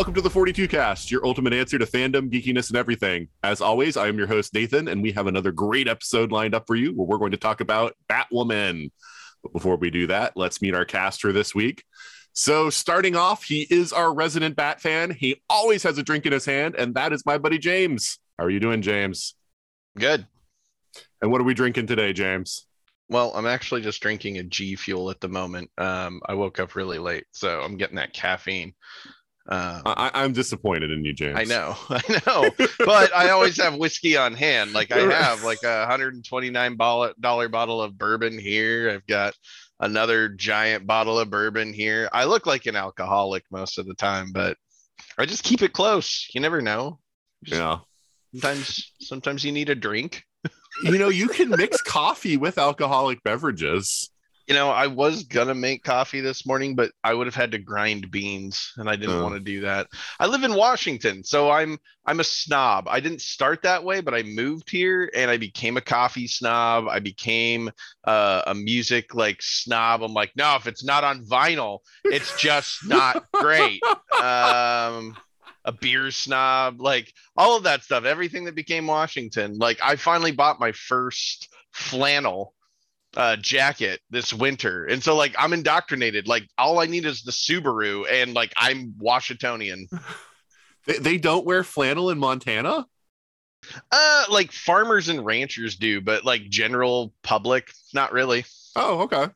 Welcome to the 42 Cast, your ultimate answer to fandom, geekiness, and everything. As always, I am your host, Nathan, and we have another great episode lined up for you where we're going to talk about Batwoman. But before we do that, let's meet our caster this week. So, starting off, he is our resident Bat fan. He always has a drink in his hand, and that is my buddy James. How are you doing, James? Good. And what are we drinking today, James? Well, I'm actually just drinking a G Fuel at the moment. Um, I woke up really late, so I'm getting that caffeine. Um, I- I'm disappointed in you, James. I know, I know, but I always have whiskey on hand. Like I have like a 129 dollar bottle of bourbon here. I've got another giant bottle of bourbon here. I look like an alcoholic most of the time, but I just keep it close. You never know. Just Yeah. Sometimes, sometimes you need a drink. You know, you can mix coffee with alcoholic beverages. You know, I was gonna make coffee this morning, but I would have had to grind beans, and I didn't Oh. want to do that. I live in Washington, so I'm I'm a snob. I didn't start that way, but I moved here and I became a coffee snob. I became uh, a music like snob. I'm like, no, if it's not on vinyl, it's just not great. Um, a beer snob, like all of that stuff. Everything that became Washington. Like I finally bought my first flannel uh jacket this winter and so like i'm indoctrinated like all i need is the subaru and like i'm washingtonian They, they don't wear flannel in Montana? uh like farmers and ranchers do but like general public not really Oh, okay.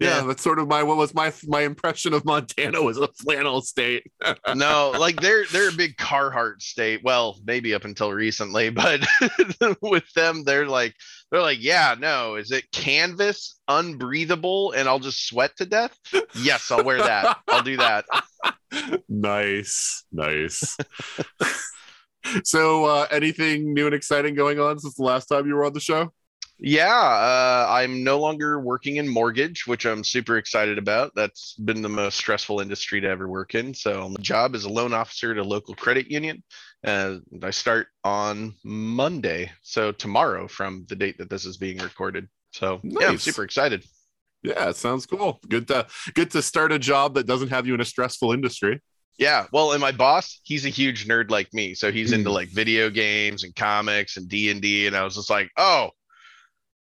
Yeah, Yeah. that's sort of my what was my my impression of Montana was a flannel state. no like they're they're a big carhartt state well maybe up until recently but with them they're like they're like yeah no is it canvas unbreathable and i'll just sweat to death yes i'll wear that i'll do that nice, nice. so, uh, anything new and exciting going on since the last time you were on the show? Yeah, uh, I'm no longer working in mortgage, which I'm super excited about. That's been the most stressful industry to ever work in. So, my job is a loan officer at a local credit union. Uh, I start on Monday, so tomorrow from the date that this is being recorded. So, yeah, I'm Nice. super excited. Yeah, it sounds cool. Good to good to start a job that doesn't have you in a stressful industry. Yeah, well, and my boss, he's a huge nerd like me, so he's into Hmm. like video games and comics and D and D, and I was just like, oh,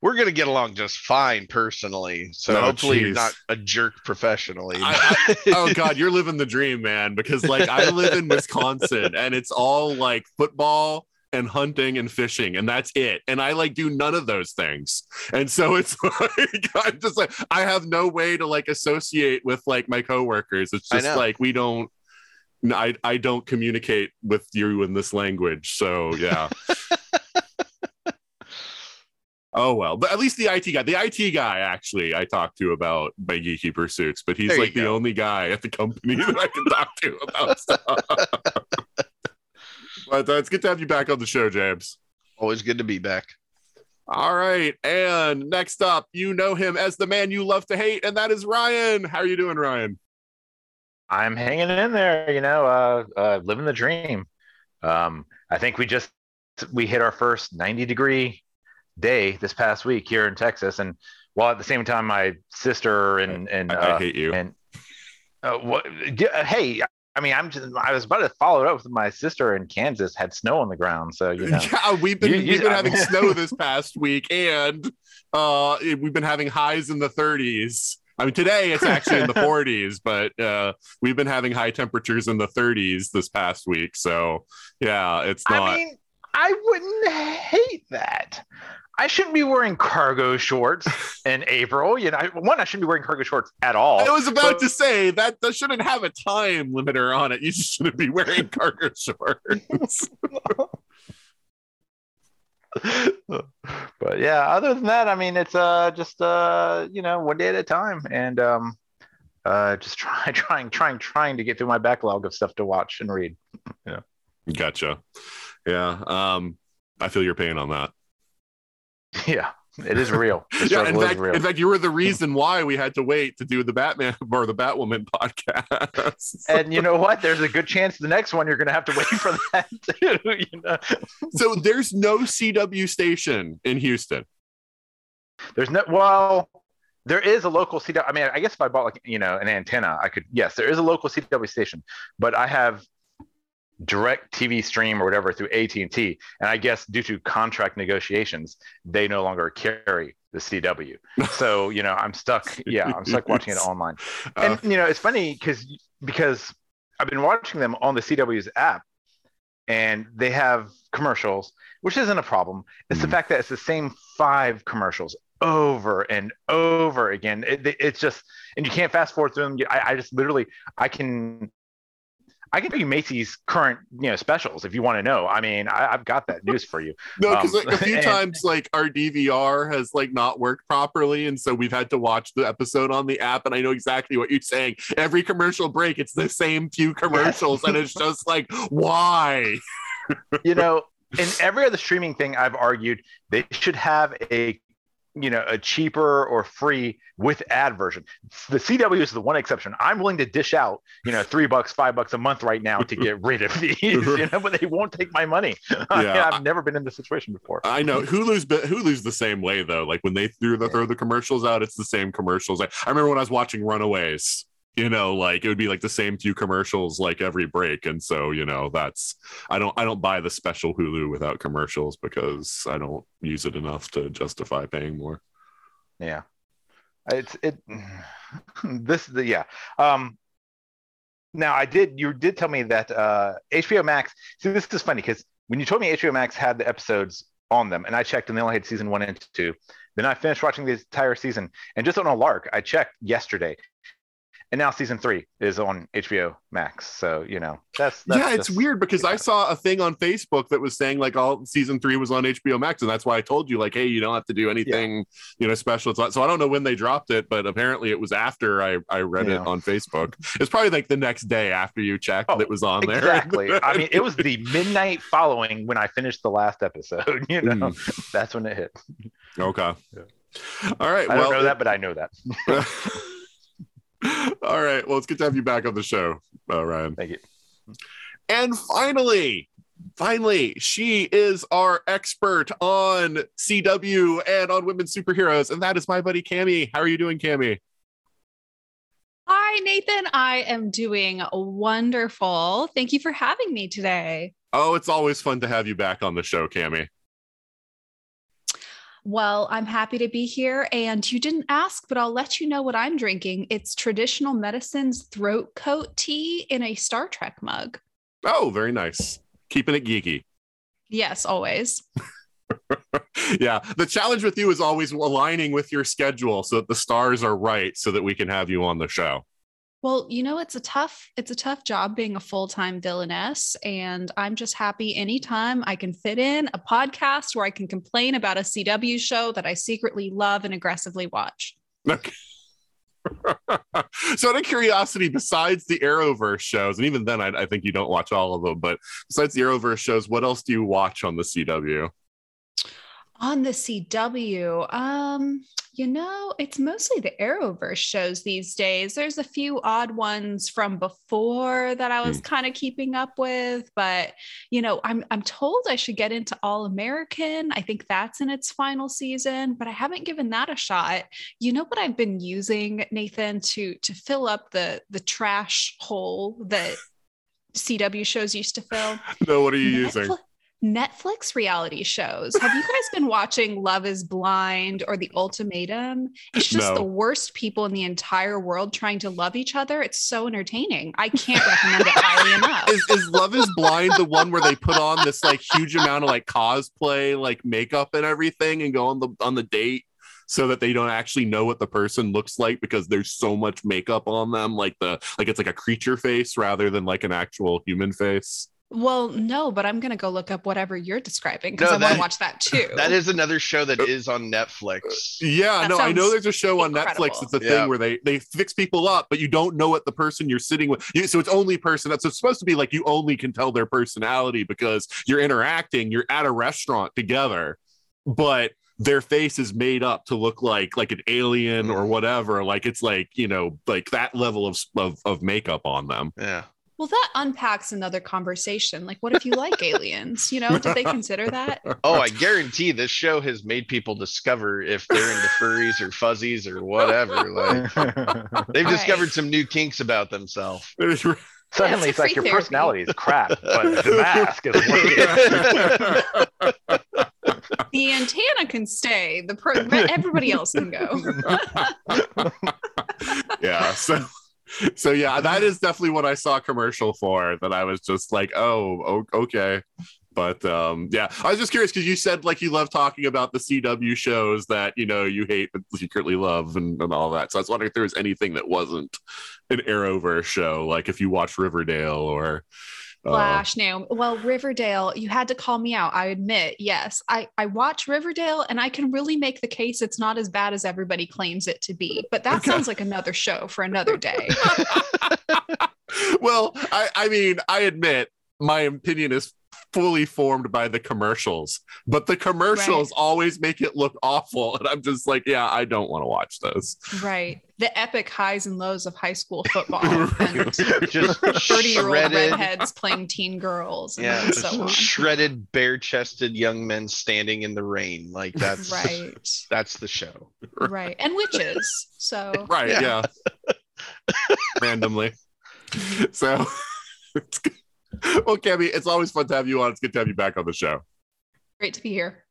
we're gonna get along just fine personally. So Oh, hopefully you're not a jerk professionally. I- oh god you're living the dream man because like i live in wisconsin and it's all like football and hunting and fishing and that's it. And i like do none of those things. And so it's like i'm just like i have no way to like associate with like my coworkers. It's just like we don't I, I don't communicate with you in this language. So yeah oh well but at least the it guy the it guy actually i talked to about my geeky pursuits but he's There you like the go. only guy at the company that i can talk to about stuff but uh, it's good to have you back on the show james Always good to be back. all right and next up you know him as the man you love to hate and that is ryan how are you doing ryan I'm hanging in there, you know, uh, uh, living the dream. Um, I think we just we hit our first 90 degree day this past week here in Texas, and while at the same time, my sister and and I, I uh, hate you and uh, what? Hey, I mean, I'm just I was about to follow it up with my sister in Kansas had snow on the ground, so you know. Yeah, we've been You- you- we've been I having mean- snow this past week, and uh, we've been having highs in the 30s. I mean, today it's actually in the 40s, but uh, we've been having high temperatures in the 30s this past week. So yeah, it's not. I mean, I wouldn't hate that. I shouldn't be wearing cargo shorts in April. You know, one, I shouldn't be wearing cargo shorts at all. I was about but- to say that that shouldn't have a time limiter on it. You just shouldn't be wearing cargo shorts. but yeah, other than that, I mean, it's uh just uh you know one day at a time, and um uh just try trying trying trying to get through my backlog of stuff to watch and read. Yeah, gotcha. Yeah. Um, I feel your pain on that. Yeah, it is real. Yeah, in fact, real. in fact, you were the reason why we had to wait to do the Batman or the Batwoman podcast. and you know what? There's a good chance the next one you're gonna have to wait for that too. You know, so there's no CW station in Houston. there's no well. There is a local CW. I mean, I guess if I bought like you know an antenna, I could. Yes, there is a local CW station, but I have DirecTV stream or whatever through AT and I guess due to contract negotiations, they no longer carry the CW. So you know, I'm stuck. Yeah, I'm stuck watching it online. Uh, And you know, it's funny because because I've been watching them on the CW's app, and they have commercials, which isn't a problem. It's the Mhm. fact that it's the same five commercials over and over again. It, it's just, and you can't fast forward through them. I, I just literally, I can. I can give you Macy's current, you know, specials if you want to know. I mean, I, I've got that news for you. no, because um, like, a few and- times, like our DVR has like not worked properly, and so we've had to watch the episode on the app. And I know exactly what you're saying. Every commercial break, it's the same few commercials, and it's just like, why? you know, in every other streaming thing I've argued, they should have a you know a cheaper or free with ad version. The CW is the one exception. I'm willing to dish out you know three bucks, five bucks a month right now to get rid of these, you know, but they won't take my money. I mean, Yeah. I've never been in this situation before. I know Hulu's Hulu's the same way though. Like when they threw the throw the commercials out, it's the same commercials. I, I remember when I was watching Runaways. You know, like it would be like the same few commercials like every break, and so you know that's I don't I don't buy the special Hulu without commercials because I don't use it enough to justify paying more. Yeah, it's it. This the yeah. Um, now I did you did tell me that uh, HBO Max. See, this is funny because when you told me HBO Max had the episodes on them, and I checked, and they only had season one and two. Then I finished watching the entire season, and just on a lark, I checked yesterday, and now season three is on HBO Max. So you know that's, that's yeah, it's weird because I saw a thing on Facebook that was saying like all season three was on HBO Max, and that's why I told you like, hey, you don't have to do anything, you know, special. It's not- So I don't know when they dropped it, but apparently it was after I I read it on Facebook. It's probably like the next day after you checked Oh, that was on there. Exactly. I mean, it was the midnight following when I finished the last episode. You know, mm. that's when it hit. okay. All right. I well, don't know that, but I know that. all right. Well, it's good to have you back on the show, uh, Ryan. Thank you. And finally, finally, she is our expert on CW and on women superheroes, and that is my buddy Cammie. How are you doing, Cammie? Hi, Nathan. I am doing wonderful. Thank you for having me today. Oh, it's always fun to have you back on the show, Cammie. Well, I'm happy to be here. And you didn't ask, but I'll let you know what I'm drinking. It's Traditional Medicinals throat coat tea in a Star Trek mug. Oh, very nice. Keeping it geeky. Yes, always. yeah. The challenge with you is always aligning with your schedule so that the stars are right so that we can have you on the show. Well, you know, it's a tough, it's a tough job being a full-time villainess. And I'm just happy anytime I can fit in a podcast where I can complain about a CW show that I secretly love and aggressively watch. Okay. so out of curiosity besides the arrowverse shows and even then I, I think you don't watch all of them but besides the arrowverse shows what else do you watch on the cw On the CW, um, you know, it's mostly the Arrowverse shows these days. There's a few odd ones from before that I was kind of keeping up with, but you know, I'm I'm told I should get into All American. I think that's in its final season, but I haven't given that a shot. You know what I've been using, Nathan, to to fill up the the trash hole that CW shows used to fill? no what are you using Netflix, Netflix reality shows. Have you guys been watching Love is Blind or The Ultimatum? It's just No. the worst people in the entire world trying to love each other. It's so entertaining. I can't recommend it highly enough. is, is Love is Blind the one where they put on this like huge amount of like cosplay, like makeup and everything and go on the on the date so that they don't actually know what the person looks like because there's so much makeup on them, like the like it's like a creature face rather than like an actual human face. Well, no, but I'm gonna go look up whatever you're describing because No, I want to watch that too. That is another show that Uh, on Netflix. Yeah, That no, I know there's a show on. Netflix. It's a Yeah. thing where they they fix people up, but you don't know what the person you're sitting with. You, so it's only person that's it's supposed to be like you only can tell their personality because you're interacting. You're at a restaurant together, but their face is made up to look like like an alien or whatever. Like it's like you know like that level of of, of makeup on them. Yeah. Well, that unpacks another conversation. Like, what if you like aliens? You know, did they consider that? Oh, I guarantee this show has made people discover if they're into furries or fuzzies or whatever. Like they've Right. discovered some new kinks about themselves. Suddenly, it's it's like your therapy. personality is crap, but the mask is working. The antenna can stay. The pro- everybody else can go. yeah so so yeah that is definitely what i saw commercial for that i was just like oh okay. But um yeah i was just curious because you said like you love talking about the cw shows that you know you hate but secretly love and, and all that. So i was wondering if there was anything that wasn't an arrowverse show like if you watch riverdale or Uh, Flash now. Well, Riverdale, you had to call me out. I admit, yes. I, I watch Riverdale and I can really make the case it's not as bad as everybody claims it to be. But that sounds like another show for another day. well i i mean i admit my opinion is fully formed by the commercials but the commercials always make it look awful and i'm just like yeah i don't want to watch those right. The epic highs and lows of high school football and Just 30 year old redheads playing teen girls and yeah, so on. shredded, bare-chested young men standing in the rain. Like that's Right. That's the show. Right. And witches. So right Yeah. yeah, randomly mm-hmm. so it's good. well Cammie, it's always fun to have you on it's good to have you back on the show great to be here.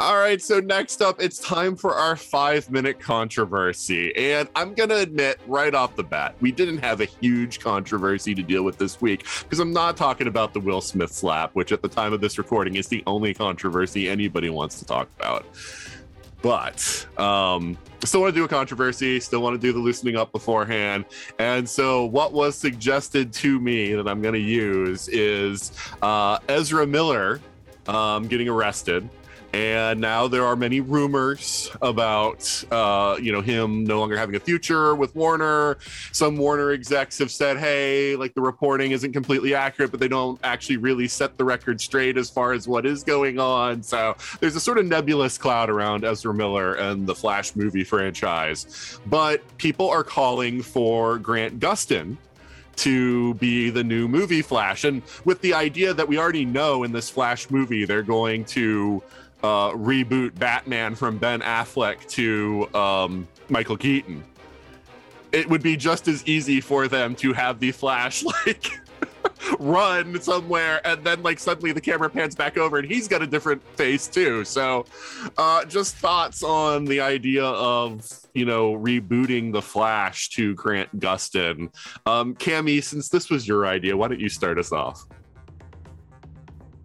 All right, so next up, it's time for our five minute controversy. And I'm going to admit right off the bat, we didn't have a huge controversy to deal with this week because I'm not talking about the Will Smith slap, which at the time of this recording is the only controversy anybody wants to talk about. But um, still want to do a controversy, still want to do the loosening up beforehand. And so, what was suggested to me that I'm going to use is uh, Ezra Miller um, getting arrested and now there are many rumors about uh, you know him no longer having a future with Warner. Some Warner execs have said, "Hey, like the reporting isn't completely accurate, but they don't actually really set the record straight as far as what is going on." So there's a sort of nebulous cloud around Ezra Miller and the Flash movie franchise, but people are calling for Grant Gustin to be the new movie Flash. And with the idea that we already know in this Flash movie, they're going to uh, reboot Batman from Ben Affleck to um, Michael Keaton. It would be just as easy for them to have the Flash like run somewhere and then like suddenly the camera pans back over and he's got a different face too. So uh just thoughts on the idea of you know rebooting the Flash to Grant Gustin. Um Cammie, since this was your idea, why don't you start us off?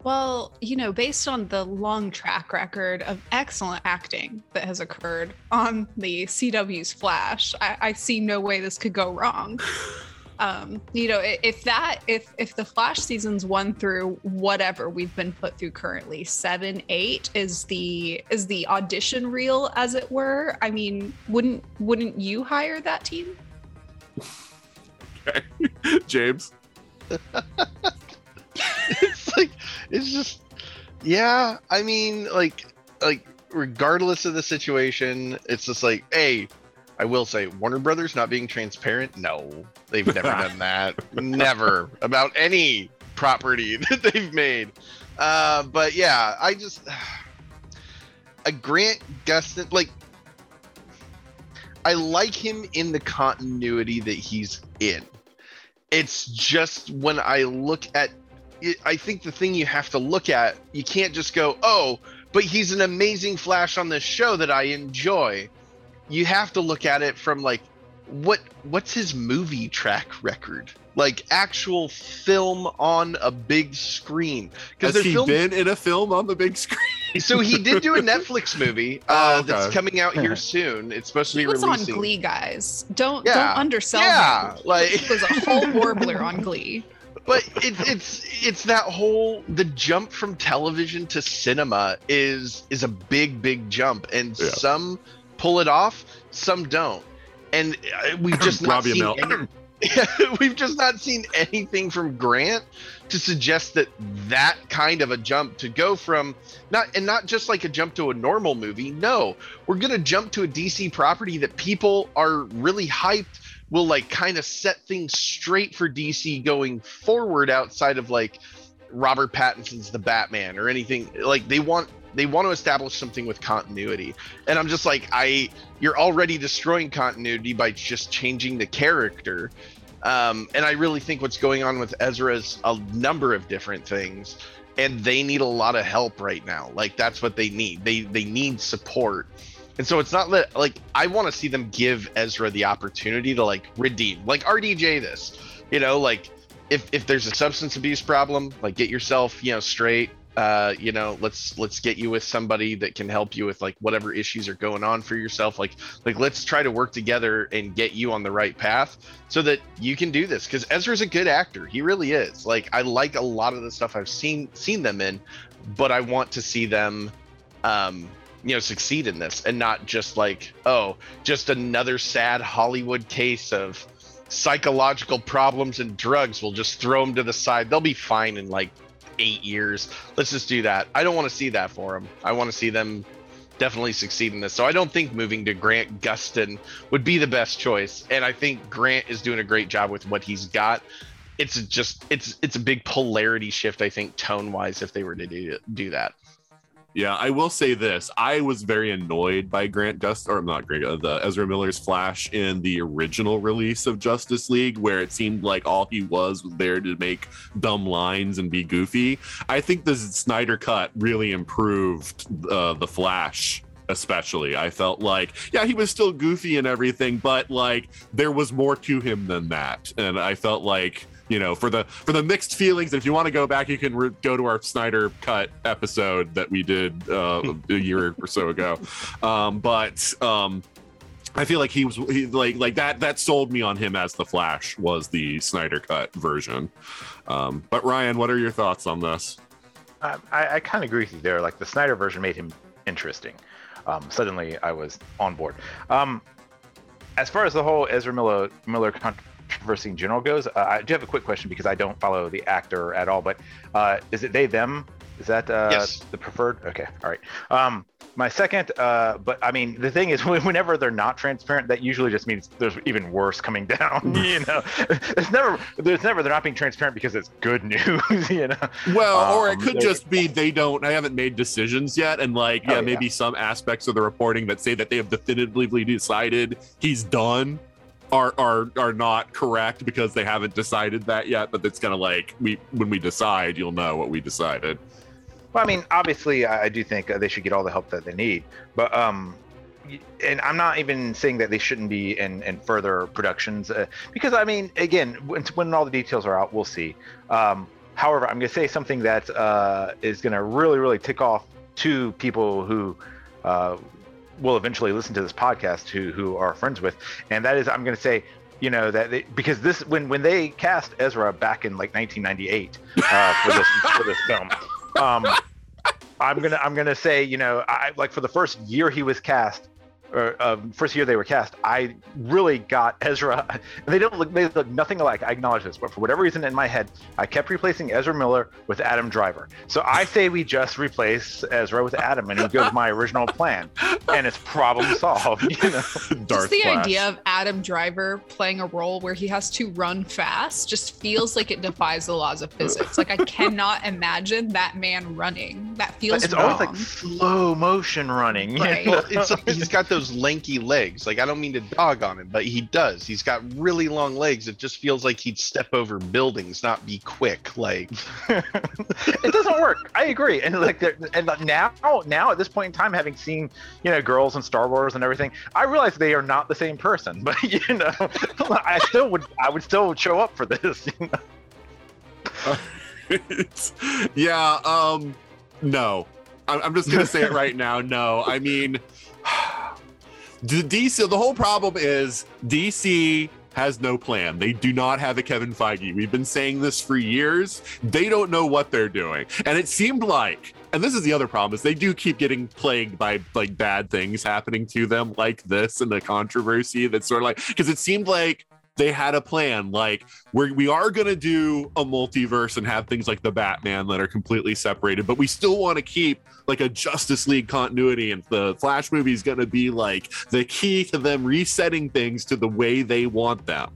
Well, you know, based on the long track record of excellent acting that has occurred on the CW's Flash, I, I see no way this could go wrong. Um, you know, if that, if if the Flash seasons one through whatever we've been put through currently, seven, eight is the is the audition reel, as it were. I mean, wouldn't wouldn't you hire that team? okay, James. it's like it's just yeah i mean like like regardless of the situation it's just like hey i will say warner brothers not being transparent no. They've never done that. Never about any property that they've made. Uh but yeah i just a grant gustin like i like him in the continuity that he's in. It's just when i look at I think the thing you have to look at, you can't just go, oh, but he's an amazing Flash on this show that I enjoy. You have to look at it from like, what what's his movie track record? Like actual film on a big screen. Has he film... been in a film on the big screen? so he did do a Netflix movie uh, oh, okay. that's coming out here soon. It's supposed to be he was releasing. on Glee, guys. Don't yeah. don't undersell yeah, him. like he was a whole warbler on Glee but it, it's it's that whole the jump from television to cinema is is a big big jump. And yeah. some pull it off some don't. And uh, we've just not seen any, we've just not seen anything from grant to suggest that that kind of a jump to go from not and not just like a jump to a normal movie. No we're gonna jump to a dc property that people are really hyped will like kind of set things straight for DC going forward outside of like Robert Pattinson's The Batman or anything like they want they want to establish something with continuity. And I'm just like I you're already destroying continuity by just changing the character. Um, and I really think what's going on with Ezra is a number of different things and they need a lot of help right now. Like that's what they need. They they need support and so it's not that like I want to see them give Ezra the opportunity to like redeem, like RDJ this, you know, like if if there's a substance abuse problem, like get yourself, you know, straight. Uh, you know, let's let's get you with somebody that can help you with like whatever issues are going on for yourself. Like like let's try to work together and get you on the right path so that you can do this. Because Ezra's a good actor, he really is. Like I like a lot of the stuff I've seen seen them in, but I want to see them um you know succeed in this and not just like oh just another sad hollywood case of psychological problems and drugs. We'll just throw them to the side. They'll be fine in like eight years. Let's just do that. I don't want to see that for them i want to see them definitely succeed in this. So i don't think moving to grant gustin would be the best choice. And i think grant is doing a great job with what he's got. It's just it's it's a big polarity shift i think tone wise if they were to do do that yeah, I will say this. I was very annoyed by Grant Gust or not Grant, uh, the Ezra Miller's Flash in the original release of Justice League, where it seemed like all he was was there to make dumb lines and be goofy. I think the Snyder cut really improved uh, the Flash especially. I felt like, yeah, he was still goofy and everything, but like there was more to him than that. And I felt like you know for the for the mixed feelings if you want to go back you can re- go to our snyder cut episode that we did uh, a year or so ago um, but um, I feel like he was he, like like that that sold me on him as the Flash was the Snyder cut version. Um, but Ryan, what are your thoughts on this? I, I kind of agree with you there. Like the Snyder version made him interesting. Um, suddenly, I was on board. Um, as far as the whole Ezra Miller Miller controversy in general goes, uh, I do have a quick question because I don't follow the actor at all. But uh, is it they them? Is that uh, yes. the preferred? Okay, all right. Um, my second, uh, but I mean, the thing is, whenever they're not transparent, that usually just means there's even worse coming down. you know, it's never, there's never, they're not being transparent because it's good news. You know. Well, um, or it could just be they don't, I haven't made decisions yet, and like, yeah, oh, maybe some aspects of the reporting that say that they have definitively decided he's done are are are not correct because they haven't decided that yet. But it's kind of like we when we decide, you'll know what we decided. Well, I mean, obviously, I do think they should get all the help that they need, but um, and I'm not even saying that they shouldn't be in, in further productions uh, because I mean, again, when, when all the details are out, we'll see. Um, however, I'm going to say something that uh, is going to really, really tick off two people who uh, will eventually listen to this podcast who who are friends with, and that is I'm going to say you know that they, because this when when they cast Ezra back in like 1998 uh, for this for this film, um, I'm gonna I'm gonna say you know I like for the first year he was cast, or um, first year they were cast, I really got Ezra. They don't look, they look nothing alike. I acknowledge this, but for whatever reason in my head, I kept replacing Ezra Miller with Adam Driver. So I say we just replace Ezra with Adam, and he goes my original plan, and it's problem solved. You know, Darth just the Flash. idea of Adam Driver playing a role where he has to run fast just feels like it defies the laws of physics. Like I cannot imagine that man running that feels it's wrong. always like slow motion running. you know? Well, it's he's got those lanky legs. Like I don't mean to dog on him, but he does. He's got really long legs. It just feels like he'd step over buildings, not be quick. Like it doesn't work. I agree. And like, they're- and now, now at this point in time, having seen you know girls and Star Wars and everything, I realize they are not the same person. But you know, I still would, I would still show up for this. you know? It's- yeah, um, no. I'm, I'm just gonna say it right now. No, I mean, the DC. The whole problem is DC has no plan. They do not have a Kevin Feige. We've been saying this for years. They don't know what they're doing, and it seemed like. And this is the other problem is they do keep getting plagued by like bad things happening to them like this and the controversy that's sort of like because it seemed like they had a plan like we're, we are going to do a multiverse and have things like the batman that are completely separated but we still want to keep like a justice league continuity and the flash movie is going to be like the key to them resetting things to the way they want them.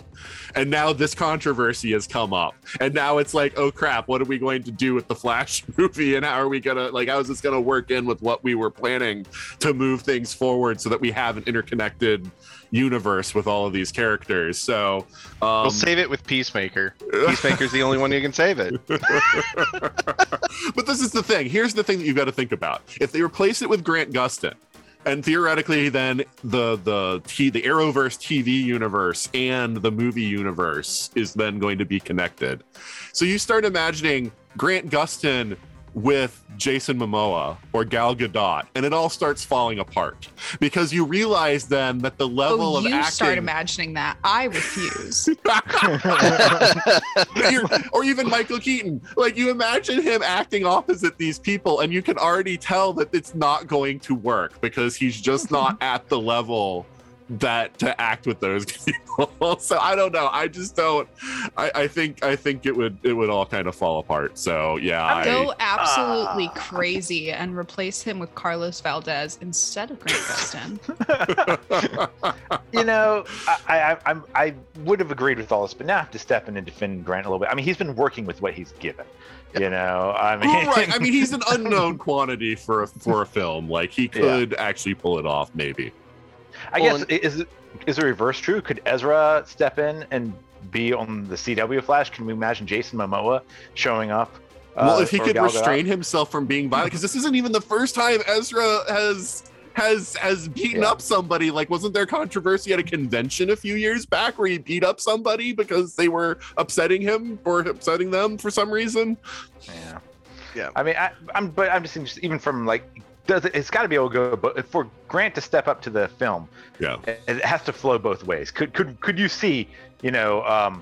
And now this controversy has come up and now it's like oh crap what are we going to do with the flash movie and how are we gonna like how is this gonna work in with what we were planning to move things forward so that we have an interconnected universe with all of these characters? So um we'll save it with Peacemaker. Peacemaker's the only one who can save it. but this is the thing. Here's the thing that you've got to think about. If they replace it with Grant Gustin, and theoretically, then the the T, the Arrowverse TV universe and the movie universe is then going to be connected. So you start imagining Grant Gustin with Jason Momoa or Gal Gadot, and it all starts falling apart because you realize then that the oh, level oh, of you acting You start imagining that. I refuse. Or even Michael Keaton. Like you imagine him acting opposite these people, and you can already tell that it's not going to work because he's just not at the level that to act with those people. so I don't know. I just don't. I, I think I think it would it would all kind of fall apart. So yeah, I, Go absolutely Ah. crazy and replace him with Carlos Valdes instead of Grant Gustin. you know, I, I, I'm, I would have agreed with all this, but now I have to step in and defend Grant a little bit. I mean, he's been working with what he's given. You know, I mean, right. I mean, he's an unknown quantity for a, for a film. Like he could actually pull it off, maybe. I Well, guess is it is the reverse true? Could Ezra step in and be on the CW Flash? Can we imagine Jason Momoa showing up? Well, uh, if he could Gal Gadot? restrain himself from being violent, because this isn't even the first time Ezra has has has beaten Yeah. up somebody. Like, wasn't there controversy at a convention a few years back where he beat up somebody because they were upsetting him or upsetting them for some reason? Yeah. Yeah. I mean, I, I'm, but I'm just even from like, does it, it's got to be able to go, but for Grant to step up to the film, Yeah. it, it has to flow both ways. Could could could you see, you know, um,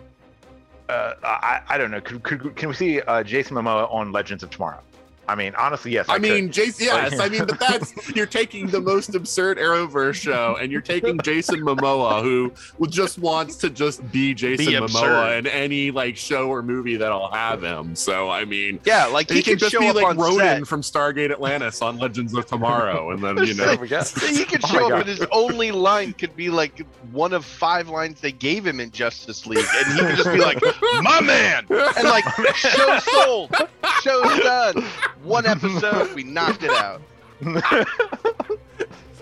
uh, I I don't know, could, could can we see uh, Jason Momoa on Legends of Tomorrow? I mean, honestly, yes. I could. mean, Jason. Yes, I mean, but that's you're taking the most absurd Arrowverse show, and you're taking Jason Momoa, who just wants to just be Jason Be Momoa absurd. in any like show or movie that'll have him. So I mean, Yeah, like he, he, can could just show be up like on Ronon Dex. from Stargate Atlantis on Legends of Tomorrow, and then you know. There we go. He could Oh show up God. and his only line could be like one of five lines they gave him in Justice League, and he could just be like, "My man," and like, "Show sold, show's done." One episode, we knocked it out.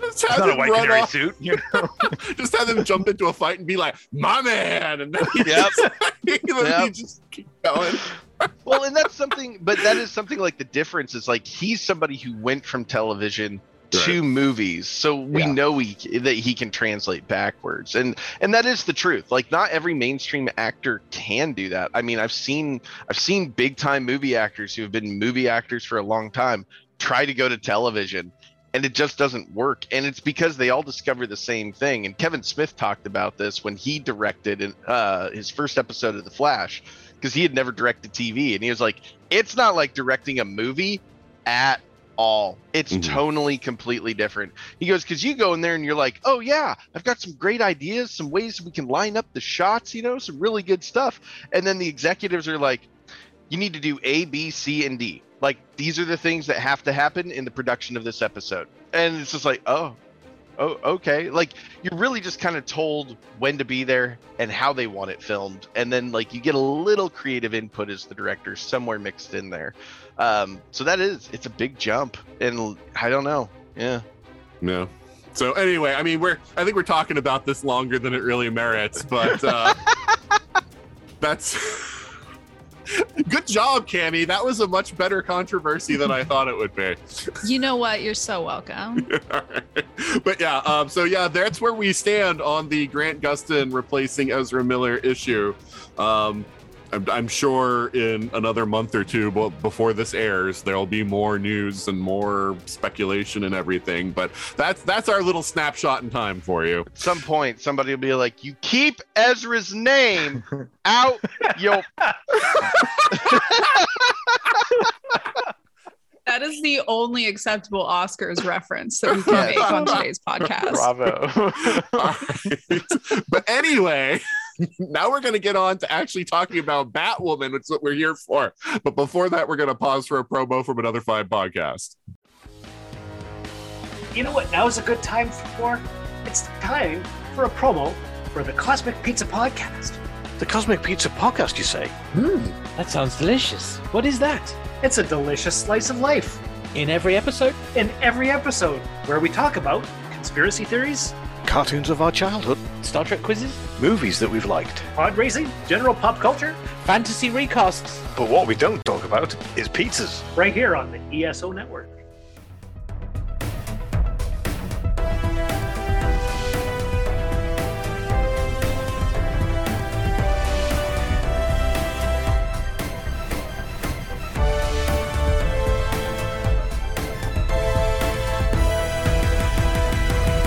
Just have not a white run canary off, suit. You know? just have him jump into a fight and be like, "My man," and then he Yep. just, then he just keep going. Well, and that's something, but that is something like the difference is like he's somebody who went from television to Right. movies, so we Yeah. know he that he can translate backwards, and and that is the truth. Like not every mainstream actor can do that. I mean, I've seen I've seen big time movie actors who have been movie actors for a long time try to go to television. And it just doesn't work. And it's because they all discover the same thing. And Kevin Smith talked about this when he directed in, uh, his first episode of The Flash because he had never directed TV, and he was like, "It's not like directing a movie at all. It's Mhm. tonally completely different." He goes, "Because you go in there and you're like, oh yeah, I've got some great ideas, some ways we can line up the shots, you know, some really good stuff." And then the executives are like, "You need to do A, B, C, and D. Like these are the things that have to happen in the production of this episode." And it's just like, "Oh." oh, okay. Like you're really just kind of told when to be there and how they want it filmed, and then like you get a little creative input as the director somewhere mixed in there. Um, so that is it's a big jump, and I don't know. Yeah. No. So anyway, I mean, we're I think we're talking about this longer than it really merits, but uh, that's good job, Cammie. That was a much better controversy than I thought it would be. You know what? You're so welcome. but yeah, um, so yeah, that's where we stand on the Grant Gustin replacing Ezra Miller issue. Um, I'm, I'm sure in another month or two but before this airs, there'll be more news and more speculation and everything. But that's that's our little snapshot in time for you. At some point, somebody will be like, "You keep Ezra's name out your." That is the only acceptable Oscars reference that we can make on today's podcast. Bravo. All right. But anyway, now we're going to get on to actually talking about Batwoman, which is what we're here for. But before that, we're going to pause for a promo from another five podcast. You know what now is a good time for? It's time for a promo for the Cosmic Pizza Podcast. The Cosmic Pizza Podcast, you say? Hmm, that sounds delicious. What is that? It's a delicious slice of life In every episode? in every episode where we talk about conspiracy theories, Cartoons of our childhood, Star Trek quizzes? movies that we've liked. pod racing, general pop culture, Fantasy recasts? But what we don't talk about is pizzas. right here on the ESO Network.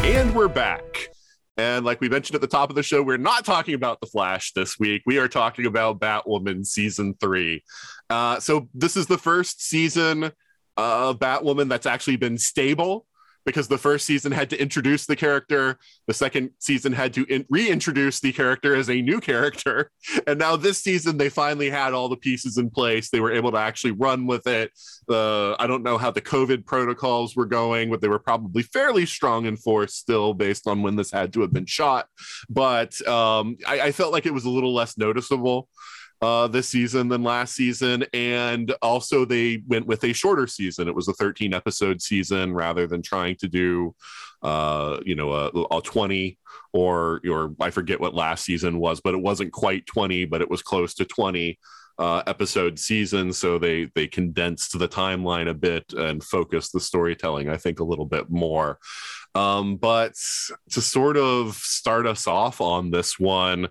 And we're back. And like we mentioned at the top of the show, we're not talking about The Flash this week. We are talking about Batwoman season three. Uh, so this is the first season of Batwoman that's actually been stable because the first season had to introduce the character, the second season had to in- reintroduce the character as a new character, and now this season they finally had all the pieces in place. They were able to actually run with it. The I don't know how the COVID protocols were going, but they were probably fairly strong in force still, based on when this had to have been shot. But um, I, I felt like it was a little less noticeable uh, this season than last season. And also, they went with a shorter season. It was a 13 episode season rather than trying to do, uh, you know, a, a 20 or, or I forget what last season was, but it wasn't quite 20, but it was close to 20 uh, episode season. So they they condensed the timeline a bit and focused the storytelling, I think, a little bit more. Um, but to sort of start us off on this one,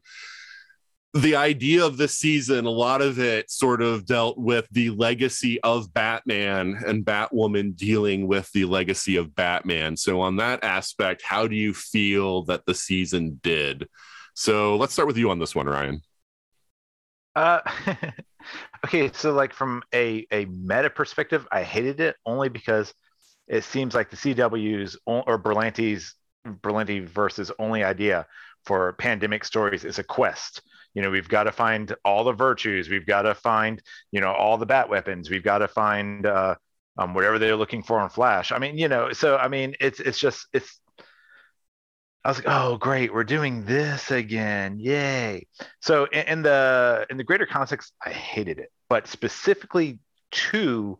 the idea of this season, a lot of it sort of dealt with the legacy of Batman and Batwoman dealing with the legacy of Batman. So, on that aspect, how do you feel that the season did? So, let's start with you on this one, Ryan. Uh, okay, so like from a a meta perspective, I hated it only because it seems like the CW's or Berlanti's Berlantiverse's only idea for pandemic stories is a quest. You know, we've got to find all the virtues. We've got to find, you know, all the bat weapons. We've got to find uh, um, whatever they're looking for in Flash. I mean, you know, so I mean, it's it's just it's. I was like, oh great, we're doing this again, yay! So in, in the in the greater context, I hated it, but specifically to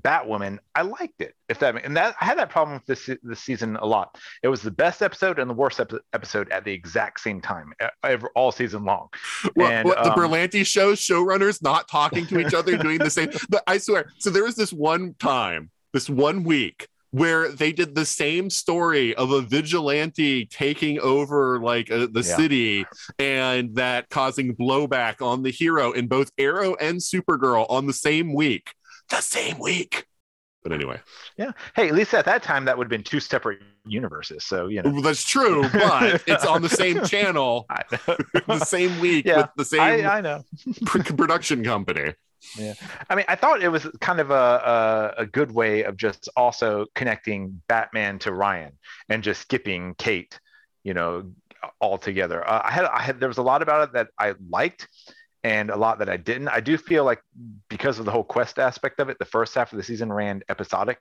Batwoman, I liked it. If that and that I had that problem with this this season a lot. It was the best episode and the worst ep- episode at the exact same time, ever, all season long. What, And, what the um, Berlanti shows, showrunners not talking to each other, doing the same. But I swear, so there was this one time, this one week where they did the same story of a vigilante taking over like uh, the Yeah. city and that causing blowback on the hero in both Arrow and Supergirl on the same week. The same week. But anyway, Yeah. Hey, at least at that time, that would have been two separate universes. So you know, that's true, but it's on the same channel, the same week Yeah, with the same I, I know. production company. Yeah, I mean, I thought it was kind of a, a a good way of just also connecting Batman to Ryan and just skipping Kate, you know, altogether. Uh, I had I had there was a lot about it that I liked, and a lot that I didn't. I do feel like because of the whole quest aspect of it, the first half of the season ran episodic.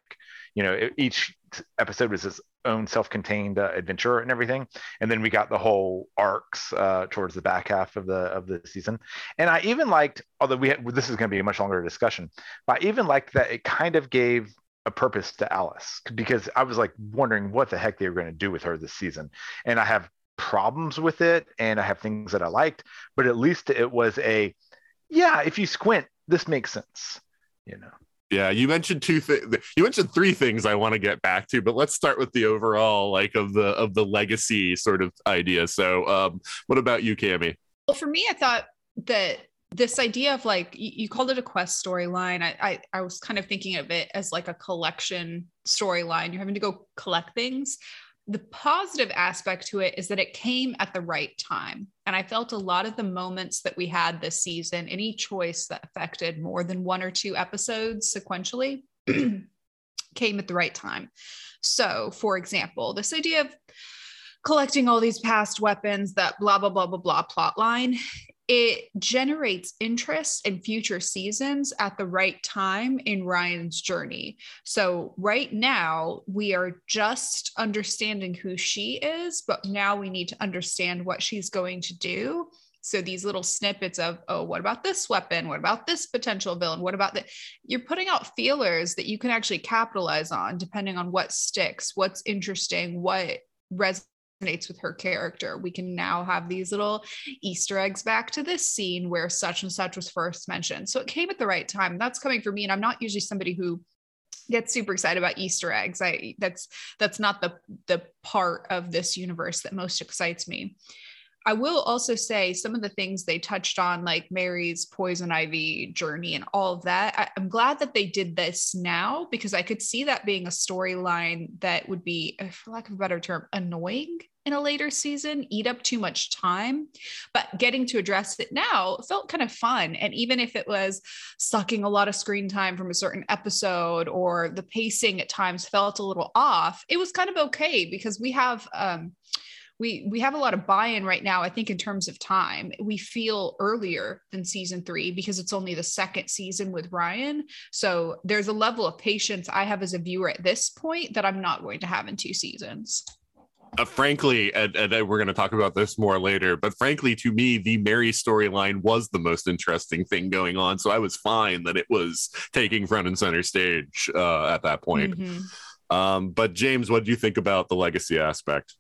You know, it- each episode was its own self-contained uh, adventure and everything, and then we got the whole arcs uh, towards the back half of the of the season. And I even liked, although we had, this is going to be a much longer discussion, but I even liked that it kind of gave a purpose to Alice because I was like wondering what the heck they were going to do with her this season, and I have problems with it and I have things that I liked, but at least it was a yeah, if you squint, this makes sense. You know. Yeah, you mentioned two things. You mentioned three things I want to get back to, but let's start with the overall, like of the of the legacy sort of idea. So, um, what about you, Cammie? Well, for me, I thought that this idea of like you, you called it a quest storyline. I, I I was kind of thinking of it as like a collection storyline. You're having to go collect things. The positive aspect to it is that it came at the right time. And I felt a lot of the moments that we had this season, any choice that affected more than one or two episodes sequentially, came at the right time. So, for example, this idea of collecting all these past weapons, that blah, blah, blah, blah, blah plot line, it generates interest in future seasons at the right time in Ryan's journey. So, right now, we are just understanding who she is, but now we need to understand what she's going to do. So, these little snippets of, oh, what about this weapon? What about this potential villain? What about that? You're putting out feelers that you can actually capitalize on depending on what sticks, what's interesting, what resonates with her character. We can now have these little Easter eggs back to this scene where such and such was first mentioned. So it came at the right time. That's coming for me. And I'm not usually somebody who gets super excited about Easter eggs. I that's that's not the the part of this universe that most excites me. I will also say some of the things they touched on, like Mary's poison ivy journey and all of that. I, am glad that they did this now because I could see that being a storyline that would be, uh, for lack of a better term, annoying in a later season, eat up too much time. But getting to address it now felt kind of fun. And even if it was sucking a lot of screen time from a certain episode or the pacing at times felt a little off, it was kind of okay because we have um, we we have a lot of buy-in right now i think in terms of time we feel earlier than season three because it's only the second season with ryan so there's a level of patience i have as a viewer at this point that i'm not going to have in two seasons Uh, frankly, and, and we're going to talk about this more later, but frankly, to me, the Mary storyline was the most interesting thing going on. So I was fine that it was taking front and center stage uh, at that point. Mhm. Um, but James, what do you think about the legacy aspect?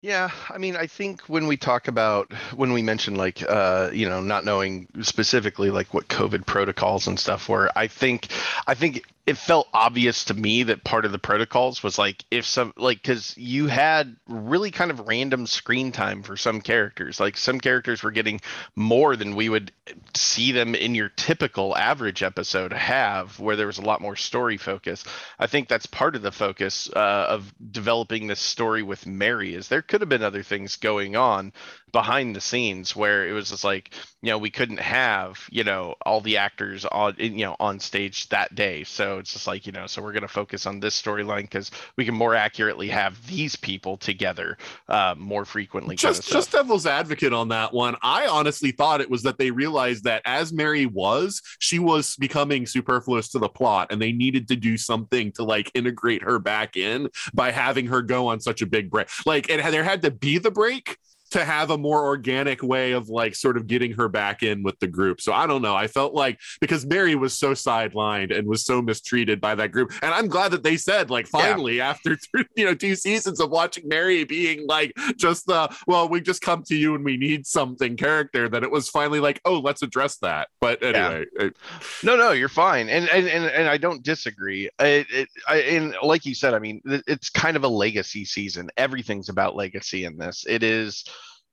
Yeah, I mean, I think when we talk about when we mention like uh, you know, not knowing specifically like what COVID protocols and stuff were, I think I think it felt obvious to me that part of the protocols was like if some like because you had really kind of random screen time for some characters. Like some characters were getting more than we would see them in your typical average episode have where there was a lot more story focus. I think that's part of the focus uh, of developing this story with mary is there could have been other things going on behind the scenes where it was just like you know we couldn't have you know all the actors on you know on stage that day so it's just like you know so we're going to focus on this storyline because we can more accurately have these people together uh, more frequently kind Just, of just devil's advocate on that one. I honestly thought it was that they realized that as Mary was, she was becoming superfluous to the plot, and they needed to do something to like integrate her back in by having her go on such a big break. Like, it there had to be the break to have a more organic way of like sort of getting her back in with the group. So I don't know. I felt like because Mary was so sidelined and was so mistreated by that group, and I'm glad that they said like Yeah. finally after you know two seasons of watching Mary being like just the well we just come to you and we need something character that it was finally like oh let's address that. But anyway, it- No, no, you're fine, and and and, and I don't disagree. It, it, I, and like you said, I mean, it's kind of a legacy season. Everything's about legacy in this. It is.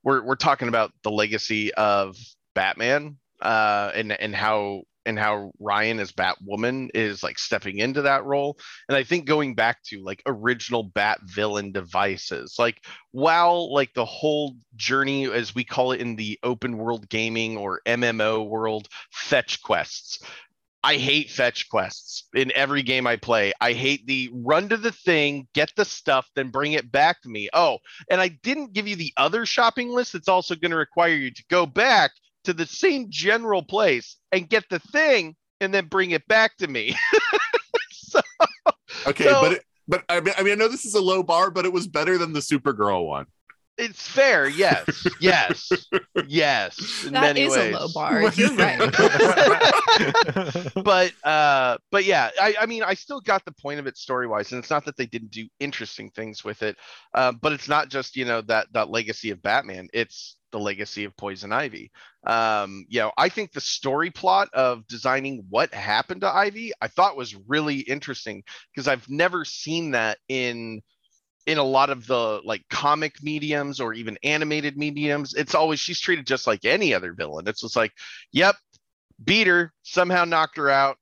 We're we're talking about the legacy of Batman, uh, and and how and how Ryan as Batwoman is like stepping into that role. And I think going back to like original Bat villain devices, like while like the whole journey, as we call it in the open world gaming or MMO world, fetch quests. I hate fetch quests in every game I play. I hate the run to the thing, get the stuff, then bring it back to me. Oh, and I didn't give you the other shopping list that's also going to require you to go back to the same general place and get the thing and then bring it back to me. so, Okay, So- but it, but I mean, I mean, I know this is a low bar, but it was better than the Supergirl one. It's fair. Yes. Yes. yes. In That many is ways. a low bar. You're right. but uh but yeah I, I mean i still got the point of it story wise and it's not that they didn't do interesting things with it uh, but it's not just you know that that legacy of batman it's the legacy of poison ivy um you know i think the story plot of designing what happened to ivy i thought was really interesting because i've never seen that in in a lot of the like comic mediums or even animated mediums it's always she's treated just like any other villain it's just like yep beat her, somehow knocked her out,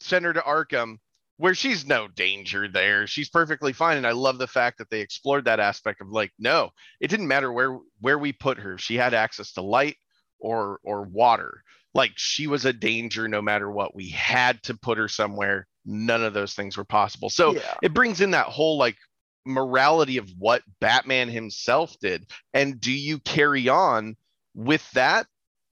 sent her to Arkham, where she's no danger there. She's perfectly fine. And I love the fact that they explored that aspect of like, no, it didn't matter where where we put her. She had access to light or or water. Like she was a danger no matter what. We had to put her somewhere. None of those things were possible. So Yeah. it brings in that whole like morality of what Batman himself did. And do you carry on with that?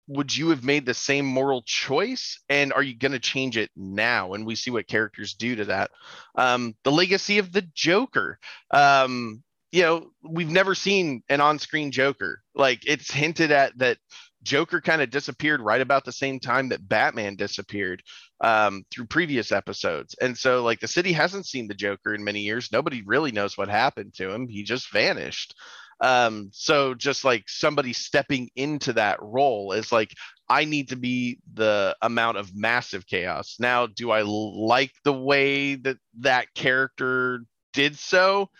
Would you have made the same moral choice? And are you going to change it now? And we see what characters do to that. Um the legacy of the joker. Um you know we've never seen an on-screen joker. Like it's hinted at that joker kind of disappeared right about the same time that batman disappeared um through previous episodes. And so like the city hasn't seen the joker in many years. Nobody really knows what happened to him. He just vanished. Um so just like somebody stepping into that role is like i need to be the amount of massive chaos. Now do I like the way that that character did so?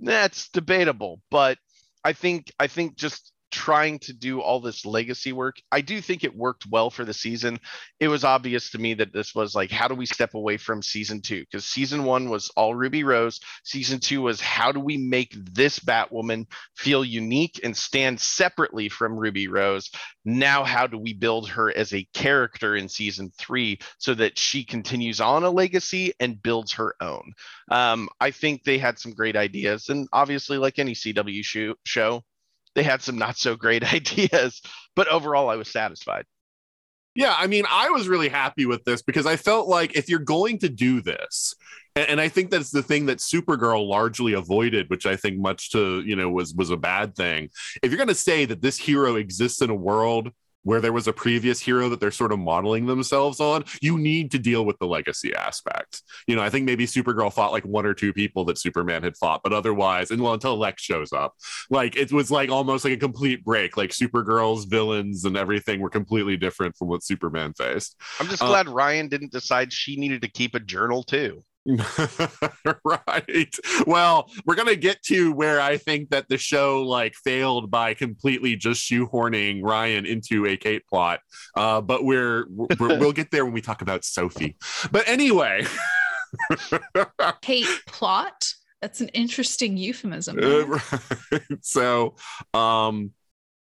That's debatable. But i think i think just trying to do all this legacy work i do think it worked well for the season it was obvious to me that this was like how do we step away from season two because season one was all ruby rose season two was how do we make this batwoman feel unique and stand separately from Ruby Rose. Now, how do we build her as a character in season three so that she continues on a legacy and builds her own? Um, I think they had some great ideas, and obviously, like any CW show, they had some not so great ideas. But overall, I was satisfied. Yeah, I mean, I was really happy with this because I felt like if you're going to do this, and, I think that's the thing that Supergirl largely avoided, which I think much to you know was was a bad thing. If you're going to say that this hero exists in a world where there was a previous hero that they're sort of modeling themselves on, you need to deal with the legacy aspect. You know, I think maybe Supergirl fought like one or two people that Superman had fought, but otherwise, and well, until Lex shows up, like it was like almost like a complete break. Like Supergirl's villains and everything were completely different from what Superman faced. I'm just Uh, glad Ryan didn't decide she needed to keep a journal too. right. Well, we're gonna get to where I think that the show like failed by completely just shoehorning Ryan into a Kate plot. Uh, but we're, we're we'll get there when we talk about Sophie. But anyway. Kate plot. That's an interesting euphemism. Uh, right. so um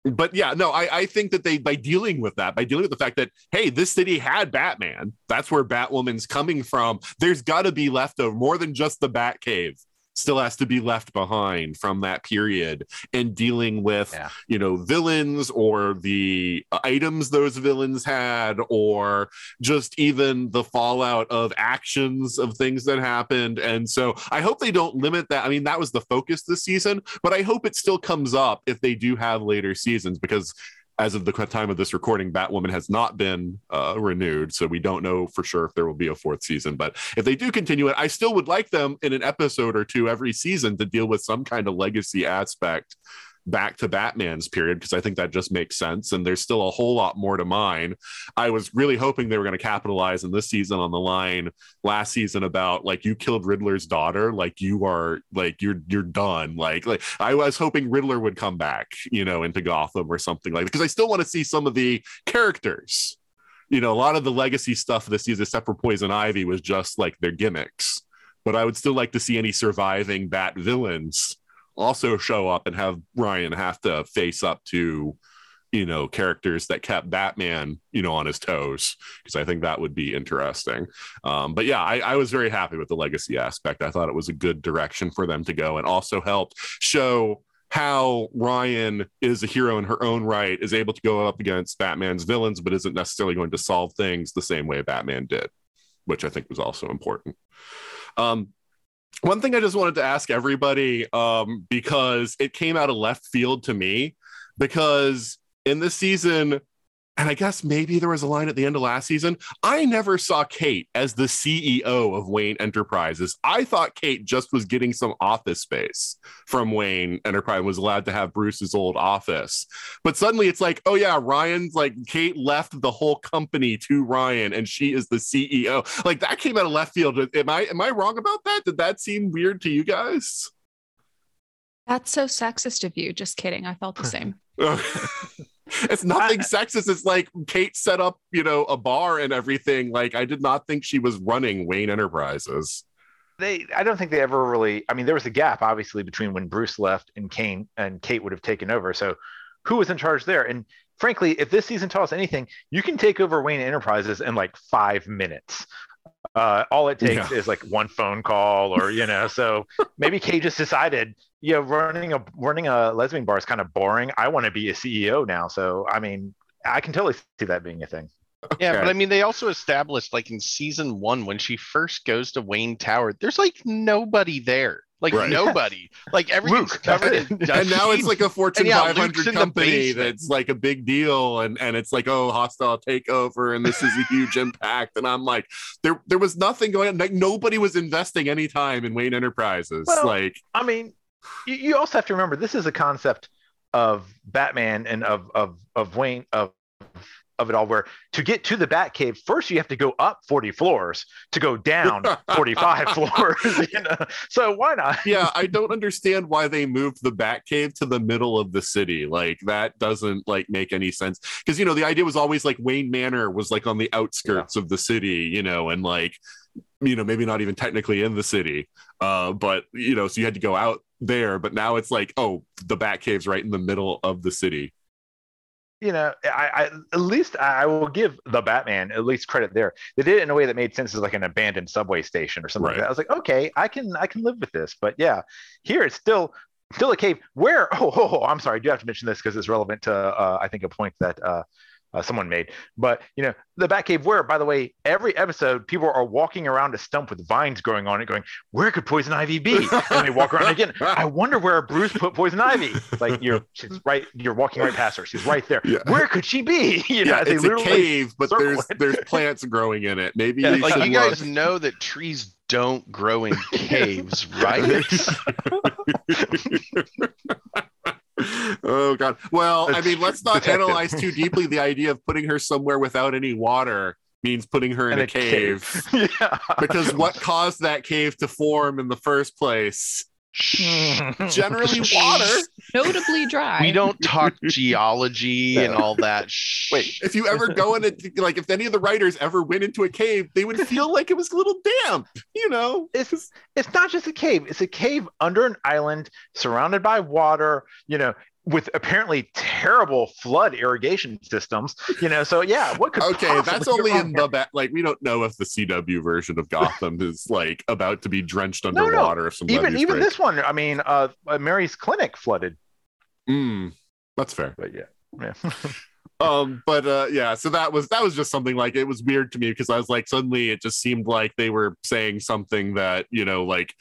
but yeah no I, I think that they by dealing with that by dealing with the fact that hey this city had batman that's where batwoman's coming from. There's got to be leftover more than just the bat cave still has to be left behind from that period and dealing with Yeah. you know villains or the items those villains had or just even the fallout of actions of things that happened and so i hope they don't limit that i mean that was the focus this season but i hope it still comes up if they do have later seasons because as of the time of this recording, Batwoman has not been uh, renewed, so we don't know for sure if there will be a fourth season. But if they do continue it, I still would like them in an episode or two every season to deal with some kind of legacy aspect back to Batman's period because I think that just makes sense. And there's still a whole lot more to mine. I was really hoping they were going to capitalize in this season on the line last season about like you killed Riddler's daughter, like you are like you're you're done. Like like I was hoping Riddler would come back, you know, into Gotham or something like that. because I still want to see some of the characters. You know, a lot of the legacy stuff this season, except for Poison Ivy, was just like their gimmicks. But I would still like to see any surviving Bat villains also show up and have Ryan have to face up to, you know, characters that kept Batman, you know, on his toes, because I think that would be interesting. Um, but yeah, I, I was very happy with the legacy aspect. I thought it was a good direction for them to go and also helped show how Ryan is a hero in her own right, is able to go up against Batman's villains, but isn't necessarily going to solve things the same way Batman did, which I think was also important. Um, one thing I just wanted to ask everybody, um, because it came out of left field to me, because in this season, and I guess maybe there was a line at the end of last season. I never saw Kate as the CEO of Wayne Enterprises. I thought Kate just was getting some office space from Wayne Enterprise, and was allowed to have Bruce's old office. But suddenly it's like, oh yeah, Ryan's like Kate left the whole company to Ryan and she is the CEO. Like that came out of left field. Am I am I wrong about that? Did that seem weird to you guys? That's so sexist of you. Just kidding. I felt the same. it's nothing sexist. It's like Kate set up, you know, a bar and everything. Like I did not think she was running Wayne Enterprises. They, I don't think they ever really. I mean, there was a gap obviously between when Bruce left and Kane and Kate would have taken over. So, who was in charge there? And frankly, if this season taught us anything, you can take over Wayne Enterprises in like five minutes. Uh, all it takes Yeah. is like one phone call, or you know. So maybe Kate just decided, you know, running a running a lesbian bar is kind of boring. I want to be a CEO now. So I mean, I can totally see that being a thing. Yeah, but I mean, they also established like in season one when she first goes to Wayne Tower, there's like nobody there, like Right. nobody, like everything's Luke, covered in it. dust and now it's like a Fortune yeah, 500 Luke's company that's like a big deal, and and it's like oh hostile takeover, and this is a huge impact. And I'm like, there there was nothing going on. Like nobody was investing any time in Wayne Enterprises. Well, like I mean, you, you also have to remember this is a concept of Batman and of of of Wayne of of it all where to get to the Batcave first you have to go up 40 floors to go down 45 floors you know so why not yeah, I don't understand why they moved the Batcave to the middle of the city. Like that doesn't like make any sense. Because you know, the idea was always like Wayne Manor was like on the outskirts of the city, you know, and like you know, maybe not even technically in the city. Uh, but you know, so you had to go out there, but now it's like, oh, the Batcave's right in the middle of the city. You know I, I at least I will give the Batman at least credit there. They did it in a way that made sense as like an abandoned subway station or something Right. like that. I was like okay I can I can live with this. But yeah here it's still still a cave where oh, oh, oh I'm sorry I do have to mention this because it's relevant to uh, I think a point that uh, uh, someone made but you know the Batcave where by the way every episode people are walking around a stump with vines growing on it going where could poison ivy be and they walk around again I wonder where Bruce put poison ivy like you're she's right you're walking right past her she's right there Yeah. where could she be you know yeah, they it's a literally- cave, but circle there's it. there's plants growing in it. Maybe Yeah, you like should you look. guys know that trees don't grow in caves, right? Oh god. Well, I mean, let's not analyze too deeply the idea of putting her somewhere without any water means putting her in, a, cave. yeah because what caused that cave to form in the first place? Generally water. Notably dry. we don't talk geology and all that. Wait, If you ever go in it, like if any of the writers ever went into a cave, they would feel like it was a little damp, you know? it's it's not just a cave it's a cave under an island surrounded by water you know with apparently terrible flood irrigation systems you know so yeah what could Okay, that's only in the ba- like we don't know if the CW version of Gotham is like about to be drenched underwater. No, no, if some even even break. this one i mean uh uh, mary's clinic flooded Mm, that's fair. but yeah yeah um but uh yeah so that was that was just something like it was weird to me because i was like suddenly it just seemed like they were saying something that you know like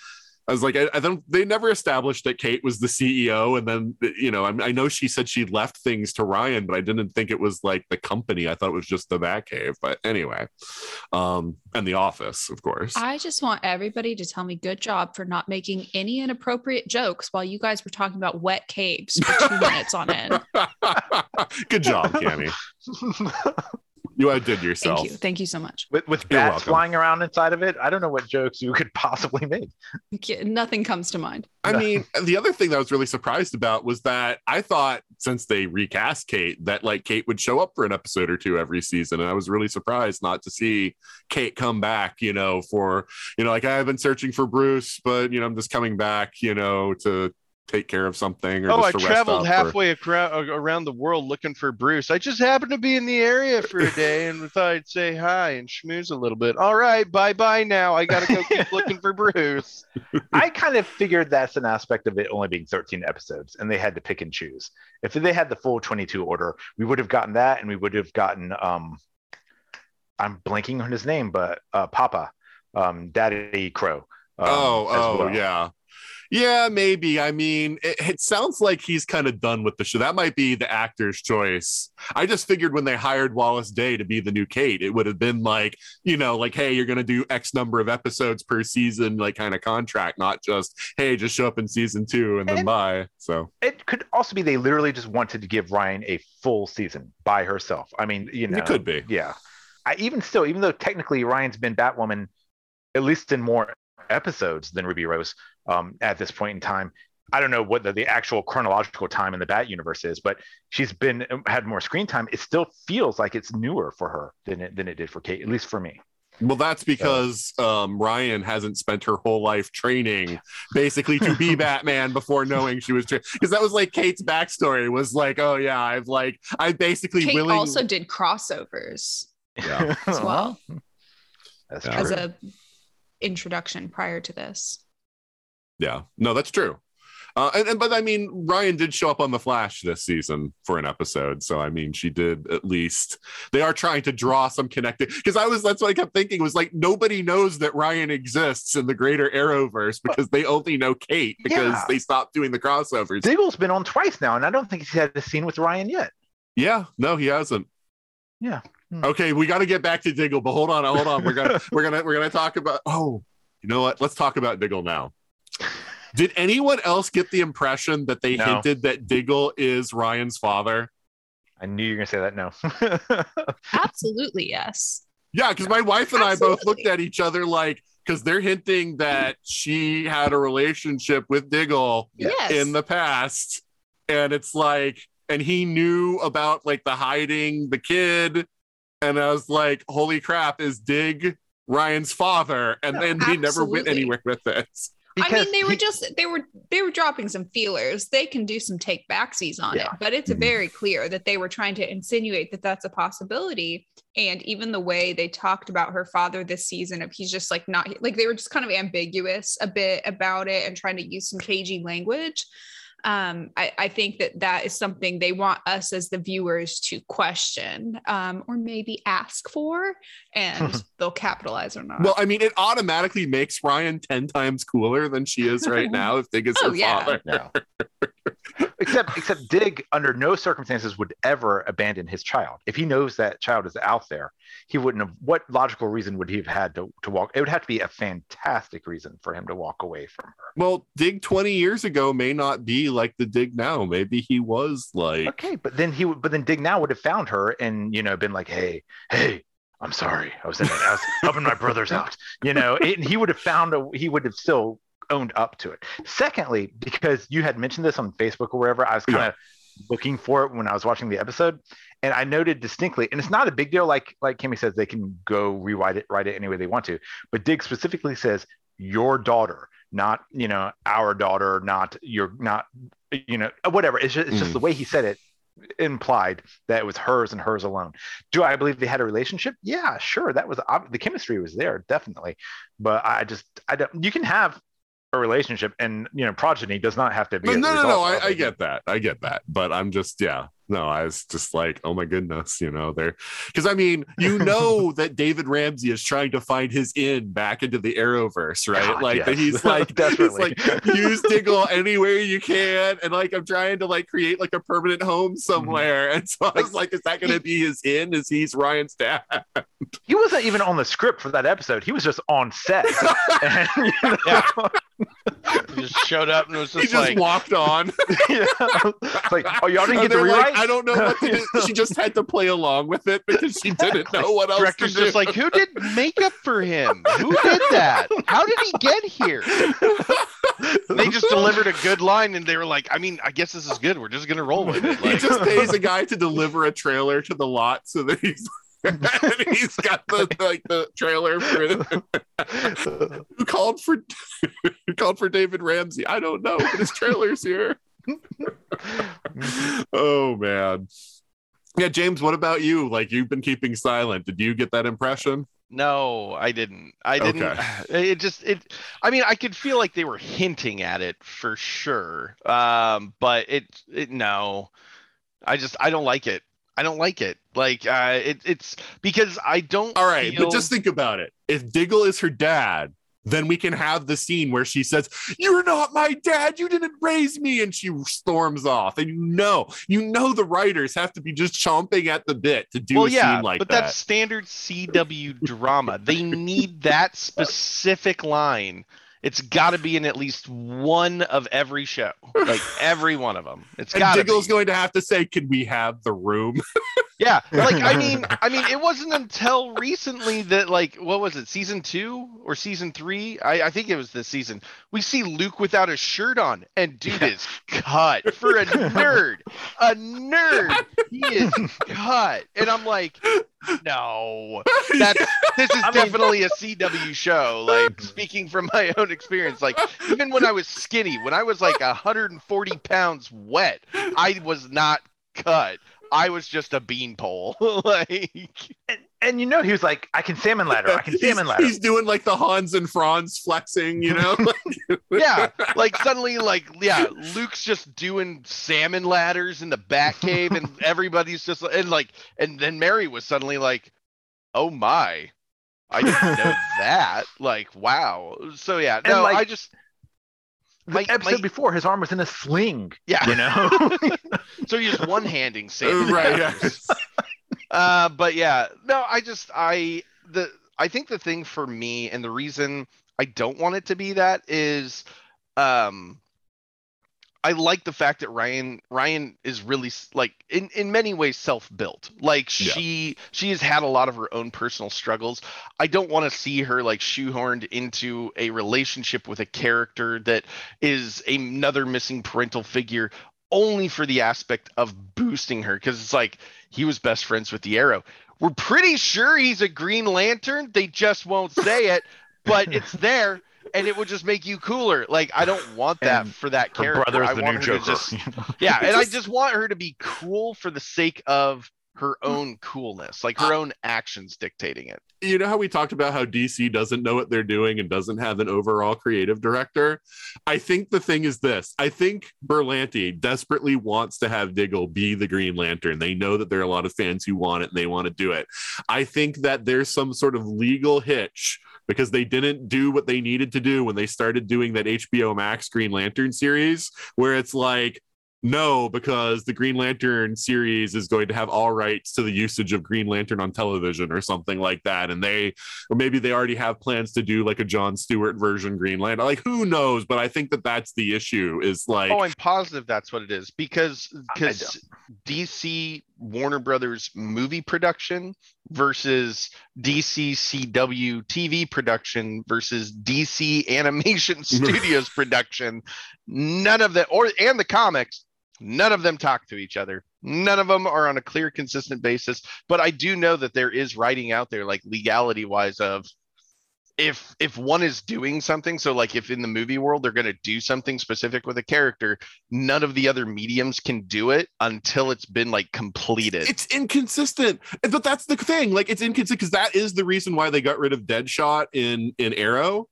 i was like i, I don't they never established that kate was the ceo and then you know I, I know she said she left things to ryan but i didn't think it was like the company. I thought it was just the batcave but anyway um and the office of course. I just want everybody to tell me good job for not making any inappropriate jokes while you guys were talking about wet caves for two minutes on end. good job Cammie you outdid yourself Thank you. Thank you so much. with, with You're bats welcome. flying around inside of it i don't know what jokes you could possibly make Nothing comes to mind. I mean, the other thing that I was really surprised about was that I thought since they recast Kate, that like Kate would show up for an episode or two every season. And I was really surprised not to see Kate come back, you know, for, you know, like I've been searching for Bruce, but, you know, I'm just coming back, you know, to take care of something or Oh, I just to rest traveled up, or- halfway acro- around the world looking for Bruce. I just happened to be in the area for a day and thought I'd say hi and schmooze a little bit. All right, bye bye now. I gotta go keep looking for Bruce. I kind of figured that's an aspect of it only being 13 episodes, and they had to pick and choose. If they had the full 22 order, we would have gotten that, and we would have gotten um, I'm blanking on his name, but uh, Papa, um, Daddy Crow. um, oh, oh, well. yeah. Yeah, maybe. I mean, it, it sounds like he's kind of done with the show. That might be the actor's choice. I just figured when they hired Wallis Day to be the new Kate, it would have been like, you know, like, hey, you're going to do X number of episodes per season, like kind of contract, not just, hey, just show up in season two and then And- bye. So, It could also be they literally just wanted to give Ryan a full season by herself. I mean, you know, it could be. Yeah. I even still, even though technically Ryan's been Batwoman, at least in more episodes than Ruby Rose um, at this point in time. I don't know what the, the actual chronological time in the Bat universe is, but she's been had more screen time. It still feels like it's newer for her than it than it did for Kate, at least for me. Well, that's because um, Ryan hasn't spent her whole life training basically to be Batman before knowing she was because that was like Kate's backstory was like, oh yeah, I've like I basically Kate willing also did crossovers Yeah. as well That's Yeah. true. as a introduction prior to this. Yeah, no, that's true. Uh, and, and but I mean, Ryan did show up on the Flash this season for an episode, so I mean, she did at least. They are trying to draw some connected because I was that's what I kept thinking was like nobody knows that Ryan exists in the greater Arrowverse because they only know Kate because Yeah. they stopped doing the crossovers. Diggle's been on twice now, and I don't think he's had a scene with Ryan yet. Yeah, no, he hasn't. Yeah. Hmm. Okay, we got to get back to Diggle, but hold on, hold on. We're gonna we're gonna we're gonna talk about. Oh, you know what? Let's talk about Diggle now. Did anyone else get the impression that they No. hinted that Diggle is Ryan's father? I knew you were gonna say that. No. Absolutely, yes. Yeah, because my wife and I both looked at each other like, because they're hinting that she had a relationship with Diggle Yes. in the past, and it's like, and he knew about like the hiding the kid, and I was like, holy crap, is Dig Ryan's father? And then he never went anywhere with it. I mean, they were he- just they were they were dropping some feelers. They can do some take backsies on Yeah. it, but it's Mhm. very clear that they were trying to insinuate that that's a possibility. And even the way they talked about her father this season, of he's just like not like they were just kind of ambiguous a bit about it and trying to use some cagey language. Um, I, I think that that is something they want us as the viewers to question um, or maybe ask for, and they'll capitalize or not. Well, I mean, it automatically makes Ryan 10 times cooler than she is right now if Dig is Oh, her yeah. father. No. except except Dig under no circumstances would ever abandon his child. If he knows that child is out there, he wouldn't have what logical reason would he have had to, to walk? It would have to be a fantastic reason for him to walk away from her. Well, Dig 20 years ago may not be like the Dig now. Maybe he was like, Okay, but then he would but then Dig now would have found her and you know been like, Hey, hey, I'm sorry. I was in I was helping my brothers out. You know, it, he would have found a he would have still owned up to it. Secondly, because you had mentioned this on Facebook or wherever, I was kind of looking for it when I was watching the episode, and I noted distinctly, and it's not a big deal. Like like Cammie says, they can go rewrite it, write it any way they want to. But Dig specifically says your daughter, not you know our daughter, not your not you know whatever. It's just, it's just Mhm. the way he said it implied that it was hers and hers alone. Do I believe they had a relationship? Yeah, sure. That was the chemistry was there definitely, but I just I don't. You can have a relationship, and you know, progeny does not have to be. no, no, no, no. I, I get that. I get that. But I'm just, yeah. No, I was just like, oh my goodness, you know, there. Because I mean, you know that David Ramsey is trying to find his in back into the Arrowverse, right? God, like that yes. he's like, he's like, use Diggle anywhere you can, and like I'm trying to like create like a permanent home Mm-hmm. somewhere. And so I was like, is that going to be his in? Is he's Ryan's dad? He wasn't even on the script for that episode. He was just on set. and, you know, Yeah. He just showed up and was he just, just like, walked on. yeah. It's like, oh, y'all didn't And get the they're like. I don't know what to do. She just had to play along with it because she didn't know what else director's to do. just like, who did makeup for him? Who did that? How did he get here? They just delivered a good line, and they were like, I mean, I guess this is good. We're just gonna roll with it. he just pays a guy to deliver a trailer to the lot so that he's and he's got the like the trailer for who called for who called for David Ramsey. I don't know, but his trailer's here. oh man. Yeah, James, what about you? Like you've been keeping silent. Did you get that impression? No, I didn't. I didn't. It just it. I mean, I could feel like they were hinting at it for sure. Um, but it it no, I just I don't like it. I don't like it. Like uh, it, it's because I don't. All right, feel- but just think about it. If Diggle is her dad, then we can have the scene where she says, "You're not my dad. You didn't raise me," and she storms off. And you know, you know, the writers have to be just chomping at the bit to do well, a yeah, scene like but that. But that's standard CW drama. They need that specific line. It's got to be in at least one of every show, like every one of them. It's and got Diggle's be. going to have to say, "Can we have the room?" Yeah, like I mean, I mean, it wasn't until recently that like what was it, season two or season three? I, I think it was this season. We see Luke without a shirt on, and dude is cut for a nerd, a nerd. He is cut, and I'm like, no, that's this is I mean- definitely a CW show. Like speaking from my own experience, like even when I was skinny, when I was like 140 pounds wet, I was not cut. I was just a beanpole. like And, you know, he was like, I can salmon ladder. I can he's, salmon ladder. he's doing like the Hans and Franz flexing, you know? yeah, like suddenly like yeah, Luke's just doing salmon ladders in the Batcave and everybody's just and like and then Mary was suddenly like, "Oh my. I didn't know that." Like, wow. So yeah, no, like, I just the my- episode my- before, his arm was in a sling. yeah. You know, so you're just one-handing salmon right. ladders. Yeah. Uh but yeah no i just i the i think the thing for me and the reason i don't want it to be that is um i like the fact that ryan ryan is really like in in many ways self-built like Yeah. she she has had a lot of her own personal struggles i don't want to see her like shoehorned into a relationship with a character that is another missing parental figure only for the aspect of boosting her because it's like he was best friends with the arrow. We're pretty sure he's a green lantern. They just won't say it but it's there and it would just make you cooler. Like i don't want that And for that character. brother's I the want new her to Joker. just yeah and i just want her to be cool for the sake of her hmm. own coolness like her ah. own actions dictating it you know how we talked about how DC doesn't know what they're doing and doesn't have an overall creative director? I think the thing is this I think Berlanti desperately wants to have Diggle be the Green Lantern. They know that there are a lot of fans who want it and they want to do it. I think that there's some sort of legal hitch because they didn't do what they needed to do when they started doing that HBO Max Green Lantern series, where it's like, no, because the Green Lantern series is going to have all rights to the usage of Green Lantern on television or something like that. And they, or maybe they already have plans to do like a John Stewart version Green Lantern. Like, who knows? But I think that that's the issue is like, oh i'm positive that's what it is because because dc warner brothers movie production versus dc cw tv production versus dc animation studios production none of that or and the comics none of them talk to each other. None of them are on a clear consistent basis. But i do know that there is writing out there like legality wise of if if one is doing something so like if in the movie world they're going to do something specific with a character none of the other mediums can do it until it's been like completed. It's inconsistent. But that's the thing. Like it's inconsistent because that is the reason why they got rid of deadshot in in arrow.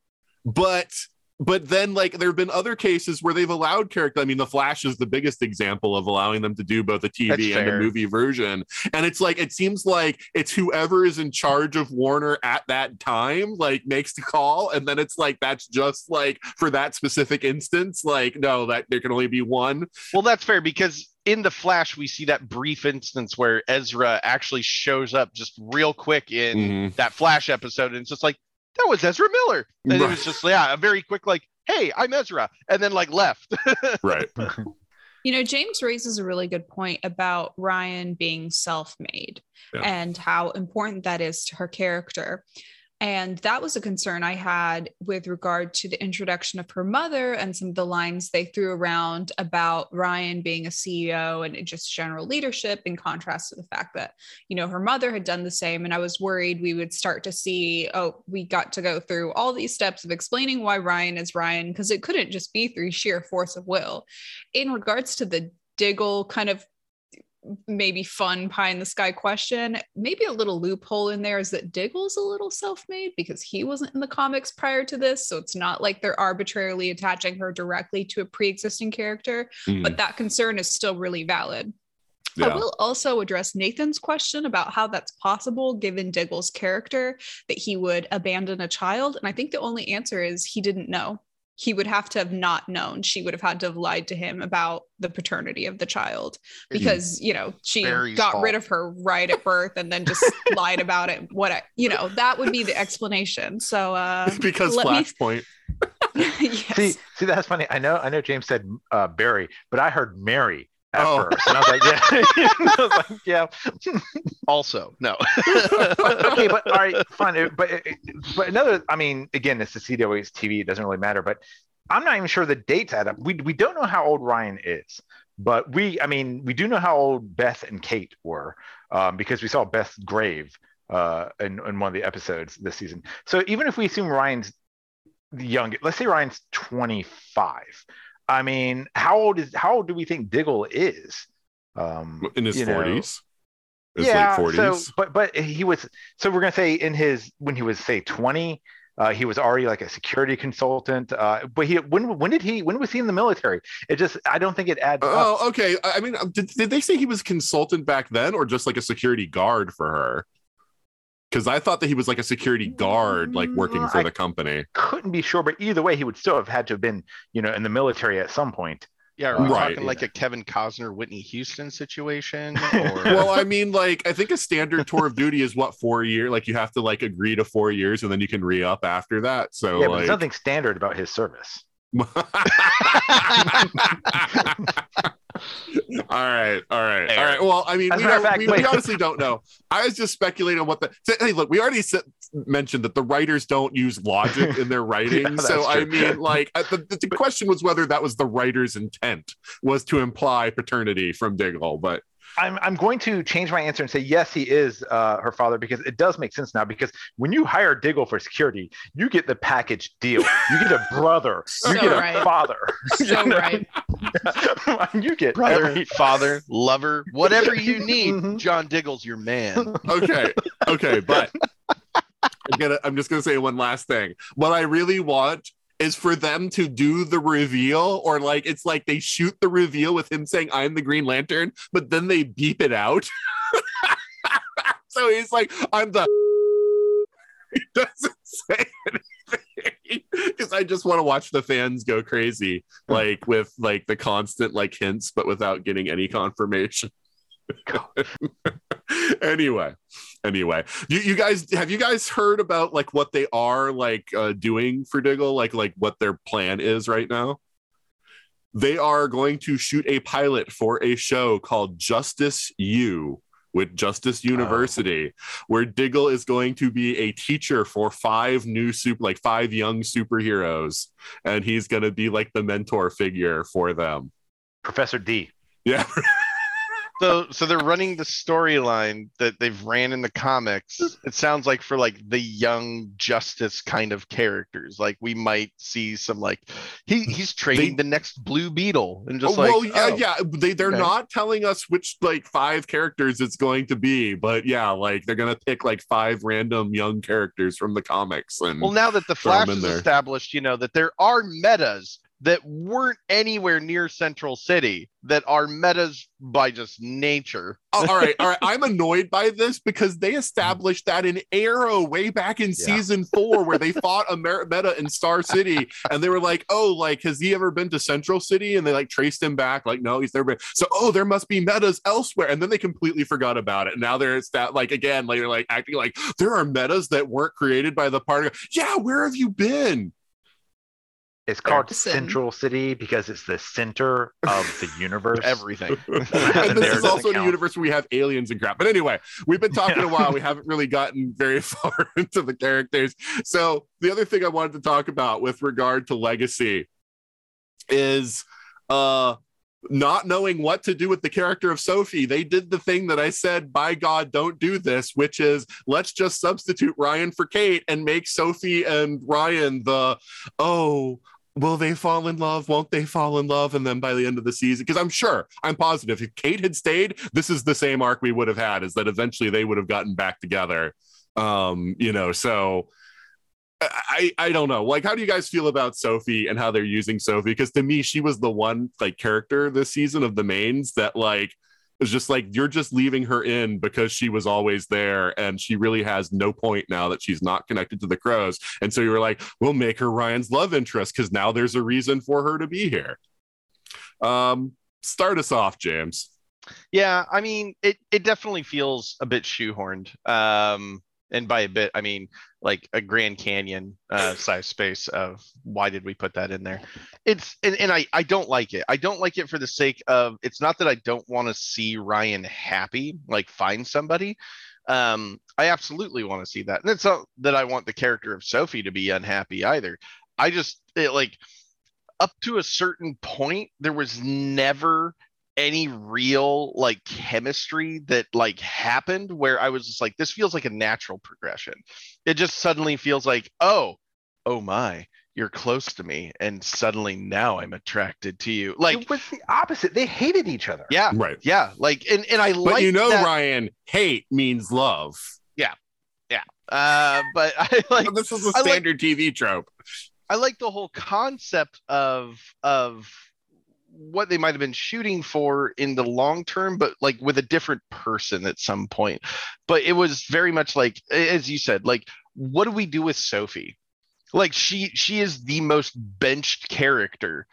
But but then like there have been other cases where they've allowed character i mean the flash is the biggest example of allowing them to do both a That's tv and a fair. movie version and it's like it seems like it's whoever is in charge of warner at that time like makes the call and then it's like that's just like for that specific instance like no that there can only be one well that's fair because in the flash we see that brief instance where ezra actually shows up just real quick in Mhm. that flash episode and it's just like that was ezra miller and it was just yeah a very quick like hey i'm ezra and then like left right You know, James raises a really good point about Ryan being self made Yeah. and how important that is to her character. And that was a concern I had with regard to the introduction of her mother and some of the lines they threw around about Ryan being a CEO and just general leadership, in contrast to the fact that, you know, her mother had done the same. And I was worried we would start to see, oh, we got to go through all these steps of explaining why Ryan is Ryan, because it couldn't just be through sheer force of will. In regards to the Diggle kind of maybe fun pie in the sky question. Maybe a little loophole in there is that Diggle's a little self-made because he wasn't in the comics prior to this, so it's not like they're arbitrarily attaching her directly to a pre-existing character, Hmm. but that concern is still really valid. Yeah. I will also address Nathan's question about how that's possible given Diggle's character that he would abandon a child. And I think the only answer is he didn't know. He would have to have not known. She would have had to have lied to him about the paternity of the child because, you know, she Barry's got fault. rid of her right at birth and then just lied about it. What, I- you know, that would be the explanation. So, uh, because let me- Flashpoint. yes. See, see, that's funny. I know, I know. James said uh, Barry, but I heard Mary at Oh. first, and I was like, yeah, I was like, yeah. Also, no. okay, but all right, fine. But but another, I mean, again, it's the CW's TV. It doesn't really matter. But I'm not even sure the dates add up. We we don't know how old Ryan is, but we, I mean, we do know how old Beth and Kate were um, because we saw Beth's grave uh, in in one of the episodes this season. So even if we assume Ryan's young, let's say Ryan's 25. I mean, how old is how old do we think Diggle is? Um, in his 40s. His yeah, late 40s. so but but he was so we're gonna say in his when he was say 20, uh, he was already like a security consultant. Uh, but he when when did he when was he in the military? It just I don't think it adds up. Oh, okay. I I mean, did, did they say he was consultant back then or just like a security guard for her? Because I thought that he was like a security guard, like working Mm, for I- the company. Couldn't be sure, but either way, he would still have had to have been you know in the military at some point. Yeah, are we Right. talking like a Kevin Costner, Whitney Houston situation? Or Well, I mean, like, I think a standard tour of duty is what four year. Like, you have to like agree to four years, and then you can re up after that. So, yeah, but like, there's nothing standard about his service. All right, all right, all right. Well, I mean, we, a matter of don't- fact, we, we honestly don't know. I was just speculating on what the. hey, look, we already said, mentioned that the writers don't use logic in their writing. Yeah, so, I mean, like, uh, the, the, the question was whether that was the writer's intent was to imply paternity from Diggle, but I'm I'm going to change my answer and say yes, he is uh, her father because it does make sense now. Because when you hire Diggle for security, you get the package deal. You get a brother. So you get a right. father. So You know? right. you get brother, every- father, lover, whatever you need. Mhm. John Diggle's your man. okay okay but I'm, gonna, I'm just gonna say one last thing what i really want is for them to do the reveal or like it's like they shoot the reveal with him saying i'm the green lantern but then they beep it out. So he's like i'm the he doesn't say anything. Because i just want to watch the fans go crazy hmm. like with like the constant like hints but without getting any confirmation anyway anyway. You, you guys have you guys heard about like what they are like uh, doing for diggle? Like like what their plan is right now? They are going to shoot a pilot for a show called justice u with justice university where diggle is going to be a teacher for five new super like five young superheroes and he's going to be like the mentor figure for them. Professor D. yeah So, so they're running the storyline that they've ran in the comics. It sounds like for like the young Justice kind of characters. Like we might see some like he he's training They- the next Blue Beetle and just Oh, like well, yeah, oh, yeah. They they're okay. not telling us which like five characters it's going to be, but yeah, like they're gonna pick like five random young characters from the comics and Well, now that the Flash is there. established, you know that there are metas that weren't anywhere near Central City that are metas by just nature. Oh, all right, all right. I'm annoyed by this because they established that in Arrow way back in season four, where they fought a meta in Star City, and they were like, "Oh, like has he ever been to Central City?" And they like traced him back, like, "No, he's never been." So, oh, there must be metas elsewhere, and then they completely forgot about it. Now there's that, like, again, they're like acting like there are metas that weren't created by the party. Yeah, where have you been? It's called Listen. Central City because it's the center of the universe. Everything. and And this is also in a universe where we have aliens and crap. But anyway, we've been talking Yeah. a while. We haven't really gotten very far into the characters. So the other thing I wanted to talk about with regard to legacy is uh not knowing what to do with the character of Sophie. They did the thing that I said, by God, don't do this, which is let's just substitute Ryan for Kate and make Sophie and Ryan the oh will they fall in love? Won't they fall in love? And then by the end of the season, because I'm sure, I'm positive, if Kate had stayed, this is the same arc we would have had, is that eventually they would have gotten back together. Um, you know, so I I don't know. Like, how do you guys feel about Sophie and how they're using Sophie? Because to me, she was the one like character this season of the mains that like just like you're just leaving her in because she was always there and she really has no point now that she's not connected to the crows. And so you were like we'll make her ryan's love interest because now there's a reason for her to be here. Um start us off james. Yeah, I mean, it it definitely feels a bit shoehorned. Um, and by a bit, I mean like a Grand Canyon uh, size space of why did we put that in there? It's and, and I I don't like it. I don't like it for the sake of it's not that I don't want to see Ryan happy, like find somebody. Um, I absolutely want to see that, and it's not that I want the character of Sophie to be unhappy either. I just it, like up to a certain point, there was never any real like chemistry that like happened where I was just like, this feels like a natural progression. It just suddenly feels like, oh, oh my, you're close to me, and suddenly now I'm attracted to you. Like, it was the opposite. They hated each other. yeah, right yeah, like, and and I but like you know that, ryan hate means love Yeah. Yeah. uh, but I like this is a I like- standard tv trope I like the whole concept of of what they might have been shooting for in the long term, but like with a different person at some point. But it was very much like, as you said, like, what do we do with Sophie? Like she she is the most benched character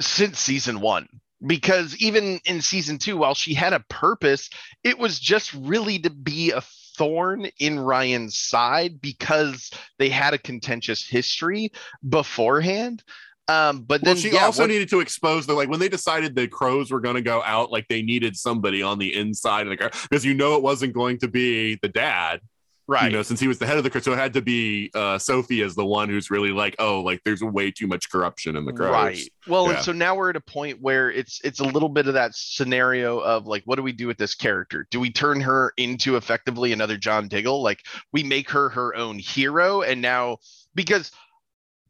since season one. Because even in season two, while she had a purpose, it was just really to be a thorn in Ryan's side because they had a contentious history beforehand. Um, but well then she yeah, also what- needed to expose the like when they decided the crows were going to go out like they needed somebody on the inside of the car because you know it wasn't going to be the dad right. you know since he was the head of the crow so it had to be uh sophie as the one who's really like oh like there's way too much corruption in the crows Right. Well, Yeah. and so now we're at a point where it's it's a little bit of that scenario of like, what do we do with this character? Do we turn her into effectively another John Diggle? Like we make her her own hero, and now because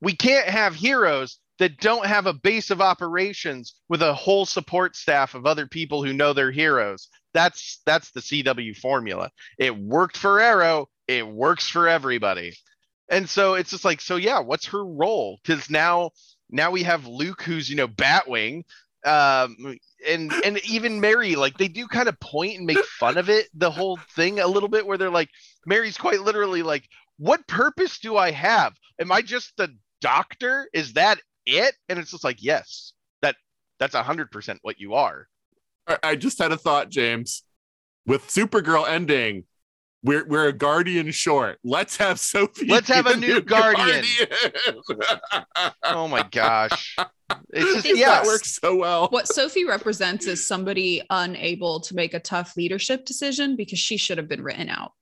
we can't have heroes that don't have a base of operations with a whole support staff of other people who know they're heroes. That's that's the CW formula. It worked for Arrow. It works for everybody. And so it's just like, so yeah, what's her role? Because now now we have Luke, who's you know Batwing, um, and and even Mary, like they do kind of point and make fun of it, the whole thing a little bit, where they're like, Mary's quite literally like, what purpose do I have? Am I just the doctor? Is that it? And it's just like, yes, that that's a hundred percent what you are. I- i just had a thought james with supergirl ending we're, we're a guardian short. Let's have Sophie. Let's have a the new Guardian. Guardian. Oh my gosh, it's just think yeah, that works so well. What Sophie represents is somebody unable to make a tough leadership decision because she should have been written out.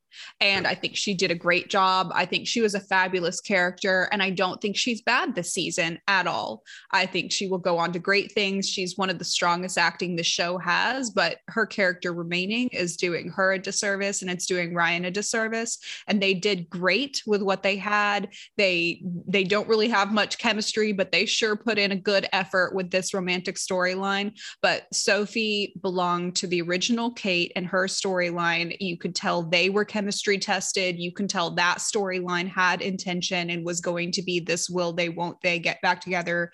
And I think she did a great job. I think she was a fabulous character. And I don't think she's bad this season at all. I think she will go on to great things. She's one of the strongest acting the show has, but her character remaining is doing her a disservice and it's doing Ryan a disservice. And they did great with what they had. They they don't really have much chemistry, but they sure put in a good effort with this romantic storyline. But Sophie belonged to the original Kate and her storyline. You could tell they were chemistry tested. You can tell that storyline had intention and was going to be this will they, won't they get back together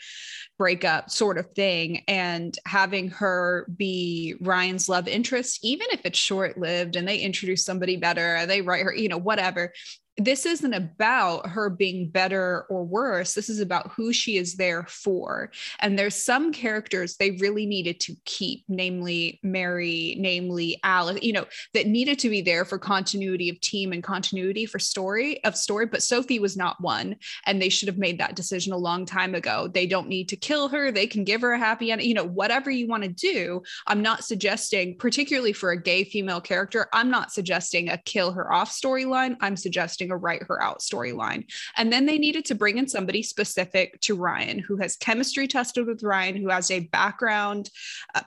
breakup sort of thing. And having her be Ryan's love interest, even if it's short lived and they introduce somebody better, they write her, you know, whatever. This isn't about her being better or worse. This is about who she is there for. And there's some characters they really needed to keep, namely Mary, namely Alice, you know, that needed to be there for continuity of team and continuity for story of story. But Sophie was not one. And they should have made that decision a long time ago. They don't need to kill her. They can give her a happy end, you know, whatever you want to do. I'm not suggesting, particularly for a gay female character, I'm not suggesting a kill her off storyline. I'm suggesting a write her out storyline. And then they needed to bring in somebody specific to Ryan who has chemistry tested with Ryan, who has a background uh,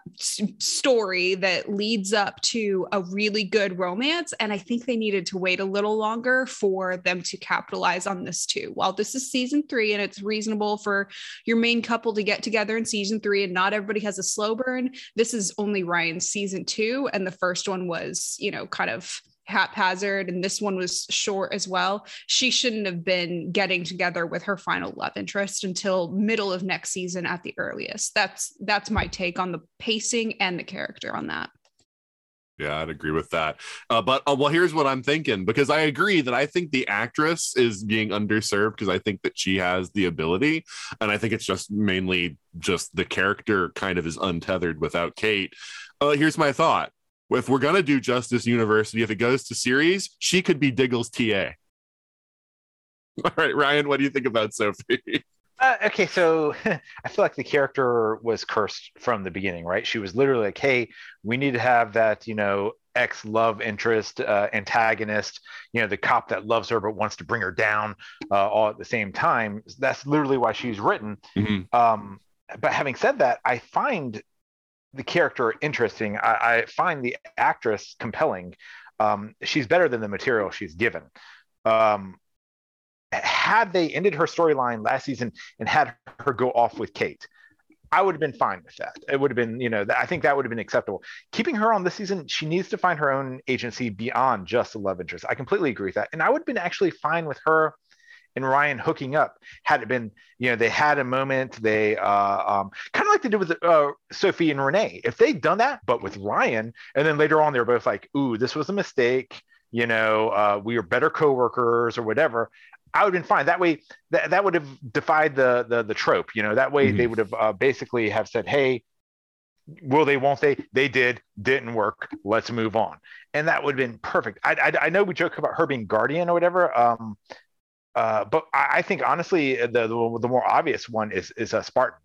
story that leads up to a really good romance. And I think they needed to wait a little longer for them to capitalize on this too. While this is season three and it's reasonable for your main couple to get together in season three and not everybody has a slow burn, this is only Ryan's season two. And the first one was, you know, kind of haphazard and this one was short as well she shouldn't have been getting together with her final love interest until middle of next season at the earliest that's that's my take on the pacing and the character on that Yeah, I'd agree with that. Uh, but uh, well, here's what I'm thinking because I agree that I think the actress is being underserved because I think that she has the ability, and I think it's just mainly just the character kind of is untethered without Kate. Uh, here's my thought: if we're gonna do Justice University, if it goes to series, she could be Diggle's TA. All right, Ryan, what do you think about Sophie? Uh, okay, so I feel like the character was cursed from the beginning, right? She was literally like, "Hey, we need to have that, you know, ex love interest uh, antagonist, you know, the cop that loves her but wants to bring her down, uh, all at the same time." That's literally why she's written. Mhm. Um, but having said that, I find the character interesting. I, I find the actress compelling. Um, she's better than the material she's given. Um, had they ended her storyline last season and had her go off with Kate, I would have been fine with that. It would have been, you know, I think that would have been acceptable. Keeping her on this season, she needs to find her own agency beyond just the love interest. I completely agree with that. And I would have been actually fine with her and Ryan hooking up had it been, you know, they had a moment, they uh, um, kind of like they did with uh, Sophie and Renee. If they'd done that, but with Ryan, and then later on they were both like, ooh, this was a mistake. You know, uh, we are better coworkers or whatever. I would have been fine. That way, that, that would have defied the, the the trope. You know, that way they would have uh, basically have said, "Hey, will they? Won't they? They did. Didn't work. Let's move on." And that would have been perfect. I, I, I know we joke about her being guardian or whatever. Um, uh, but I, I think honestly, the, the the more obvious one is is a Spartan.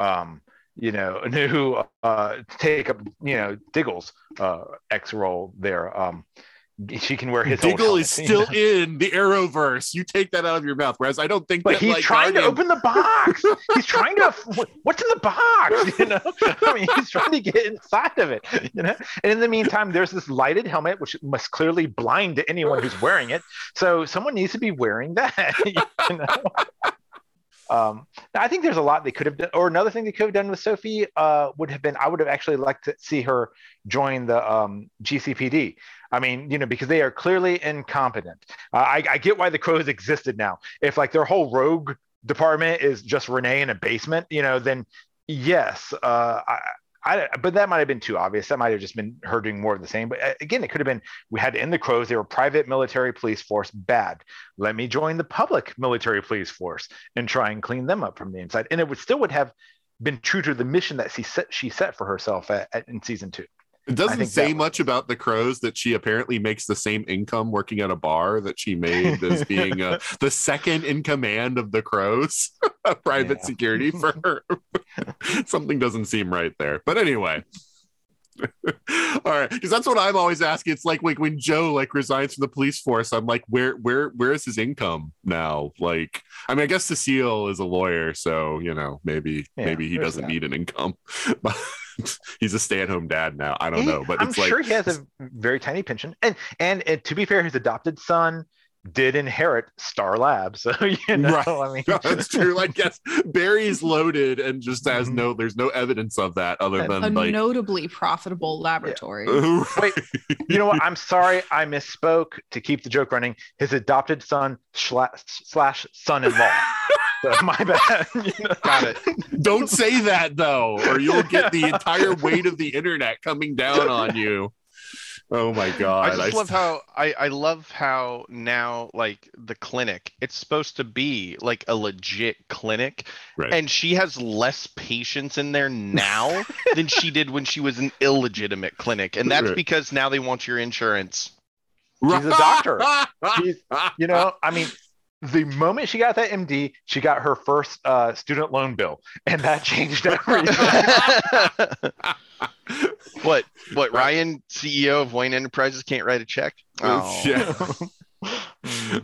Um, you know, who uh, take up you know Diggle's uh, X role there. Um, she can wear his Diggle is still in the Arrowverse. You take that out of your mouth. Whereas I don't think But that he's like trying Guardian- to open the box. he's trying to. What's in the box? You know, I mean, he's trying to get inside of it. You know, and in the meantime, there's this lighted helmet which must clearly blind to anyone who's wearing it. So someone needs to be wearing that. You know. Um, I think there's a lot they could have done, or another thing they could have done with Sophie uh, would have been I would have actually liked to see her join the um, GCPD. I mean, you know, because they are clearly incompetent. Uh, I, I get why the crows existed now. If like their whole rogue department is just Renee in a basement, you know, then yes, uh, I, I, but that might have been too obvious. That might have just been her doing more of the same. But uh, again, it could have been we had to end the crows. They were private military police force, bad. Let me join the public military police force and try and clean them up from the inside. And it would still would have been true to the mission that she set she set for herself at, at, in season two. It doesn't say that much about the crows that she apparently makes the same income working at a bar that she made as being uh, the second in command of the crows, a private Yeah. security firm. Something doesn't seem right there. But anyway. All right, because that's what I'm always asking. It's like like when Joe like resigns from the police force, I'm like, where where where is his income now? Like, I mean, I guess Cecile is a lawyer, so you know maybe Yeah, maybe he doesn't that. need an income. But he's a stay-at-home dad now. I don't He- know, but I'm it's like sure he has a very tiny pension, and and, and to be fair, his adopted son did inherit Star Labs, so you know, Right. I mean, No, that's true. Like, yes, Barry's loaded and just has Mhm. no, there's no evidence of that other And- a than like, notably profitable laboratory Wait, you know what? I'm sorry, I misspoke. To keep the joke running, his adopted son slash, slash son-in-law. So my bad. you know? Got it. don't say that though, or you'll get the entire weight of the internet coming down on you. Oh my god! I just love st- how I, I love how now like the clinic it's supposed to be like a legit clinic Right. and she has less patients in there now than she did when she was an illegitimate clinic and that's Right. because now they want your insurance She's a doctor. She's, you know, I mean, the moment she got that MD, she got her first uh, student loan bill, and that changed everything. what what Ryan CEO of Wayne Enterprises can't write a check oh. Yeah.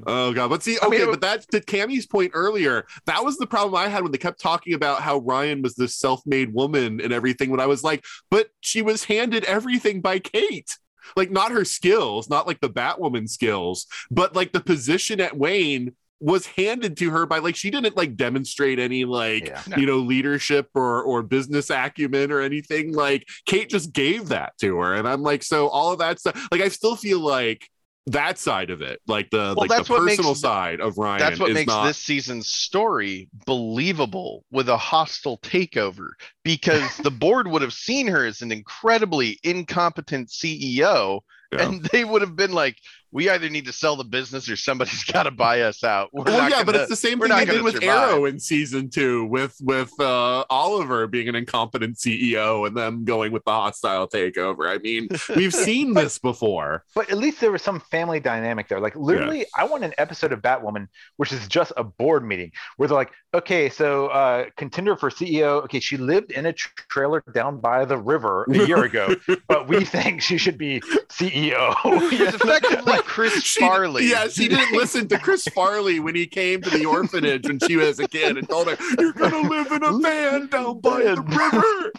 Oh god, but see, I okay, mean, but that's to Cammie's point earlier. That was the problem I had when they kept talking about how Ryan was this self-made woman and everything. When I was like, but she was handed everything by Kate, like not her skills, not like the Batwoman skills, but like the position at Wayne was handed to her by like she didn't like demonstrate any like Yeah. you know leadership or or business acumen or anything like kate just gave that to her and i'm like so all of that stuff like i still feel like that side of it like the like that's the what makes personal the- side of ryan That's what is makes not this season's story believable with a hostile takeover because the board would have seen her as an incredibly incompetent CEO Yeah. and they would have been like, we either need to sell the business or somebody's got to buy us out. We're well, not yeah, but gonna- it's the same thing they did with survive. Arrow in season two, with with uh, Oliver being an incompetent CEO and them going with the hostile takeover. I mean, we've seen this before. but at least there was some family dynamic there. Like literally, I want an episode of Batwoman, which is just a board meeting where they're like, okay, so uh, contender for CEO. Okay, she lived in a tr- trailer down by the river a year ago, but we think she should be CEO. It's effectively Chris She- Farley. Yeah, she didn't listen to Chris Farley when he came to the orphanage when she was a kid and told her, "You're gonna live in a van down by the river."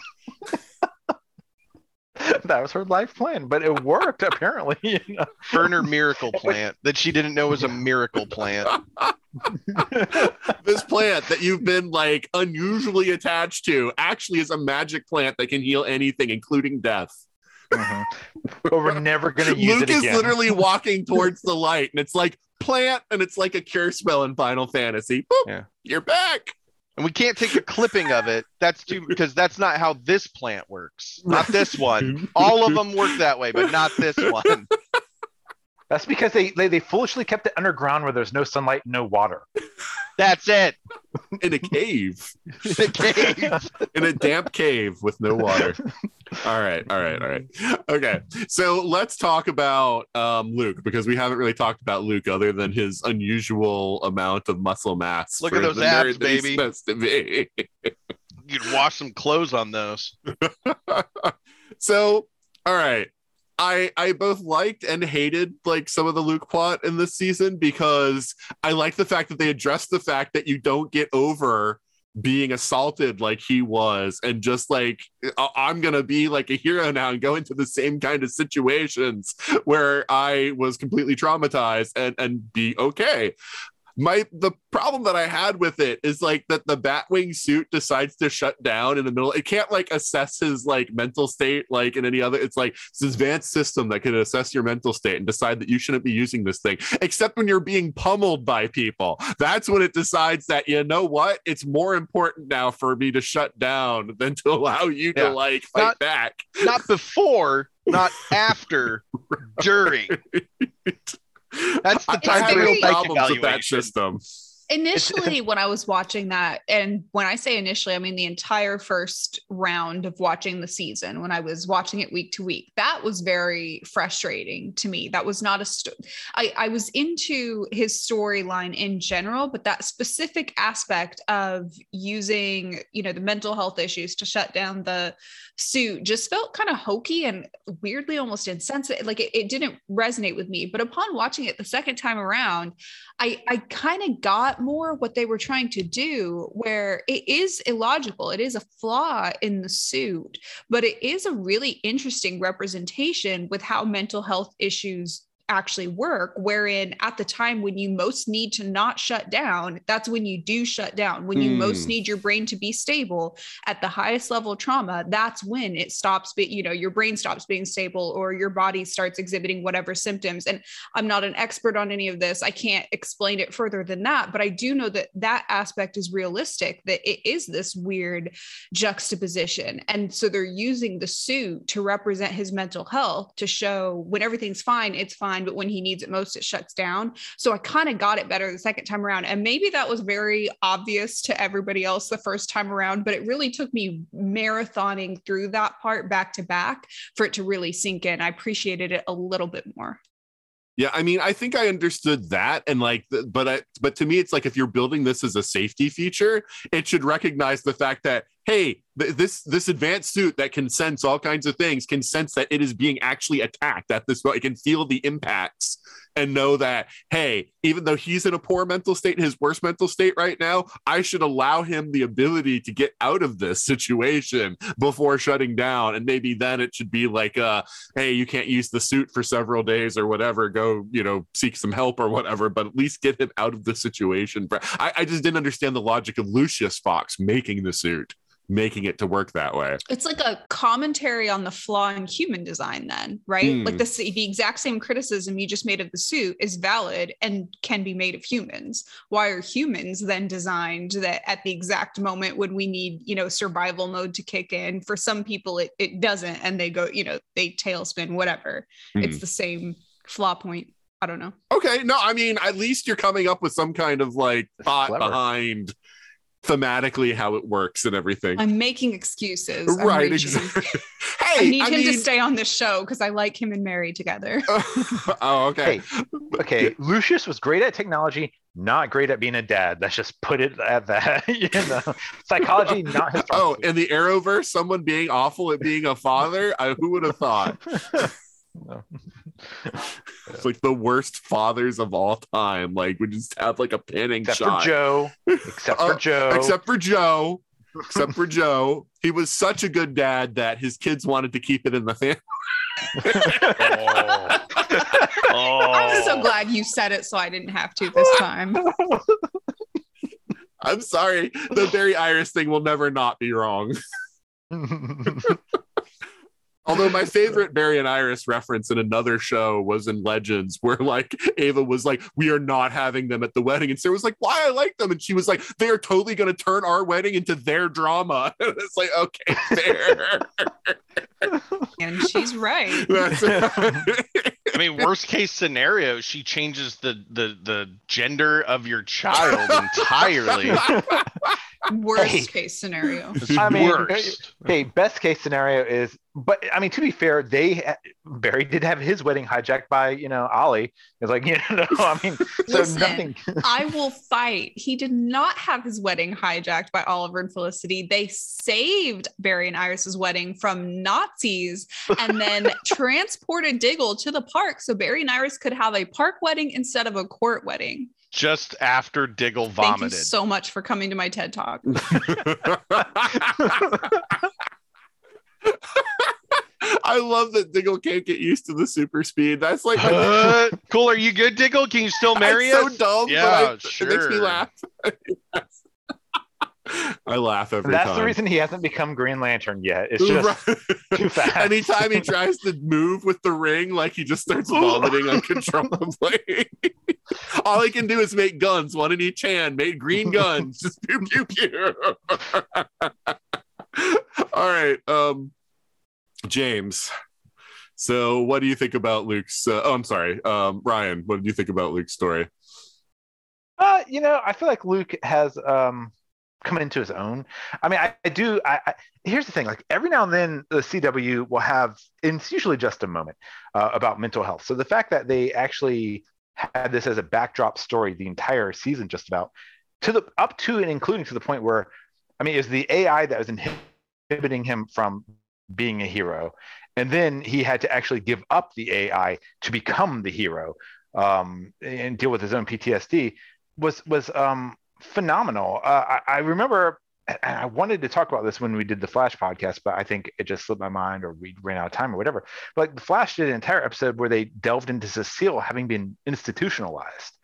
that was her life plan, but it worked apparently. You know? Burner miracle plant that she didn't know was a miracle plant. this plant that you've been like unusually attached to actually is a magic plant that can heal anything, including death. Mhm. But we're never gonna use Luke it is again. Is literally walking towards the light, and it's like plant, and it's like a cure spell in Final Fantasy. Boop, Yeah. You're back. And we can't take a clipping of it. That's too because that's not how this plant works. Not this one. All of them work that way, but not this one. That's because they, they they foolishly kept it underground where there's no sunlight, no water. That's it. in a cave, The cave. in a damp cave with no water. All right, all right, all right. Okay, so let's talk about um, Luke because we haven't really talked about Luke other than his unusual amount of muscle mass. Look at those the abs, nerd that he's baby. to be. You could wash some clothes on those. so all right i i both liked and hated like some of the luke plot in this season because i like the fact that they addressed the fact that you don't get over being assaulted like he was and just like i'm gonna be like a hero now and go into the same kind of situations where i was completely traumatized and and be okay my the problem that I had with it is like that the Batwing suit decides to shut down in the middle. It can't like assess his like mental state like in any other. It's like it's this advanced system that can assess your mental state and decide that you shouldn't be using this thing, except when you're being pummeled by people. That's when it decides that you know what, it's more important now for me to shut down than to allow you to like fight Not- back. Not before, not after, during. That's the I time real very- problems with that system. Initially, when I was watching that, and when I say initially, I mean the entire first round of watching the season, when I was watching it week to week, that was very frustrating to me. That was not a I, I was into his storyline in general, but that specific aspect of using, you know, the mental health issues to shut down the suit just felt kind of hokey and weirdly almost insensitive. Like it, it didn't resonate with me. But upon watching it the second time around, I, I kind of got more what they were trying to do, where it is illogical. It is a flaw in the suit, but it is a really interesting representation with how mental health issues actually work wherein at the time when you most need to not shut down that's when you do shut down. When you most Hmm. need your brain to be stable at the highest level of trauma that's when it stops be, you know your brain stops being stable or your body starts exhibiting whatever symptoms. And i'm not an expert on any of this. I can't explain it further than that but i do know that that aspect is realistic that it is this weird juxtaposition. And so they're using the suit to represent his mental health to show when everything's fine it's fine but when he needs it most it shuts down. So i kind of got it better the second time around. And maybe that was very obvious to everybody else the first time around but it really took me marathoning through that part back to back for it to really sink in. I appreciated it a little bit more. Yeah, I mean, I think I understood that, and like, but I, but to me, it's like if you're building this as a safety feature, it should recognize the fact that hey, th- this this advanced suit that can sense all kinds of things can sense that it is being actually attacked at this. Point. It can feel the impacts and know that hey, even though he's in a poor mental state, his worst mental state right now, I should allow him the ability to get out of this situation before shutting down, and maybe then it should be like, uh, hey, you can't use the suit for several days or whatever. Go, you know, seek some help or whatever, but at least get him out of the situation. I, I just didn't understand the logic of Lucius Fox making the suit, making it to work that way. it's like a commentary on the flaw in human design then right Hmm. like the, the exact same criticism you just made of the suit is valid and can be made of humans why are humans then designed that at the exact moment when we need you know survival mode to kick in for some people it, it doesn't and they go you know they tailspin whatever Hmm. it's the same flaw point i don't know Okay, no, I mean, at least you're coming up with some kind of like thought Clever. behind thematically how it works and everything. i'm making excuses I'm right, reaching. exactly. i need I him mean, to stay on this show because i like him and mary together oh, okay. Hey, Okay, Lucius was great at technology, not great at being a dad. Let's just put it at that. you know, psychology not his. Oh, suit. in the Arrowverse, someone being awful at being a father. I, who would have thought? No. It's like the worst fathers of all time. Like we just have like a panning except shot. for Joe. Except Oh, for Joe. Except for Joe. Except for Joe. He was such a good dad that his kids wanted to keep it in the family. Oh. oh. I'm so glad you said it so I didn't have to this time. I'm sorry. The Barry Iris thing will never not be wrong. Although my favorite Barry and Iris reference in another show was in Legends, where like Ava was like, "We are not having them at the wedding," and Sarah was like, "Why? I like them," and she was like, "They are totally going to turn our wedding into their drama." And it's like, okay, fair. And she's right. That's I mean, worst case scenario, she changes the the the gender of your child entirely. Worst Hey. case scenario. I mean, worst. okay, best case scenario is, but I mean, to be fair, they Barry did have his wedding hijacked by you know Ollie. It's like you know, I mean, so Listen. nothing. I will fight. He did not have his wedding hijacked by Oliver and Felicity. They saved Barry and Iris's wedding from Nazis and then transported Diggle to the park so Barry and Iris could have a park wedding instead of a court wedding. Just after Diggle vomited. Thank you so much for coming to my TED Talk. I love that Diggle can't get used to the super speed. That's like Uh, cool. Are you good, Diggle? Can you still marry It's so us? dumb, Yeah, but I, it makes me sure. laugh. I laugh every time. That's time. the reason he hasn't become Green Lantern yet. It's just too fast. Anytime he tries to move with the ring, like he just starts vomiting uncontrollably. All he can do is make guns, one in each hand, made green guns. Just pew pew pew. All right. Um James. So what do you think about Luke's uh, oh I'm sorry. Um Ryan, what did you think about Luke's story? Uh, you know, I feel like Luke has um come into his own. I mean, I, I do. I, I here's the thing: like every now and then, the CW will have, and it's usually just a moment uh, about mental health. So the fact that they actually had this as a backdrop story the entire season, just about to the up to and including to the point where, I mean, is the AI that was inhibiting him from being a hero, and then he had to actually give up the AI to become the hero um, and deal with his own PTSD was was um, phenomenal. Uh, I, I remember and I wanted to talk about this when we did the Flash podcast, but I think it just slipped my mind or we ran out of time or whatever. But like the Flash did an entire episode where they delved into Cecile having been institutionalized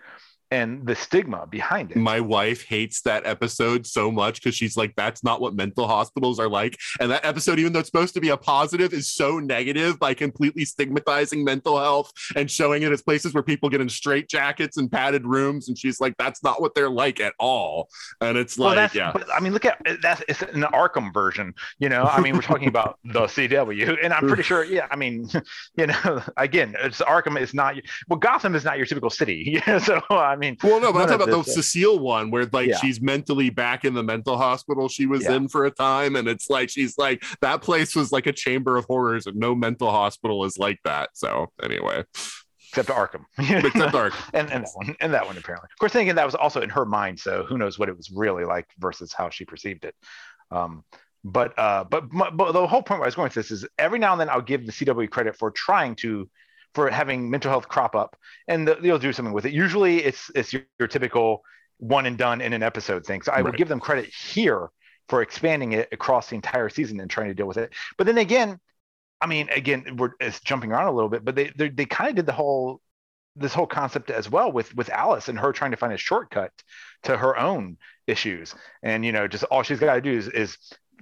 and the stigma behind it. My wife hates that episode so much because she's like, that's not what mental hospitals are like. And that episode, even though it's supposed to be a positive, is so negative by completely stigmatizing mental health and showing it as places where people get in straight jackets and padded rooms. And she's like, that's not what they're like at all. And it's well, like, yeah. but I mean, look at that's it's an Arkham version, you know. I mean, we're talking about the CW, and I'm pretty sure, yeah. I mean, you know, again, it's Arkham is not well, Gotham is not your typical city, yeah. So I mean, Well, no, but I'm talking about the Cecile one where like Yeah. she's mentally back in the mental hospital she was Yeah. in for a time. And it's like, she's like, that place was like a chamber of horrors and no mental hospital is like that. So anyway, except Arkham, except dark. and and that one, and that one apparently. Of course, thinking that was also in her mind, so who knows what it was really like versus how she perceived it. Um, but uh, but, my- but the whole point where I was going with this is every now and then I'll give the CW credit for trying to for having mental health crop up, and the, they'll do something with it. Usually, it's it's your, your typical one and done in an episode thing. So I would give them credit here for expanding it across the entire season and trying to deal with it. But then again, I mean, again, we're it's jumping around a little bit, but they they, they kind of did the whole this whole concept as well with with Alice and her trying to find a shortcut to her own issues, and you know, just all she's got to do is is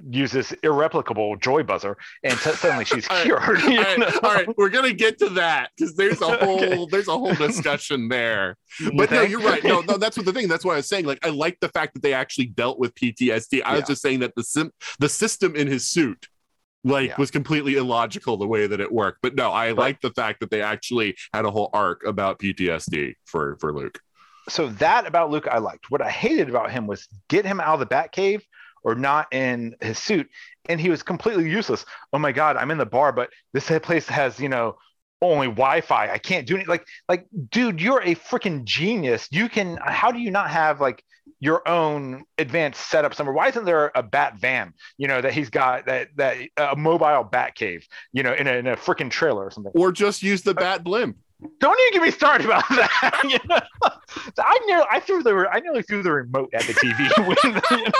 use this irreplicable joy buzzer, and so suddenly she's All right. cured. All you right, know? all right, we're gonna get to that because there's a whole Okay. there's a whole discussion there. You But no, you're right. No, no, that's what the thing. That's why I was saying. Like, I like the fact that they actually dealt with PTSD. I was just saying that the sim- the system in his suit, like, Yeah. was completely illogical the way that it worked. But no, I like the fact that they actually had a whole arc about PTSD for for Luke. so that about Luke I liked. What I hated about him was get him out of the Batcave or not in his suit, and he was completely useless. Oh my god, I'm in the bar, but this place has you know only Wi-Fi. I can't do anything. like like dude, you're a freaking genius. You can. How do you not have like your own advanced setup somewhere? Why isn't there a bat van? You know that he's got that that a mobile bat cave. You know in a, in a freaking trailer or something. Or just use the bat blimp. Don't even get me started about that. You know? I nearly, I threw the, I nearly threw the remote at the TV. When, you know?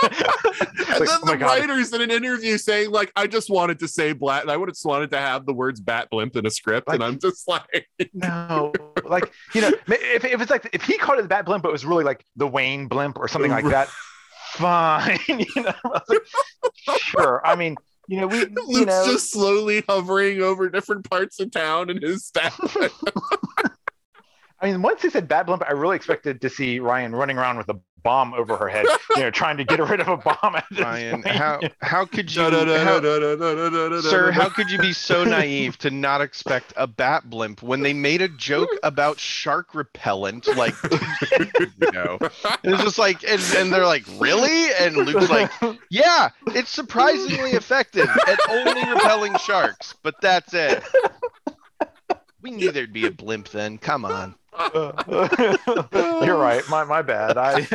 And Like, then oh my the God. writers in an interview saying, like, I just wanted to say Blat, I would have just wanted to have the words bat blimp in a script. and I'm just like, No, like you know, if, if it's like if he called it the Bat Blimp, but it was really like the Wayne Blimp or something like that, fine. You know, I like, sure. I mean, you know, we, you Luke's know, just slowly hovering over different parts of town and his staff. I mean, once he said Bat Blimp, I really expected to see Ryan running around with a bomb over her head, you know, trying to get rid of a bomb. At Ryan, point. how how could you, sir? How could you be so naive to not expect a bat blimp when they made a joke about shark repellent like you know. It's just like, and, and they're like, really? And Luke's like, yeah, it's surprisingly effective at only repelling sharks, but that's it. We knew there'd be a blimp then. Come on. You're right. My my bad. I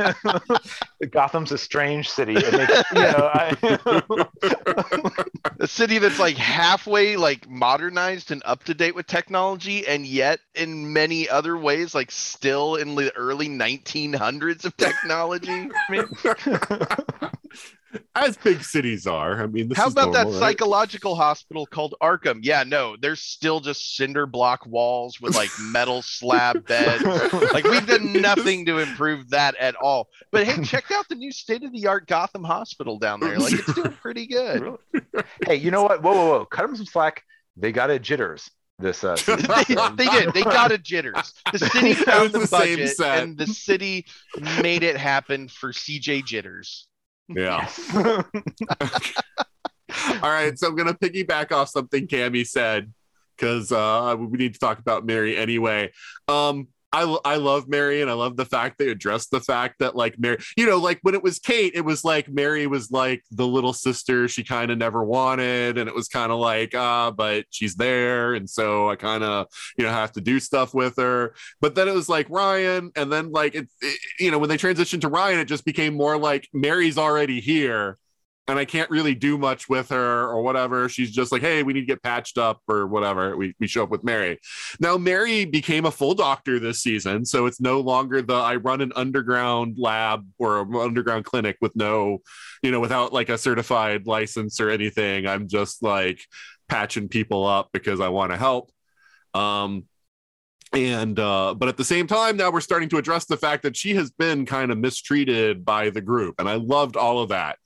Gotham's a strange city. It makes, you know, I, A city that's like halfway like modernized and up to date with technology, and yet in many other ways, like still in the early 1900s of technology. As big cities are. I mean, this How is about that right? psychological hospital called Arkham? Yeah, no, there's still just cinder block walls with like metal slab beds. Like we've done nothing to improve that at all. But hey, check out the new state of the art Gotham Hospital down there. Like it's doing pretty good. hey, you know what? Whoa, whoa, whoa! Cut them some slack. They got a jitters. This uh, they, they did. They got a jitters. The city found It the, was the same budget, set. and the city made it happen for CC Jitters. Yeah. All right, so I'm gonna piggyback off something Cammie said because uh, we need to talk about Mary anyway. Um, I I love Mary, and I love the fact they addressed the fact that like Mary, you know, like when it was Kate, it was like Mary was like the little sister she kind of never wanted, and it was kind of like ah, but she's there, and so I kind of you know have to do stuff with her. But then it was like Ryan, and then like it, it you know when they transitioned to Ryan, it just became more like Mary's already here and I can't really do much with her or whatever. She's just like, hey, we need to get patched up or whatever. We, we show up with Mary. Now, Mary became a full doctor this season. So it's no longer the I run an underground lab or an underground clinic with no, you know, without like a certified license or anything. I'm just like patching people up because I want to help. Um, and uh but at the same time now we're starting to address the fact that she has been kind of mistreated by the group and i loved all of that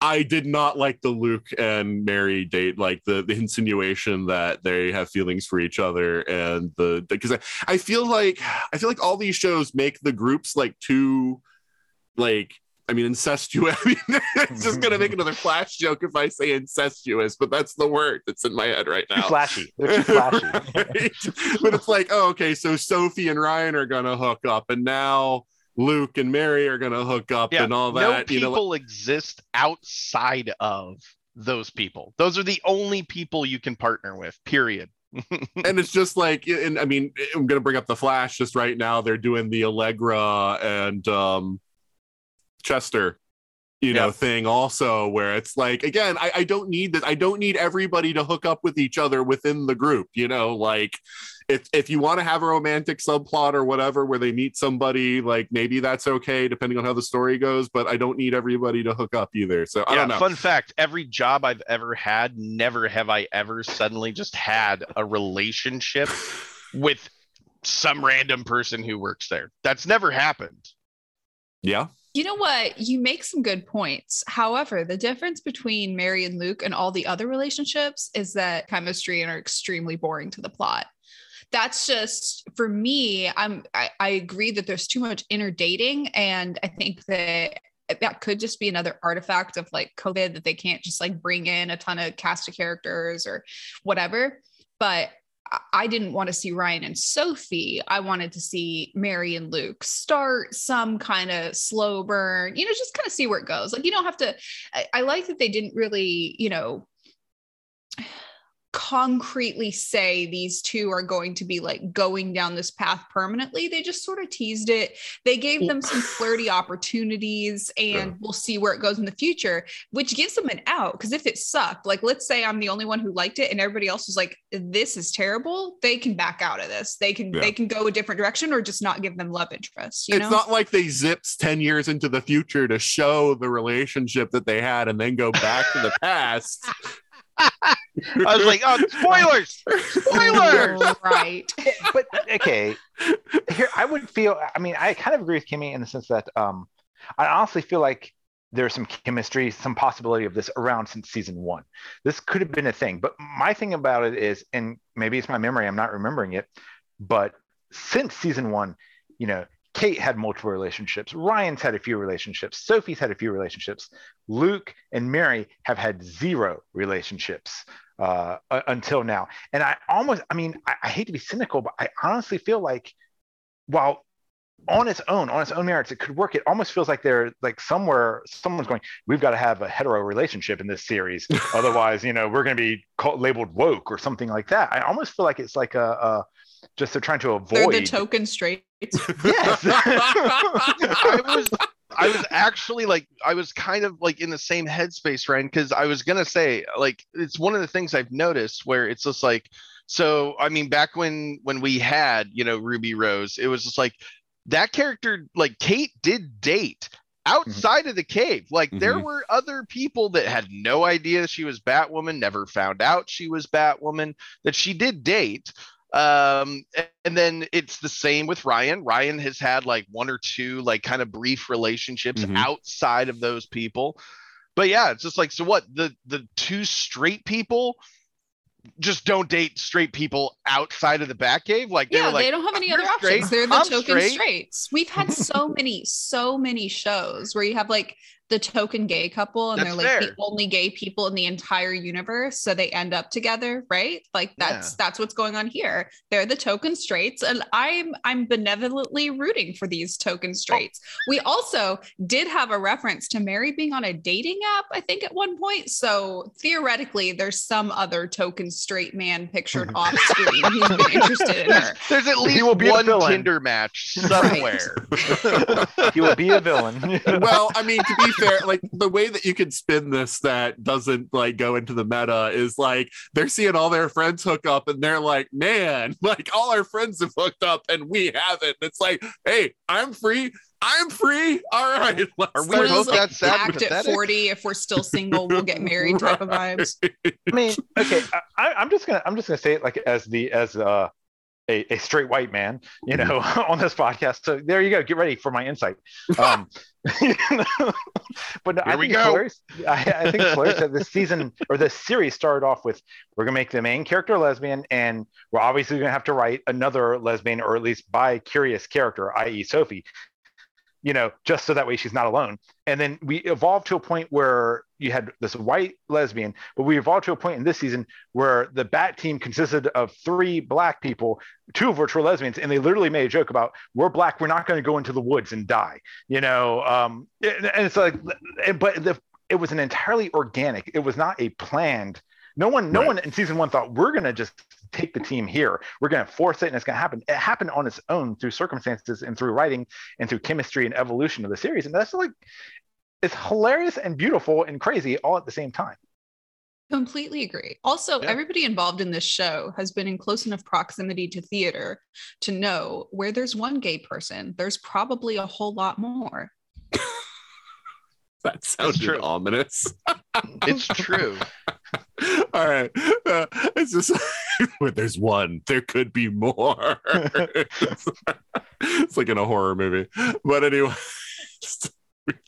i did not like the luke and mary date like the the insinuation that they have feelings for each other and the because I, I feel like i feel like all these shows make the groups like too like I mean, incestuous. I mean, it's just gonna make another flash joke if I say incestuous, but that's the word that's in my head right now. flashy. They're too flashy. Right? But it's like, oh, okay, so Sophie and Ryan are gonna hook up, and now Luke and Mary are gonna hook up, Yeah, and all no that. you know, people exist outside of those people. Those are the only people you can partner with. Period. and it's just like, and I mean, I'm gonna bring up the Flash just right now. They're doing the Allegra and um, Chester, you know, Yeah. thing also, where it's like, again, I, I don't need this. I don't need everybody to hook up with each other within the group. You know, like if if you want to have a romantic subplot or whatever where they meet somebody, like maybe that's okay depending on how the story goes. But I don't need everybody to hook up either. So I yeah, don't know. fun fact every job I've ever had, never have I ever suddenly just had a relationship with some random person who works there. That's never happened. Yeah. You know what? You make some good points. However, the difference between Mary and Luke and all the other relationships is that chemistry and are extremely boring to the plot. That's just for me. I'm I, I agree that there's too much inner dating, and I think that that could just be another artifact of like COVID that they can't just like bring in a ton of cast of characters or whatever. But I- didn't want to see Ryan and Sophie. I wanted to see Mary and Luke start some kind of slow burn, you know, just kind of see where it goes. Like, you don't have to, I, I like that they didn't really, you know, concretely say these two are going to be like going down this path permanently. They just sort of teased it. They gave them some flirty opportunities and we'll see where it goes in the future, which gives them an out. Because if it sucked, like let's say I'm the only one who liked it and everybody else was like, this is terrible, they can back out of this. They can Yeah. they can go a different direction or just not give them love interest. You it's know? not like they zips 10 years into the future to show the relationship that they had and then go back to the past. I was like, oh, spoilers! Spoilers! right. but okay, here I would feel. I mean, I kind of agree with Cammie in the sense that um, I honestly feel like there's some chemistry, some possibility of this around since season one. This could have been a thing, but my thing about it is, and maybe it's my memory, I'm not remembering it, but since season one, you know, Kate had multiple relationships. Ryan's had a few relationships. Sophie's had a few relationships. Luke and Mary have had zero relationships uh, u- until now. And I almost, I mean, I, I hate to be cynical, but I honestly feel like while on its own, on its own merits, it could work. It almost feels like they're like somewhere, someone's going, we've got to have a hetero relationship in this series. Otherwise, you know, we're going to be called, labeled woke or something like that. I almost feel like it's like a, a just they're trying to They're avoid. the token straights. yes. I was I was actually like I was kind of like in the same headspace, Ryan, because I was gonna say like it's one of the things I've noticed where it's just like so I mean back when when we had you know Ruby Rose, it was just like that character like Kate did date outside of the cave. Like there Mhm. were other people that had no idea she was Batwoman, never found out she was Batwoman, that she did date um and then it's the same with ryan ryan has had like one or two like kind of brief relationships Mhm. outside of those people but yeah it's just like so what the the two straight people just don't date straight people outside of the bat cave. like yeah, were like they don't have any other "You're options. straight, They're the I'm token straight." straights. We've had so many, so many shows where you have like the token gay couple and That's they're like the only gay people in the entire universe. So they end up together, right? Like that's Yeah. that's what's going on here. They're the token straights. And I'm I'm benevolently rooting for these token oh. straights. We also did have a reference to Mary being on a dating app, I think, at one point. So theoretically, there's some other token straight man pictured off screen who's been interested in her. there's at He least will be a one villain. tinder match somewhere he will be a villain. well, I mean, to be like the way that you can spin this that doesn't like go into the meta is like they're seeing all their friends hook up and they're like, man, like all our friends have hooked up and we haven't. It's like, hey, I'm free. I'm free. All right. Are we both like, that sad act at 40 if we're still single we'll get married type of vibes I mean, okay, I, I'm just gonna I'm just gonna say it like as the as uh, a a straight white man, you know, on this podcast. So there you go. Get ready for my insight. Um, but no, I think hilarious. I, I think it's hilarious that this season or this series started off with we're gonna make the main character lesbian, and we're obviously gonna have to write another lesbian or at least bi-curious character, i.e., Sophie. You know, just so that way she's not alone. And then we evolved to a point where you had this white lesbian, but we evolved to a point in this season where the bat team consisted of three black people, two of which were lesbians, and they literally made a joke about we're black, we're not going to go into the woods and die, you know. Um, and it's like, but the, it was an entirely organic. It was not a planned. No one, no Right. one in season one thought we're going to just take the team here. We're going to force it, and it's going to happen. It happened on its own through circumstances and through writing and through chemistry and evolution of the series, and that's like it's hilarious and beautiful and crazy all at the same time. completely agree also Yeah. everybody involved in this show has been in close enough proximity to theater to know where there's one gay person there's probably a whole lot more that sounded true. ominous. It's true. All right. Uh, it's just there's one, there could be more. it's, like in a horror movie. But anyway, just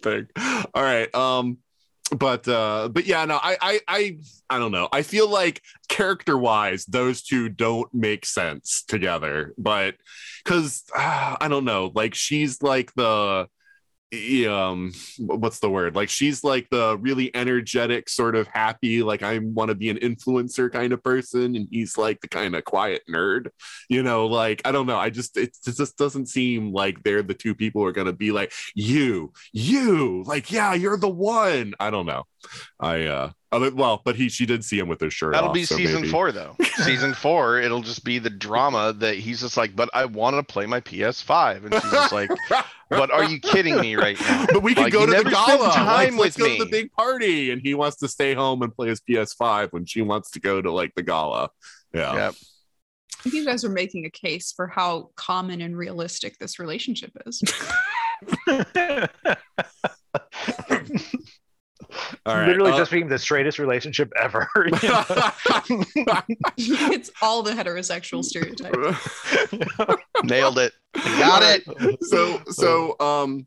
thing. All right. Um, but uh, but yeah, no, I I I I don't know. I feel like character wise, those two don't make sense together. But because uh, I don't know, like she's like the um what's the word? Like she's like the really energetic sort of happy like i want to be an influencer kind of person and he's like the kind of quiet nerd you know? Like i don't know i just it just doesn't seem like they're the two people who are going to be like you you like yeah you're the one. I don't know. I uh other, well but he she did see him with his shirt That'll off, be so season maybe- four, though. season four, it'll just be the drama that he's just like, but I want to play my PS5, and she's just like, but are you kidding me right now? but we can Like, go to the never spent gala. time Like, let's with go to the big party, and he wants to stay home and play his PS5 when she wants to go to like the gala. Yeah. Yep. I think you guys are making a case for how common and realistic this relationship is. All right. Literally uh, just being the straightest relationship ever. you know? it's all the heterosexual stereotypes. Nailed it. Got it. so so um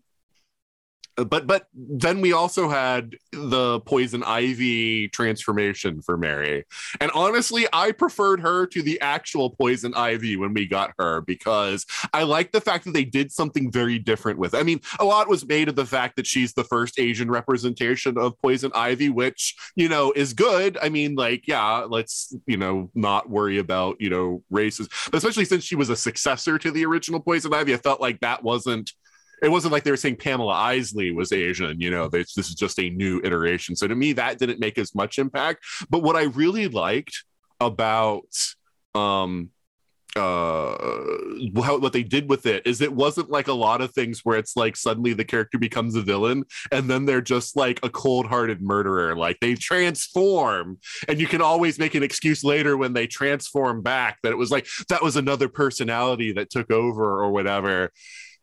but but then we also had the poison ivy transformation for mary. And honestly i preferred her to the actual poison ivy when we got her because i like the fact that they did something very different with it. i mean a lot was made of the fact that she's the first asian representation of poison ivy which you know is good. I mean like yeah let's you know not worry about you know races. But especially since she was a successor to the original poison ivy i felt like that wasn't it wasn't like they were saying Pamela Isley was Asian, you know, this, this is just a new iteration. So to me, that didn't make as much impact. But what I really liked about um uh how, what they did with it is it wasn't like a lot of things where it's like suddenly the character becomes a villain and then they're just like a cold-hearted murderer like they transform and you can always make an excuse later when they transform back that it was like that was another personality that took over or whatever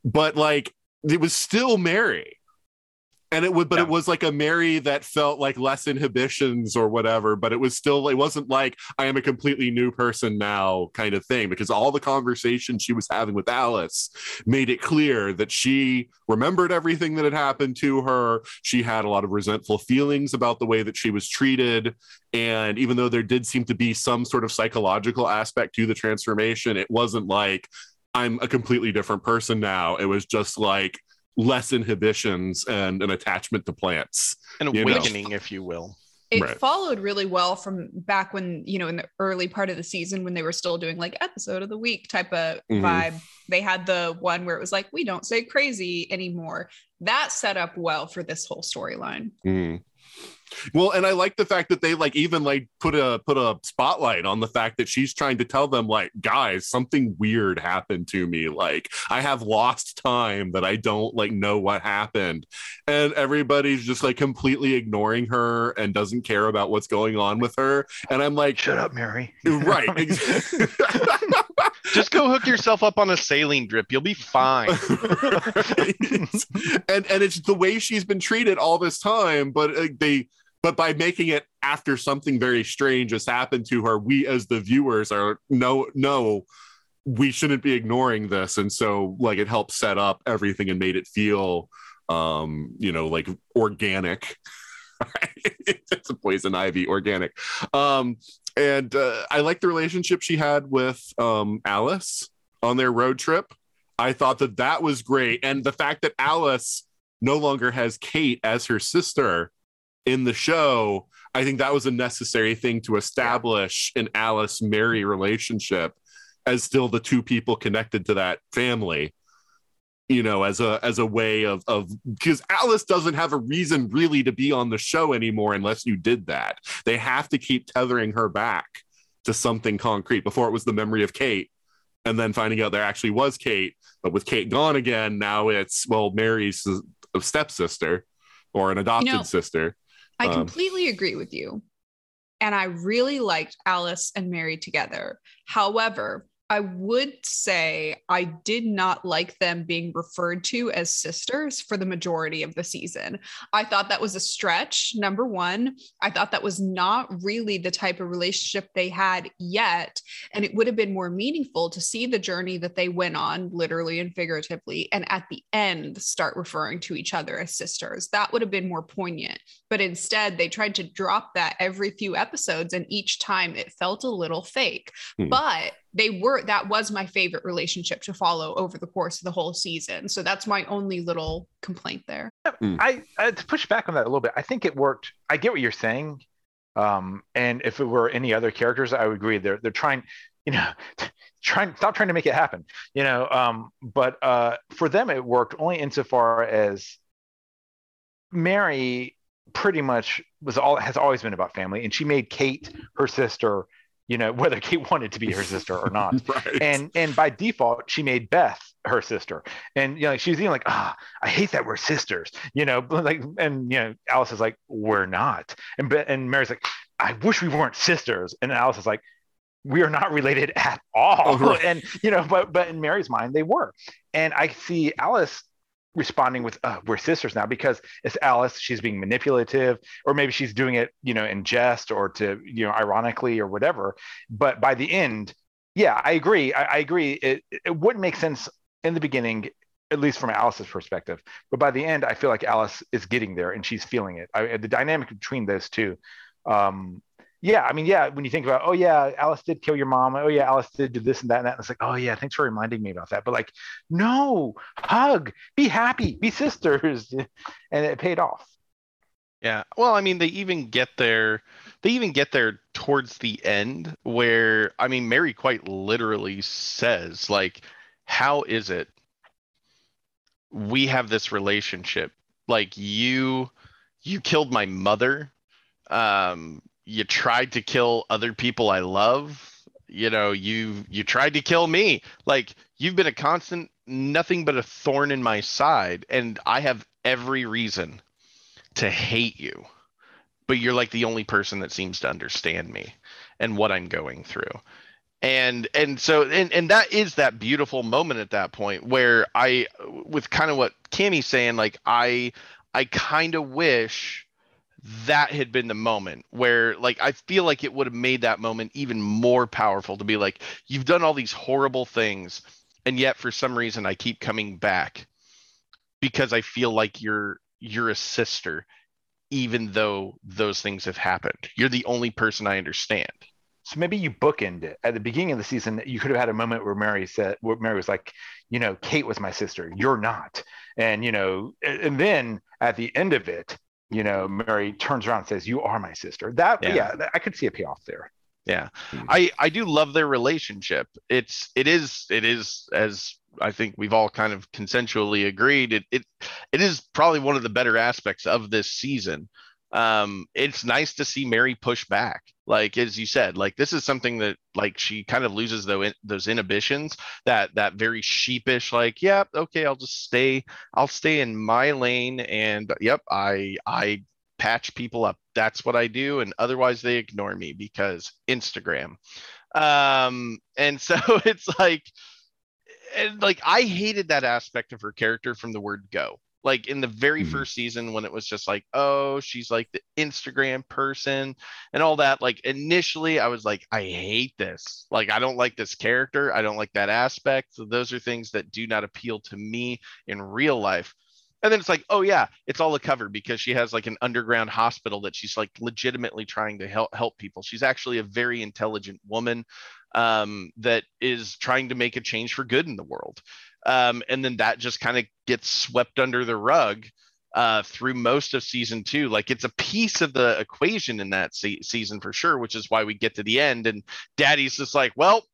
but like it was still Mary. And it would, but it was like a Mary that felt like less inhibitions or whatever. But it was still, it wasn't like I am a completely new person now kind of thing, because all the conversation she was having with Alice made it clear that she remembered everything that had happened to her. She had a lot of resentful feelings about the way that she was treated. And even though there did seem to be some sort of psychological aspect to the transformation, it wasn't like, I'm a completely different person now. It was just like less inhibitions and an attachment to plants. An You know. awakening, if you will. It Right. followed really well from back when, you know, in the early part of the season when they were still doing like episode of the week type of Mhm. vibe. They had the one where it was like, we don't say crazy anymore. That set up well for this whole storyline. Mm. Well, and I like the fact that they like even like put a put a spotlight on the fact that she's trying to tell them like, guys, something weird happened to me. Like I have lost time that I don't like know what happened. And everybody's just like completely ignoring her and doesn't care about what's going on with her. And I'm like, Shut up, Mary. right. Just go hook yourself up on a saline drip. You'll be fine. Right. and and it's the way she's been treated all this time but uh, they but by making it after something very strange has happened to her we as the viewers are no no we shouldn't be ignoring this. And so like it helped set up everything and made it feel um you know like organic. It's a poison ivy organic. Um and uh, i like the relationship she had with um alice on their road trip. I thought that that was great. And the fact that Alice no longer has Kate as her sister in the show, I think that was a necessary thing to establish an Alice Mary relationship as still the two people connected to that family. You know, as a as a way of of because Alice doesn't have a reason really to be on the show anymore unless you did that. They have to keep tethering her back to something concrete. Before it was the memory of Kate, and then finding out there actually was Kate. But with Kate gone again, now it's well, Mary's a stepsister or an adopted know, sister. I Um, completely agree with you. And I really liked Alice and Mary together. However, I would say I did not like them being referred to as sisters for the majority of the season. I thought that was a stretch, number one. I thought that was not really the type of relationship they had yet. And it would have been more meaningful to see the journey that they went on, literally and figuratively, and at the end start referring to each other as sisters. That would have been more poignant. But instead, they tried to drop that every few episodes, and each time it felt a little fake. Hmm. But they were that was my favorite relationship to follow over the course of the whole season. So that's my only little complaint there. I, I to push back on that a little bit. I think it worked. I get what you're saying. Um, and if it were any other characters, I would agree. They're they're trying, you know, trying stop trying to make it happen. You know, um, but uh, for them it worked only insofar as Mary pretty much was all has always been about family, and she made Kate her sister. You know, whether Kate wanted to be her sister or not. Right. and and by default she made beth her sister. And you know she was even like ah i hate that we're sisters you know but like and you know alice is like we're not. And Be- and mary's like i wish we weren't sisters. And alice is like we are not related at all. Oh, right. and you know but but in mary's mind they were. And i see alice responding with uh, we're sisters now because it's alice she's being manipulative or maybe she's doing it you know in jest or to you know ironically or whatever. But by the end yeah i agree. I, I agree. It, it wouldn't make sense in the beginning at least from alice's perspective. But by the end i feel like alice is getting there and she's feeling it. I, the dynamic between those two um yeah i mean yeah when you think about oh yeah alice did kill your mom oh yeah alice did do this and that and that and it's like oh yeah thanks for reminding me about that but like no hug be happy be sisters and it paid off Yeah. Well, I mean, they even get there. They even get there towards the end where, I mean, Mary quite literally says, like, how is it we have this relationship? Like, you, you killed my mother. Um, you tried to kill other people I love. You know, you you tried to kill me. Like, you've been a constant, nothing but a thorn in my side, and I have every reason to hate you but you're like the only person that seems to understand me and what i'm going through and and so and, and that is that beautiful moment at that point where i with kind of what Cammie's saying like i i kind of wish that had been the moment where like i feel like it would have made that moment even more powerful to be like you've done all these horrible things and yet for some reason i keep coming back because i feel like you're you're a sister even though those things have happened. You're the only person i understand. So maybe you bookend it. At the beginning of the season you could have had a moment where mary said where mary was like you know kate was my sister. You're not. And you know and, and then at the end of it you know mary turns around and says you are my sister. That Yeah. yeah, i could see a payoff there. Yeah. Hmm. i i do love their relationship. It's it is it is as i think we've all kind of consensually agreed it it, it is probably one of the better aspects of this season um, it's nice to see Mary push back. Like as you said, like this is something that like she kind of loses those those inhibitions. That that very sheepish, like, yeah, okay, I'll just stay. I'll stay in my lane, and yep, I I patch people up. That's what I do, and otherwise they ignore me because Instagram. Um, and so it's like, and like I hated that aspect of her character from the word go like in the very Mhm. first season when it was just like oh she's like the instagram person and all that like initially i was like i hate this. Like i don't like this character. I don't like that aspect. So those are things that do not appeal to me in real life. And then it's like oh yeah it's all a cover because she has like an underground hospital that she's like legitimately trying to help help people. She's actually a very intelligent woman um, that is trying to make a change for good in the world um, and then that just kind of gets swept under the rug uh, through most of season two. Like it's a piece of the equation in that se- season for sure, which is why we get to the end and Daddy's just like, well,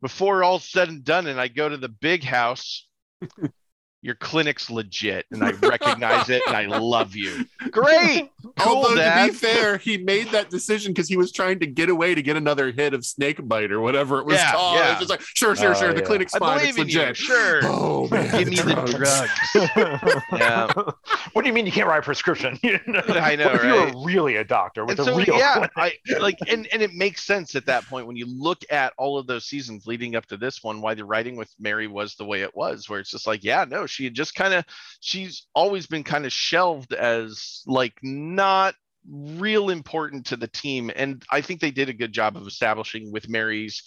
before all's said and done, and I go to the big house. Your clinic's legit, and I recognize it, and I love you. Great, cool, Although Dad. to be fair, he made that decision because he was trying to get away to get another hit of snake bite or whatever it was Yeah, called. yeah. It's just like, sure, sure, Oh, sure. The yeah. clinic's I fine. believe It's in you. legit. Sure. Oh man, Give me the drugs. Yeah. What do you mean you can't write a prescription? I know, What if you right? were really a doctor with and a so real yeah i like and and it makes sense at that point when you look at all of those seasons leading up to this one why the writing with mary was the way it was where it's just like yeah no she had just kind of she's always been kind of shelved as like not real important to the team and i think they did a good job of establishing with mary's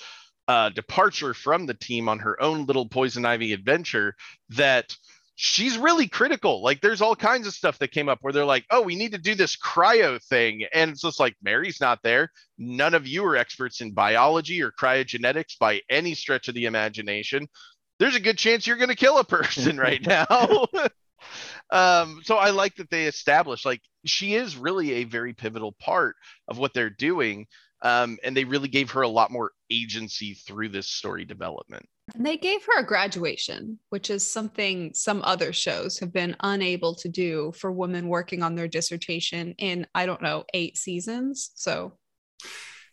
uh, departure from the team on her own little poison ivy adventure that she's really critical. Like there's all kinds of stuff that came up where they're like, oh, we need to do this cryo thing. And it's just like, Mary's not there. None of you are experts in biology or cryogenetics by any stretch of the imagination. There's a good chance you're going to kill a person right now. um, so I like that they established like she is really a very pivotal part of what they're doing. Um, and they really gave her a lot more agency through this story development. And they gave her a graduation, which is something some other shows have been unable to do for women working on their dissertation in, I don't know, eight seasons. So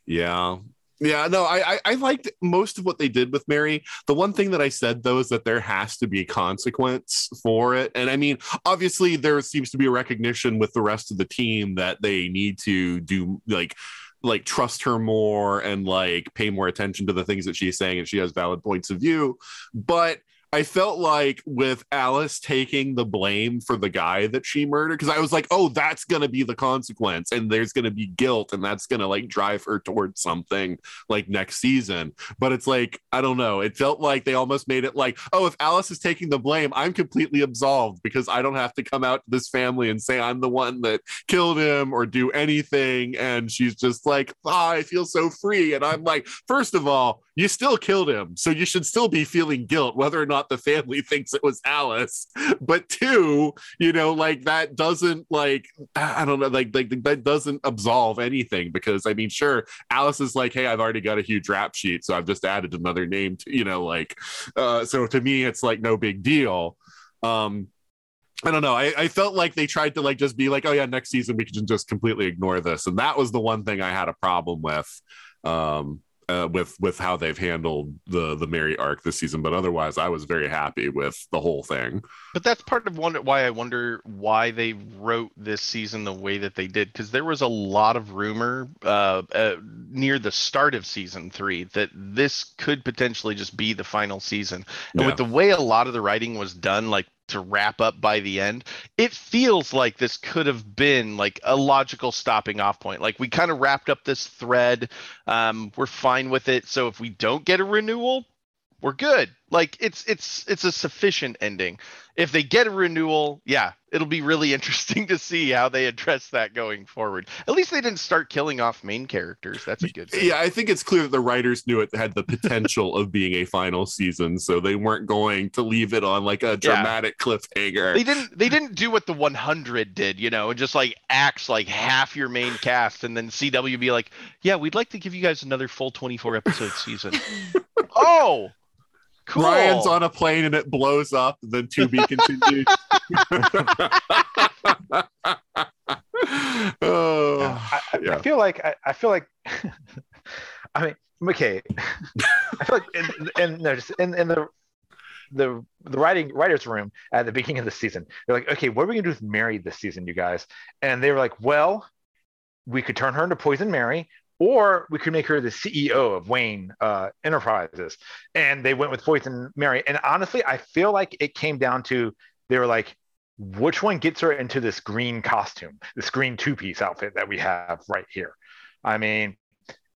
Yeah. Yeah, no, I, I liked most of what they did with Mary. The one thing that I said though is that there has to be a consequence for it, and I mean, obviously there seems to be a recognition with the rest of the team that they need to do like like trust her more and like pay more attention to the things that she's saying and she has valid points of view. But I felt like with Alice taking the blame for the guy that she murdered, because I was like, oh, that's going to be the consequence. And there's going to be guilt, and that's going to like drive her towards something like next season. But it's like, I don't know. It felt like they almost made it like, oh, if Alice is taking the blame, I'm completely absolved because I don't have to come out to this family and say I'm the one that killed him or do anything. And she's just like, ah, I feel so free. And I'm like, first of all, you still killed him. So you should still be feeling guilt, whether or not the family thinks it was Alice. But two, you know, like that doesn't like, I don't know, like, like that doesn't absolve anything because I mean, sure, Alice is like, hey, I've already got a huge rap sheet. So I've just added another name to, you know, like, uh, so to me, it's like no big deal. Um, I don't know. I, I felt like they tried to like just be like, oh yeah, next season we can just completely ignore this, and that was the one thing I had a problem with, um, uh, with with how they've handled the the Mary arc this season. But otherwise, I was very happy with the whole thing. But that's part of one why I wonder why they wrote this season the way that they did, because there was a lot of rumor uh, uh, near the start of season three that this could potentially just be the final season. And Yeah. with the way a lot of the writing was done, like to wrap up by the end, it feels like this could have been like a logical stopping off point. Like we kind of wrapped up this thread. Um, we're fine with it. So if we don't get a renewal, we're good. Like it's it's it's a sufficient ending. If they get a renewal, yeah, it'll be really interesting to see how they address that going forward. At least they didn't start killing off main characters. That's a good thing. Yeah, I think it's clear that the writers knew it had the potential of being a final season, so they weren't going to leave it on like a dramatic cliffhanger. They didn't they didn't do what the 100 did, you know, and just like axe like half your main cast and then CW be like, "Yeah, we'd like to give you guys another full 24 episode season." oh. Cool. Ryan's on a plane and it blows up, then to be continued. Oh, I, Yeah. I feel like I, I feel like I mean okay I feel like in, in, no, just in, in the the the writing writers room at the beginning of the season they're like okay what are we gonna do with Mary this season you guys and they were like well we could turn her into Poison Mary or we could make her the CEO of Wayne uh, Enterprises and they went with Poison Mary and honestly I feel like it came down to they were like which one gets her into this green costume, this green two piece outfit that we have right here? I mean,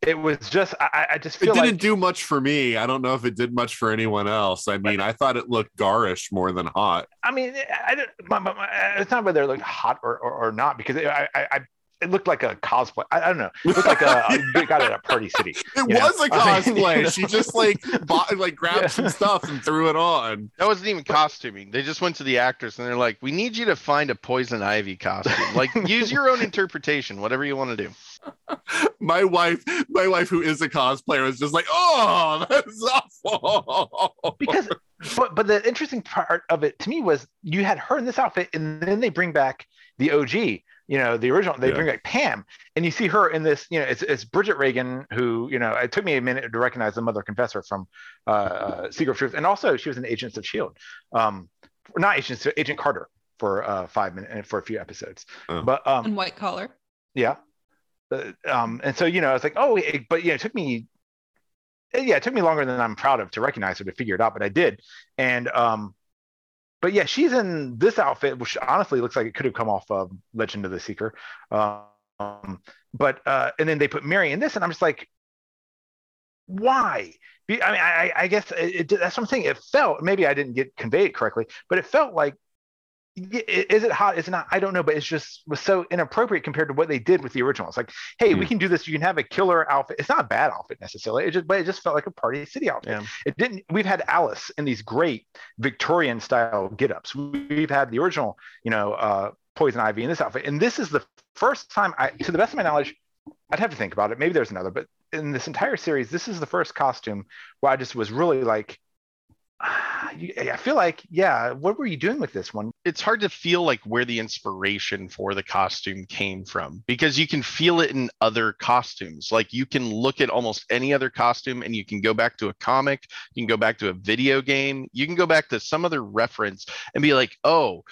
it was just, I, I just feel It didn't like, do much for me. I don't know if it did much for anyone else. I mean, I thought it looked garish more than hot. I mean, I don't, my, my, it's not whether it looked hot or, or, or not because it, I, I, I, it looked like a cosplay. I, I don't know. It looked like a, a got it at a party city. It You know, was a I mean, cosplay. you know. She just like bought, like grabbed Yeah. some stuff and threw it on. That wasn't even costuming. They just went to the actors and they're like, "We need you to find a poison ivy costume. Like, use your own interpretation, whatever you want to do." My wife, my wife who is a cosplayer, was just like, "Oh, that's awful." because but but the interesting part of it to me was you had her in this outfit and then they bring back the OG, you know, the original. They Yeah. bring back Pam, and you see her in this. You know, it's, it's Bridget Regan, who you know, it took me a minute to recognize the Mother Confessor from uh, uh, Secret of Truth, and also she was in Agents of Shield, um, not Agents, Agent Carter for uh, five minutes and for a few episodes. Oh. But um, And white collar. yeah. Uh, um, and so, you know, it's like, oh, it, but yeah, it took me, yeah, it took me longer than I'm proud of to recognize her to figure it out, but I did. And, um, but yeah, she's in this outfit, which honestly looks like it could have come off of Legend of the Seeker. Um, but, uh, and then they put Mary in this, and I'm just like, why? I mean, I, I guess it, it, that's what I'm saying. It felt, maybe I didn't get convey it correctly, but it felt like is it hot? Is it not? I don't know, but it's just was so inappropriate compared to what they did with the original. It's like, hey, we can do this. You can have a killer outfit. It's not a bad outfit necessarily. It just, but it just felt like a party city outfit. Yeah. It didn't. We've had Alice in these great Victorian style get-ups. We've had the original, you know, uh, Poison Ivy in this outfit, and this is the first time, I, to the best of my knowledge, I'd have to think about it. Maybe there's another, but in this entire series, this is the first costume where I just was really like. I feel like, yeah, what were you doing with this one? it's hard to feel like where the inspiration for the costume came from because you can feel it in other costumes. Like you can look at almost any other costume and you can go back to a comic, you can go back to a video game, you can go back to some other reference and be like, oh,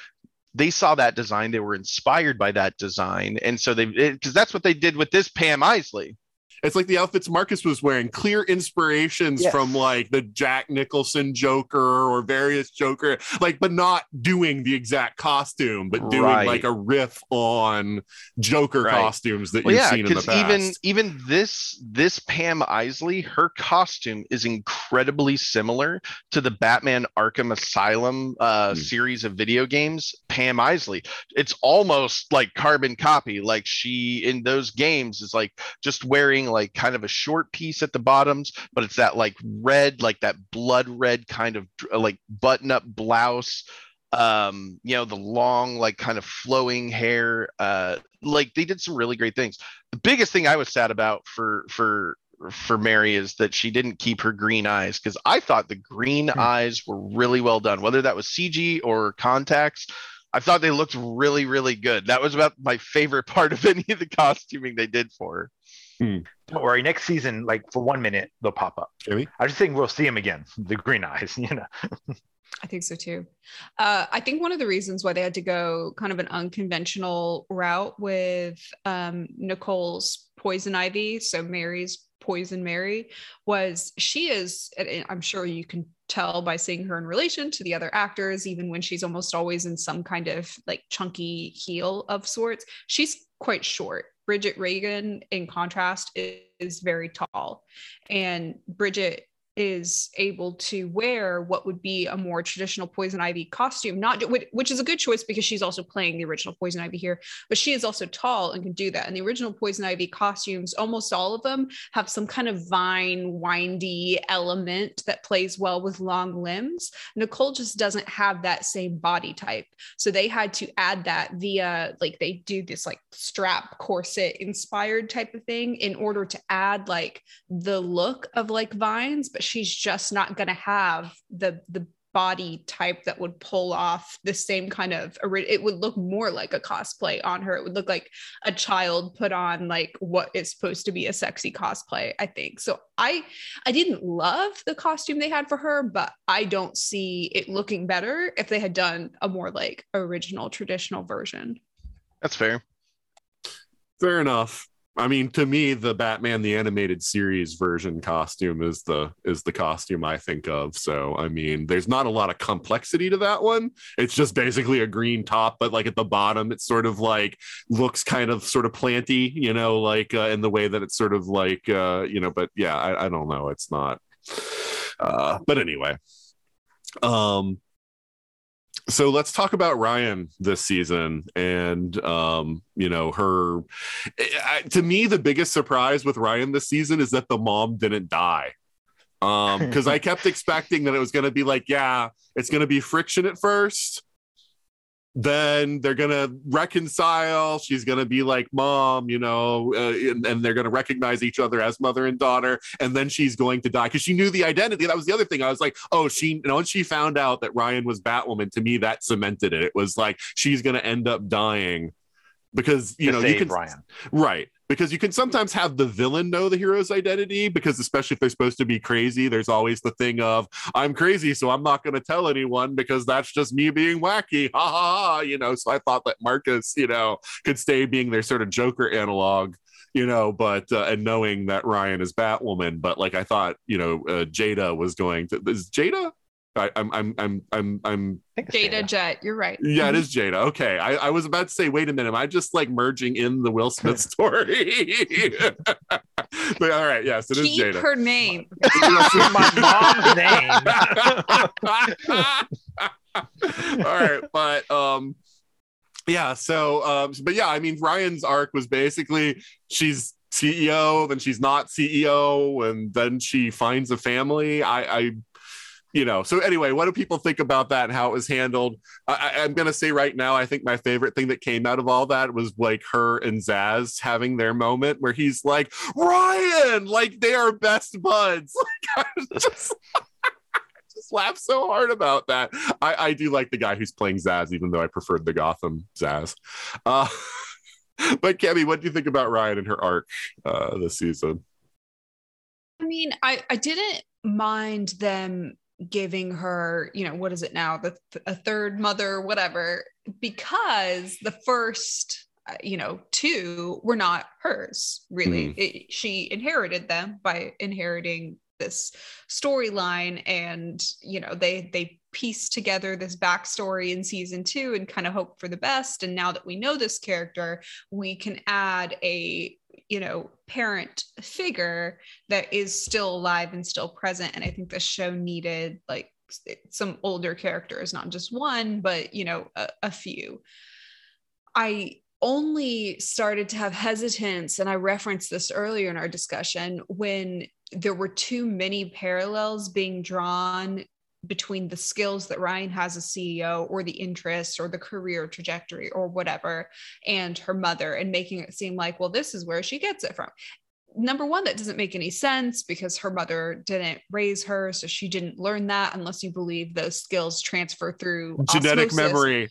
they saw that design, they were inspired by that design. And so they, because that's what they did with this Pam Isley. It's like the outfits Marcus was wearing, clear inspirations Yes. from like the Jack Nicholson Joker or various Joker, like, but not doing the exact costume, but doing Right. like a riff on Joker Right. costumes that Well, you've yeah, seen in the because past. even even this this Pam Isley, her costume is incredibly similar to the Batman Arkham Asylum uh, Hmm. series of video games. Pam Isley, it's almost like carbon copy. Like she in those games is like just wearing like kind of a short piece at the bottoms, but it's that like red, like that blood red kind of like button up blouse um you know the long like kind of flowing hair uh like they did some really great things. The biggest thing i was sad about for for for mary is that she didn't keep her green eyes because i thought the green Hmm. eyes were really well done whether that was cg or contacts. I thought they looked really really good. That was about my favorite part of any of the costuming they did for her Don't worry, next season, like for one minute, they'll pop up. Jamie? I just think we'll see him again, the green eyes, you know. I think so too. Uh, I think one of the reasons why they had to go kind of an unconventional route with um, Nicole's poison ivy, so Mary's poison Mary, was she is, and I'm sure you can tell by seeing her in relation to the other actors, even when she's almost always in some kind of like chunky heel of sorts, she's quite short. Bridget Regan, in contrast, is, is very tall. And Bridget is able to wear what would be a more traditional poison ivy costume not which- is a good choice because she's also playing the original poison ivy here but she is also tall and can do that. And the original poison ivy costumes almost all of them have some kind of vine windy element that plays well with long limbs. Nicole just doesn't have that same body type. So they had to add that via like they do this like strap corset inspired type of thing in order to add like the look of like vines but she's just not going to have the the body type that would pull off the same kind of it would look more like a cosplay on her it would look like a child put on like what is supposed to be a sexy cosplay i think so i i didn't love the costume they had for her but i don't see it looking better if they had done a more like original traditional version That's fair. Fair enough. I mean, to me, the Batman the animated series version costume is the is the costume I think of. So, I mean, there's not a lot of complexity to that one. It's just basically a green top, but like at the bottom, it sort of like looks kind of sort of planty, you know, like uh, in the way that it's sort of like, uh, you know. But yeah, I, I don't know. It's not. Uh, but anyway, um, so let's talk about Ryan this season and um you know her I, to me the biggest surprise with Ryan this season is that the mom didn't die. Um because I kept expecting that it was going to be like yeah it's going to be friction at first then they're gonna reconcile. She's gonna be like mom you know uh, and, and they're gonna recognize each other as mother and daughter and then she's going to die. Because she knew the identity. That was the other thing. I was like oh she you know, once she found out that ryan was batwoman to me that cemented it. It was like she's gonna end up dying because you know you can Ryan. Right. Because you can sometimes have the villain know the hero's identity, because especially if they're supposed to be crazy, there's always the thing of, I'm crazy, so I'm not going to tell anyone because that's just me being wacky. Ha ha ha. You know, so I thought that Marcus, you know, could stay being their sort of Joker analog, you know, but, uh, and knowing that Ryan is Batwoman. But like, I thought, you know, uh, Jada was going to, is Jada? I, I'm, I'm, I'm, I'm, I'm, I think it's Jada Jada. Jet, you're right. yeah, it is Jada. Okay. I, I was about to say, wait a minute, am I just like merging in the Will Smith story? but all right, yes, it is Keep Jada. her name. my mom's name. all right, but um yeah, so um but yeah, I mean Ryan's arc was basically she's CEO, then she's not CEO, and then she finds a family. I I you know so anyway what do people think about that and how it was handled? I, I- i'm gonna say right now i think my favorite thing that came out of all that was like her and Zsasz having their moment where he's like ryan! Like they are best buds. Like i just just laugh so hard about that. I i do like the guy who's playing Zsasz even though i preferred the gotham Zsasz. Uh but Cammie, what do you think about Ryan and her arc uh, this season? I mean, I I didn't mind them giving her, you know, what is it now, the a third mother, whatever, because the first, uh, you know, two were not hers really. It, she inherited them by inheriting this storyline, and you know, they they pieced together this backstory in season two and kind of hope for the best. And now that we know this character, we can add a you know parent figure that is still alive and still present. And i think the show needed like some older characters not just one but you know a, a few. I only started to have hesitance and i referenced this earlier in our discussion when there were too many parallels being drawn between the skills that Ryan has as CEO or the interests or the career trajectory or whatever and her mother and making it seem like, well, this is where she gets it from. Number one, that doesn't make any sense because her mother didn't raise her. So she didn't learn that unless you believe those skills transfer through Genetic osmosis. memory.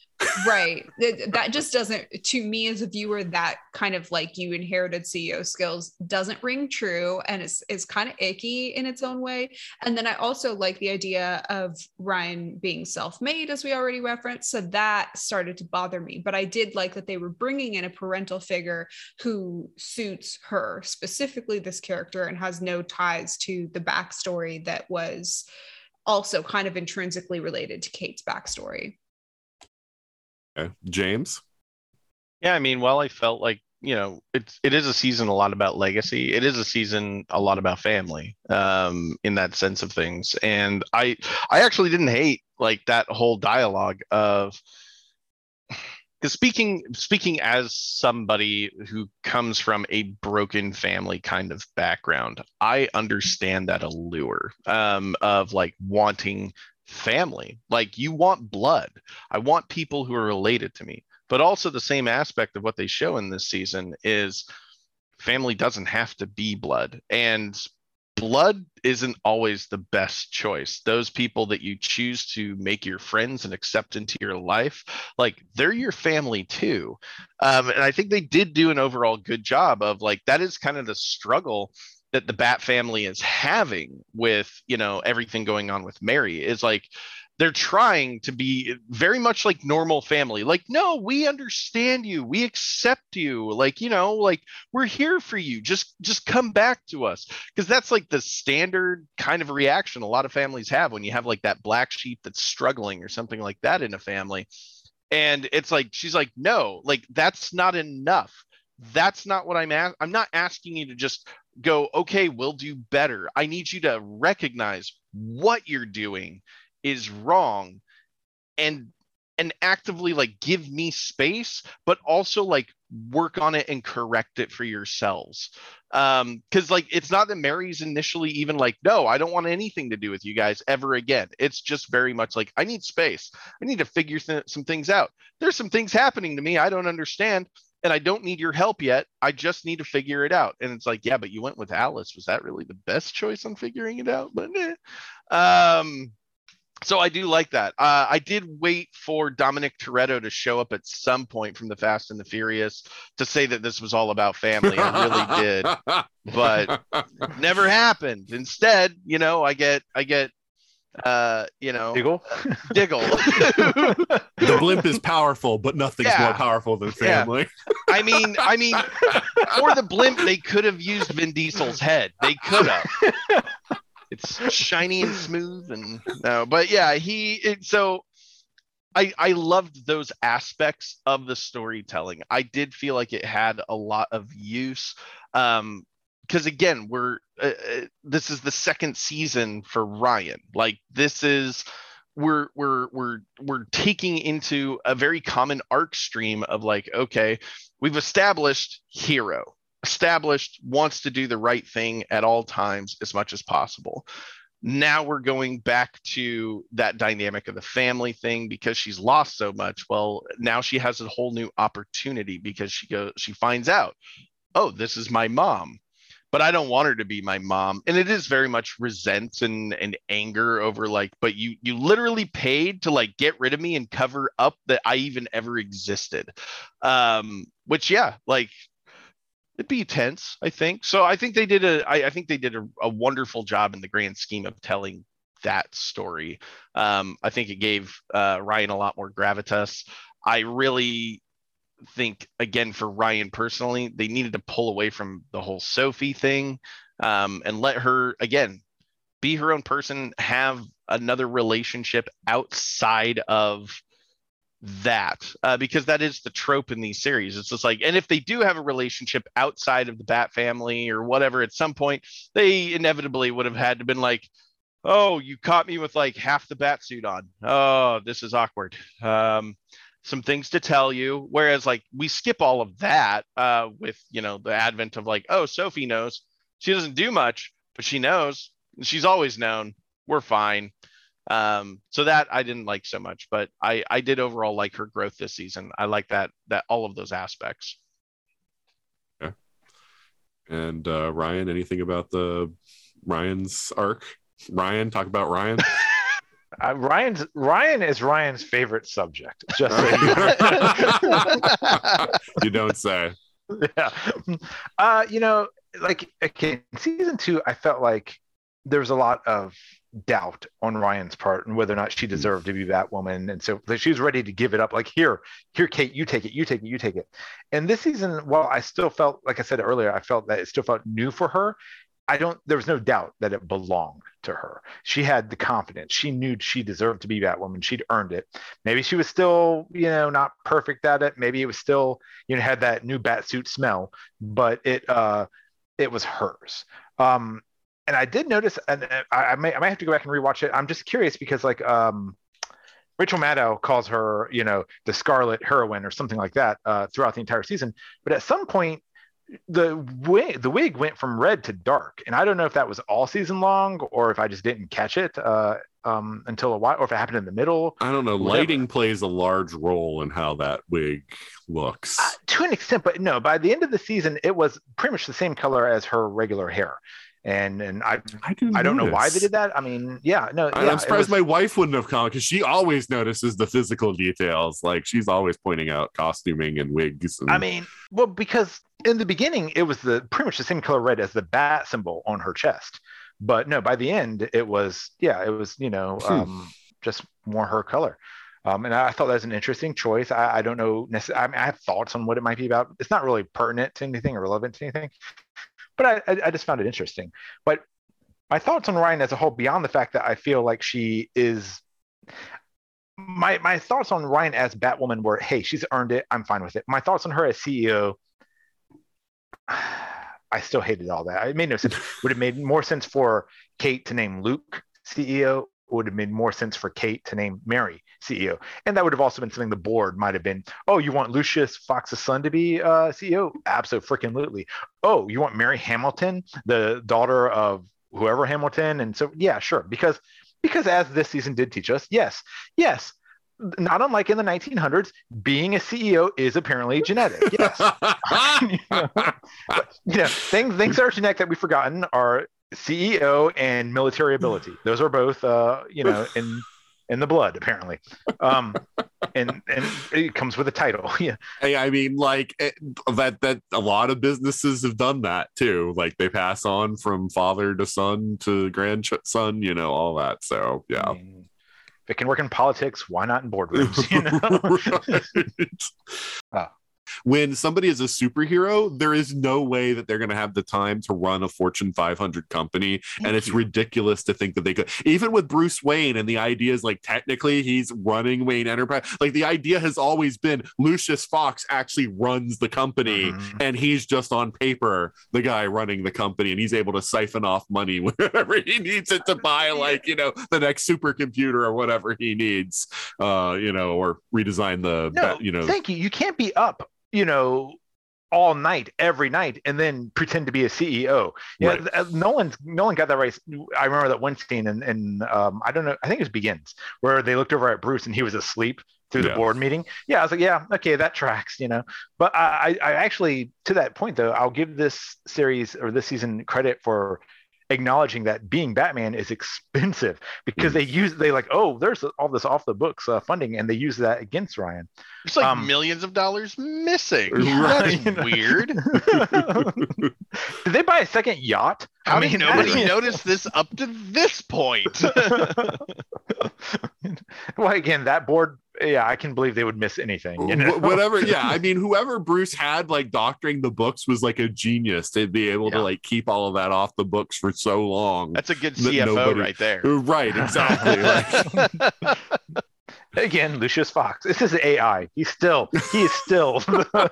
Right. Th- that just doesn't to me as a viewer that kind of like you inherited ceo skills doesn't ring true and it's, it's kind of icky in its own way. And then i also like the idea of ryan being self-made as we already referenced so that started to bother me. But i did like that they were bringing in a parental figure who suits her specifically this character and has no ties to the backstory that was also kind of intrinsically related to kate's backstory Okay. James? Yeah, I mean, while I felt like, you know, it's it is a season a lot about legacy. It is a season a lot about family, um, in that sense of things. And I I actually didn't hate like that whole dialogue of because speaking speaking as somebody who comes from a broken family kind of background, I understand that allure um, of like wanting family. Like you want blood. I want people who are related to me. But also the same aspect of what they show in this season is family doesn't have to be blood. And blood isn't always the best choice. Those people that you choose to make your friends and accept into your life, like they're your family too. Um, and I think they did do an overall good job of like that is kind of the struggle that the Bat family is having with you know everything going on with Mary is like they're trying to be very much like normal family. Like no we understand you. We accept you. Like you know like we're here for you. Just just come back to us. Because that's like the standard kind of reaction a lot of families have when you have like that black sheep that's struggling or something like that in a family. And it's like she's like no like that's not enough. That's not what i'm at i'm not asking you to just go okay we'll do better. I need you to recognize what you're doing is wrong and and actively like give me space but also like work on it and correct it for yourselves. Um because like it's not that mary's initially even like no i don't want anything to do with you guys ever again. It's just very much like i need space. I need to figure th- some things out. There's some things happening to me i don't understand and i don't need your help yet i just need to figure it out and it's like yeah but you went with alice was that really the best choice on figuring it out but eh. um so I do like that. Uh, I did wait for Dominic Toretto to show up at some point from the Fast and the Furious to say that this was all about family. I really did, but never happened. Instead, you know, I get, I get, uh, you know, Diggle. Diggle. the blimp is powerful, but nothing's Yeah. more powerful than Yeah. family. I mean, I mean, for the blimp, they could have used Vin Diesel's head. They could have. It's shiny and smooth, and no, but yeah, he. It, so, I I loved those aspects of the storytelling. I did feel like it had a lot of use. Um, because again, we're uh, uh, this is the second season for Ryan. Like this is we're we're we're we're taking into a very common arc stream of like okay we've established hero. Established wants to do the right thing at all times as much as possible. Now we're going back to that dynamic of the family thing because she's lost so much. Well now she has a whole new opportunity because she goes she finds out oh this is my mom but I don't want her to be my mom. And it is very much resent and, and anger over like, but you you literally paid to like get rid of me and cover up that I even ever existed. Um, which yeah, like it'd be tense, I think. So I think they did a I, I think they did a, a wonderful job in the grand scheme of telling that story. Um, I think it gave uh, Ryan a lot more gravitas. I really think again for Ryan personally, they needed to pull away from the whole Sophie thing um, and let her again be her own person, have another relationship outside of that uh, because that is the trope in these series. It's just like, and if they do have a relationship outside of the Bat family or whatever, at some point they inevitably would have had to been like, oh, you caught me with like half the bat suit on. Oh, this is awkward. Um, some things to tell you. Whereas like we skip all of that uh, with you know the advent of like, oh, Sophie knows. She doesn't do much, but she knows. She's always known. We're fine. Um, so that I didn't like so much, but I I did overall like her growth this season. I like that that all of those aspects. And uh, Ryan, anything about the Ryan's arc? Ryan, talk about Ryan. Uh, Ryan's Ryan is Ryan's favorite subject. Just so you know. you don't say. yeah. Uh, you know, like okay, season two, I felt like there was a lot of doubt on Ryan's part and whether or not she deserved to be Batwoman, and so like, she was ready to give it up. Like here, here, Kate, you take it, you take it, you take it. And this season, while I still felt, like I said earlier, I felt that it still felt new for her. I don't. There was no doubt that it belonged to her. She had the confidence. She knew she deserved to be Batwoman. She'd earned it. Maybe she was still, you know, not perfect at it. Maybe it was still, you know, had that new Batsuit smell, but it, uh, it was hers. Um, and I did notice, and uh, I, I may, I might have to go back and rewatch it. I'm just curious because, like, um, Rachel Maddow calls her, you know, the Scarlet Heroine or something like that uh, throughout the entire season. But at some point, the wig the wig went from red to dark and i don't know if that was all season long or if i just didn't catch it uh, um, until a while or if it happened in the middle I don't know. Whatever. Lighting plays a large role in how that wig looks. uh, to an extent but no by the end of the season it was pretty much the same color as her regular hair and and I I, didn't I don't know why they did that. I mean, yeah, no, I- yeah, I'm surprised was- my wife wouldn't have come because she always notices the physical details. Like she's always pointing out costuming and wigs. And, I mean, well, because in the beginning it was the pretty much the same color red as the bat symbol on her chest, but no, by the end it was yeah, it was you know Hmm. um, just more her color. Um, and I thought that was an interesting choice. I, I don't know. necess- I, mean, I have thoughts on what it might be about. It's not really pertinent to anything or relevant to anything, but I, I, just found it interesting. But my thoughts on Ryan as a whole, beyond the fact that I feel like she is my my thoughts on Ryan as Batwoman were, hey, she's earned it. I'm fine with it. My thoughts on her as CEO, I still hated all that. It made no sense. Would have made more sense for Kate to name Luke CEO. Would have made more sense for Kate to name Mary CEO, and that would have also been something the board might have been. Oh, you want Lucius Fox's son to be uh, CEO? Absolutely. Oh, you want Mary Hamilton, the daughter of whoever Hamilton, and so yeah, sure. Because because as this season did teach us, yes, yes, not unlike in the 1900s, being a CEO is apparently genetic. Yes, you know, but, you know, things things that are genetic that we've forgotten are CEO and military ability. Those are both, uh, you know, in in the blood apparently, um, and and it comes with a title. Yeah, Hey, I mean, like it, that. That a lot of businesses have done that too. Like they pass on from father to son to grandson. You know, all that. So yeah. I mean, if it can work in politics, why not in boardrooms? You know. Right. Ah. When somebody is a superhero, there is no way that they're going to have the time to run a Fortune 500 company. and it's ridiculous to think that they could. Even with Bruce Wayne, and the idea is like technically he's running Wayne Enterprise. Like the idea has always been Lucius Fox actually runs the company Mhm. and he's just on paper the guy running the company and he's able to siphon off money wherever he needs it to buy like you know the next supercomputer or whatever he needs uh you know or redesign the No, you know thank you. You can't be up, you know, all night every night and then pretend to be a CEO. Yeah, Right. th- uh, Nolan Nolan got that right. I remember that one scene and and um, I don't know. I think it was Begins where they looked over at Bruce and he was asleep through the board meeting. Yeah, I was like, yeah, okay, that tracks, you know. But I I actually to that point though, I'll give this series or this season credit for acknowledging that being Batman is expensive because Mm. they use they like oh there's all this off the books uh, funding and they use that against Ryan. There's like Um, millions of dollars missing. Yeah, That's weird. Did they buy a second yacht? How did nobody that- notice this up to this point? well, again, that board, yeah, I can believe they would miss anything. You know? Whatever yeah i mean whoever bruce had like doctoring the books was like a genius to be able to like keep all of that off the books for so long That's a good That CFO nobody- right there. Uh, right exactly like, Again, Lucius Fox. This is AI. He's still, he is still,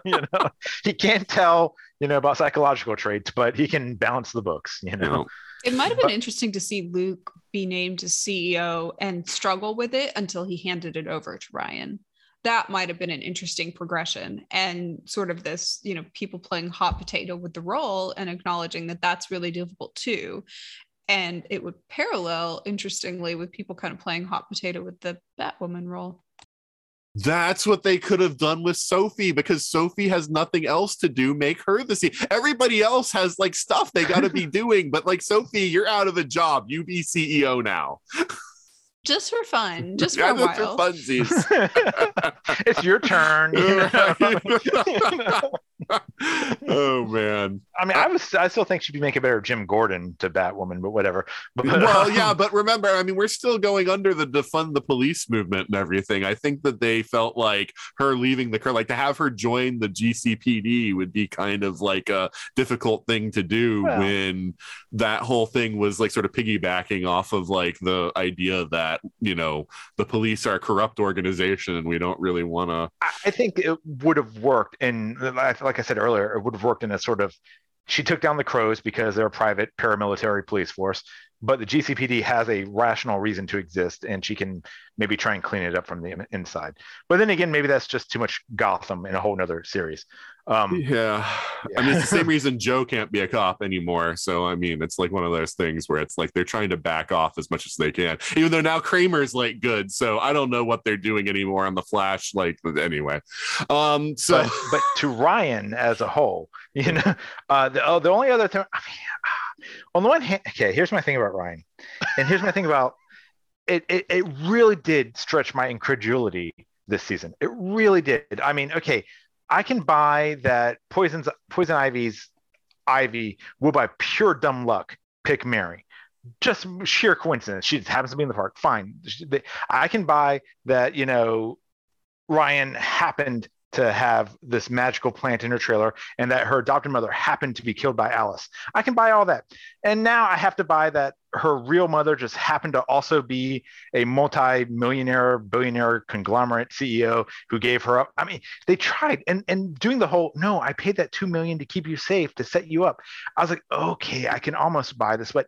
you know, he can't tell, you know, about psychological traits, but he can balance the books, you you know. It might have been interesting to see Luke be named as CEO and struggle with it until he handed it over to Ryan. That might have been an interesting progression and sort of this, you know, people playing hot potato with the role and acknowledging that that's really difficult too. And it would parallel, interestingly, with people kind of playing hot potato with the Batwoman role. That's what they could have done with Sophie because Sophie has nothing else to do. Make her the CEO. Everybody else has like stuff they got to be doing, but like Sophie, you're out of a job. You be CEO now. Just for fun, just for Yeah, a that's while. funsies. it's your turn. You know? oh man. I mean, I was, I still think she'd be making better Jim Gordon to Batwoman, but whatever. But, well, uh, yeah, but remember, I mean, we're still going under the defund the police movement and everything. I think that they felt like her leaving the car, like to have her join the GCPD would be kind of like a difficult thing to do Well. when that whole thing was like sort of piggybacking off of like the idea that, you know, the police are a corrupt organization and we don't really want to. I- I think it would have worked, and I feel like like I said earlier, it would have worked in a sort of. She took down the crows because they're a private paramilitary police force, but the GCPD has a rational reason to exist, and she can maybe try and clean it up from the inside. But then again, maybe that's just too much Gotham in a whole nother series. Um, Yeah. I mean, it's the same reason Joe can't be a cop anymore. So, I mean, it's like one of those things where it's like they're trying to back off as much as they can, even though now Kramer's like good. So, I don't know what they're doing anymore on the Flash. Like, anyway. Um, so, but, but to Ryan as a whole, you know, uh, the, oh, the only other thing, I mean, on the one hand, okay, here's my thing about Ryan, and here's my thing about it. It, it really did stretch my incredulity this season. It really did. I mean, okay, I can buy that Poison's Poison Ivy's Ivy will by pure dumb luck pick Mary. Just sheer coincidence. She just happens to be in the park. Fine. I can buy that, you know, Ryan happened to have this magical plant in her trailer and that her adopted mother happened to be killed by Alice. I can buy all that. And now I have to buy that her real mother just happened to also be a multi-millionaire, billionaire conglomerate CEO who gave her up. I mean, they tried and and doing the whole no, I paid that 2 million to keep you safe to set you up. I was like, "Okay, I can almost buy this." But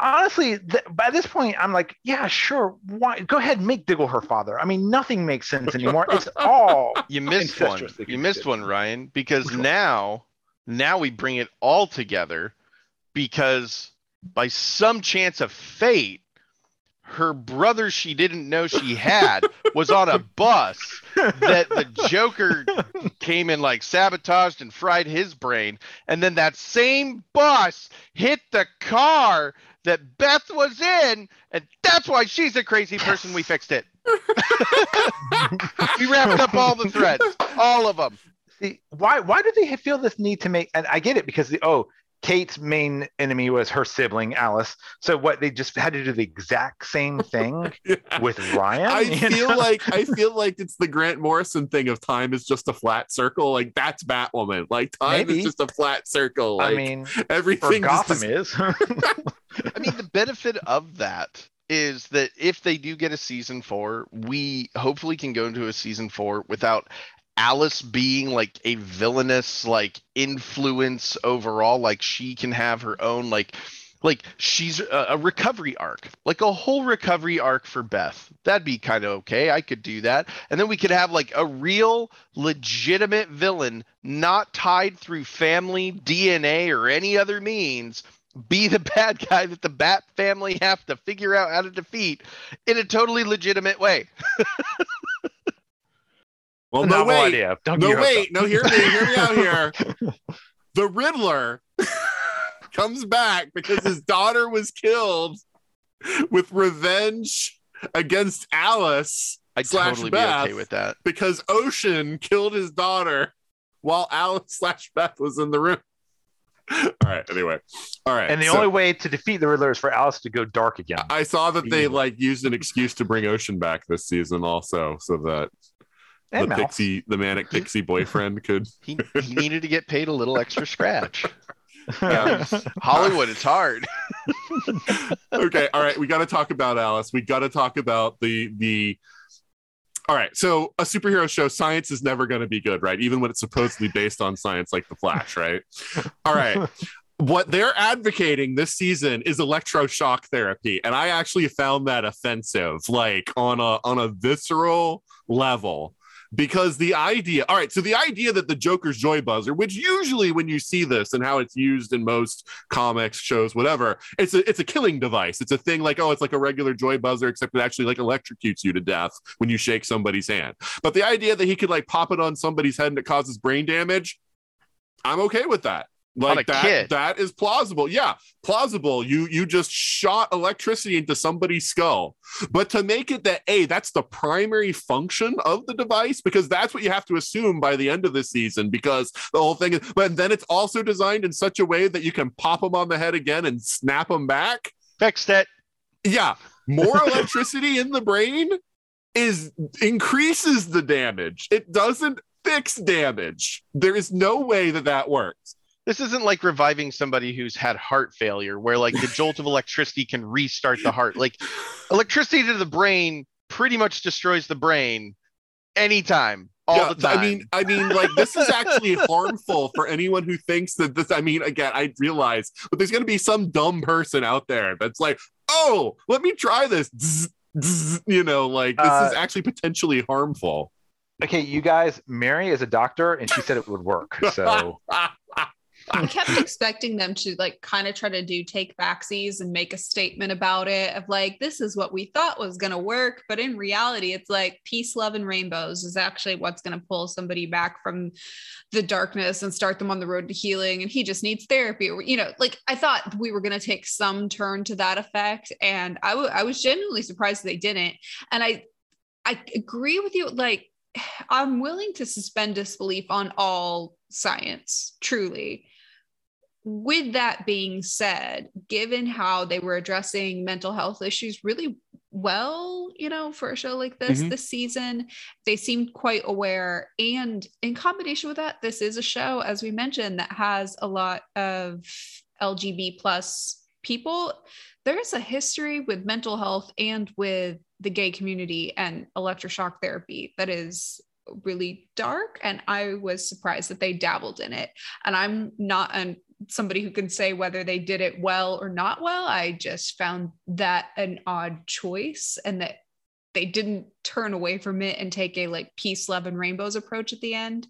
honestly, th- by this point, I'm like, yeah, sure. Why? Go ahead, and make Diggle her father. I mean, nothing makes sense anymore. It's all You missed one. You missed one, Ryan, because Which one? now, now we bring it all together because by some chance of fate, her brother she didn't know she had was on a bus that the Joker came and like sabotaged and fried his brain. And then that same bus hit the car that Beth was in. And that's why she's a crazy person. We fixed it. we wrapped up all the threads, all of them. See, why why do they feel this need to make? And I get it because the oh, Kate's main enemy was her sibling Alice. So what they just had to do the exact same thing Yeah. with Ryan. I feel know? like I feel like it's the Grant Morrison thing of time is just a flat circle. Like that's Batwoman. Like time Maybe. is just a flat circle. I mean, everything just Gotham is- is. I mean, the benefit of that is that if they do get a season four, we hopefully can go into a season four without Alice being like a villainous like influence overall. Like she can have her own like like she's a, a recovery arc, like a whole recovery arc for Beth. That'd be kind of okay. I could do that. And then we could have like a real legitimate villain, not tied through family, DNA, or any other means, be the bad guy that the Bat family have to figure out how to defeat in a totally legitimate way. well, no novel wait, idea. Don't no get your hopes wait, no hear me, hear me out here. The Riddler comes back because his daughter was killed with revenge against Alice I'd slash totally Beth be okay with that. because Ocean killed his daughter while Alice slash Beth was in the room. All right. Anyway, all right. And the so only way to defeat the Riddler is for Alice to go dark again. I saw that they like used an excuse to bring Ocean back this season, also, so that And the Mal. pixie, the manic pixie boyfriend, could. He, he needed to get paid a little extra scratch. Yeah. Hollywood, it's hard. okay. All right. We got to talk about Alice. We got to talk about the the. All right. So a superhero show, science is never going to be good, right? Even when it's supposedly based on science, like The Flash, right? All right. what they're advocating this season is electroshock therapy and i actually found that offensive like on a on a visceral level because the idea all right so the idea that the joker's joy buzzer which usually when you see this and how it's used in most comics shows whatever it's a it's a killing device. It's a thing like oh it's like a regular joy buzzer except it actually like electrocutes you to death when you shake somebody's hand. But the idea that he could like pop it on somebody's head and it causes brain damage i'm okay with that like that kid. that is plausible. Yeah plausible. You you just shot electricity into somebody's skull. But to make it that a that's the primary function of the device because that's what you have to assume by the end of the season because the whole thing is but then it's also designed in such a way that you can pop them on the head again and snap them back. Fixed it. yeah. More electricity in the brain is increases the damage. It doesn't fix damage. There is no way that that works This isn't like reviving somebody who's had heart failure, where like the jolt of electricity can restart the heart. Like electricity to the brain pretty much destroys the brain anytime, all Yeah, the time. I mean, I mean, like this is actually harmful for anyone who thinks that this. I mean, again, I realize, but there's going to be some dumb person out there that's like, "Oh, let me try this." Zzz, zzz, you know, like this is Uh, actually potentially harmful. okay, you guys, Mary is a doctor and she said it would work. So I kept expecting them to like kind of try to do take backsies and make a statement about it of like, this is what we thought was going to work. But in reality, it's like peace, love, and rainbows is actually what's going to pull somebody back from the darkness and start them on the road to healing. And he just needs therapy. Or, you know, like I thought we were going to take some turn to that effect. And I, w- I was genuinely surprised they didn't. And I, I agree with you. Like, I'm willing to suspend disbelief on all science, truly. With that being said, given how they were addressing mental health issues really well, you know, for a show like this Mhm. this season, they seemed quite aware. And in combination with that, this is a show, as we mentioned, that has a lot of LGB plus people. There's a history with mental health and with the gay community and electroshock therapy that is really dark and i was surprised that they dabbled in it and i'm not an somebody who can say whether they did it well or not well i just found that an odd choice and that they didn't turn away from it and take a like peace love and rainbows approach at the end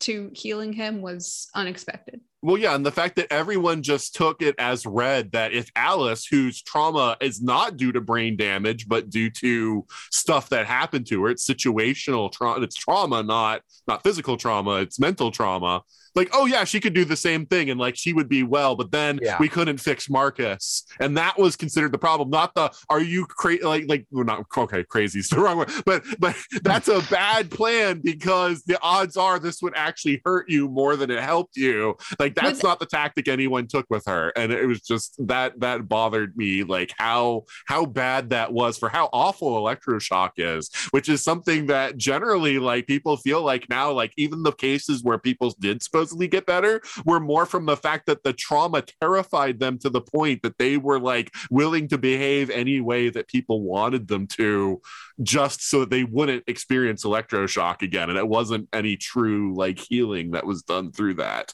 to healing him was unexpected Well, yeah, and the fact that everyone just took it as read that if Alice, whose trauma is not due to brain damage, but due to stuff that happened to her, it's situational trauma, it's trauma, not not physical trauma, it's mental trauma. Like, oh yeah, she could do the same thing and like she would be well, but then Yeah. we couldn't fix Marcus, and that was considered the problem, not the are you crazy? Like, like we're not okay, crazy is the wrong word, but but that's a bad plan because the odds are this would actually hurt you more than it helped you. Like that's With- not the tactic anyone took with her, and it was just that that bothered me. Like how how bad that was for how awful electroshock is, which is something that generally like people feel like now, like even the cases where people did supposedly get better were more from the fact that the trauma terrified them to the point that they were like willing to behave any way that people wanted them to just so that they wouldn't experience electroshock again. And it wasn't any true like healing that was done through that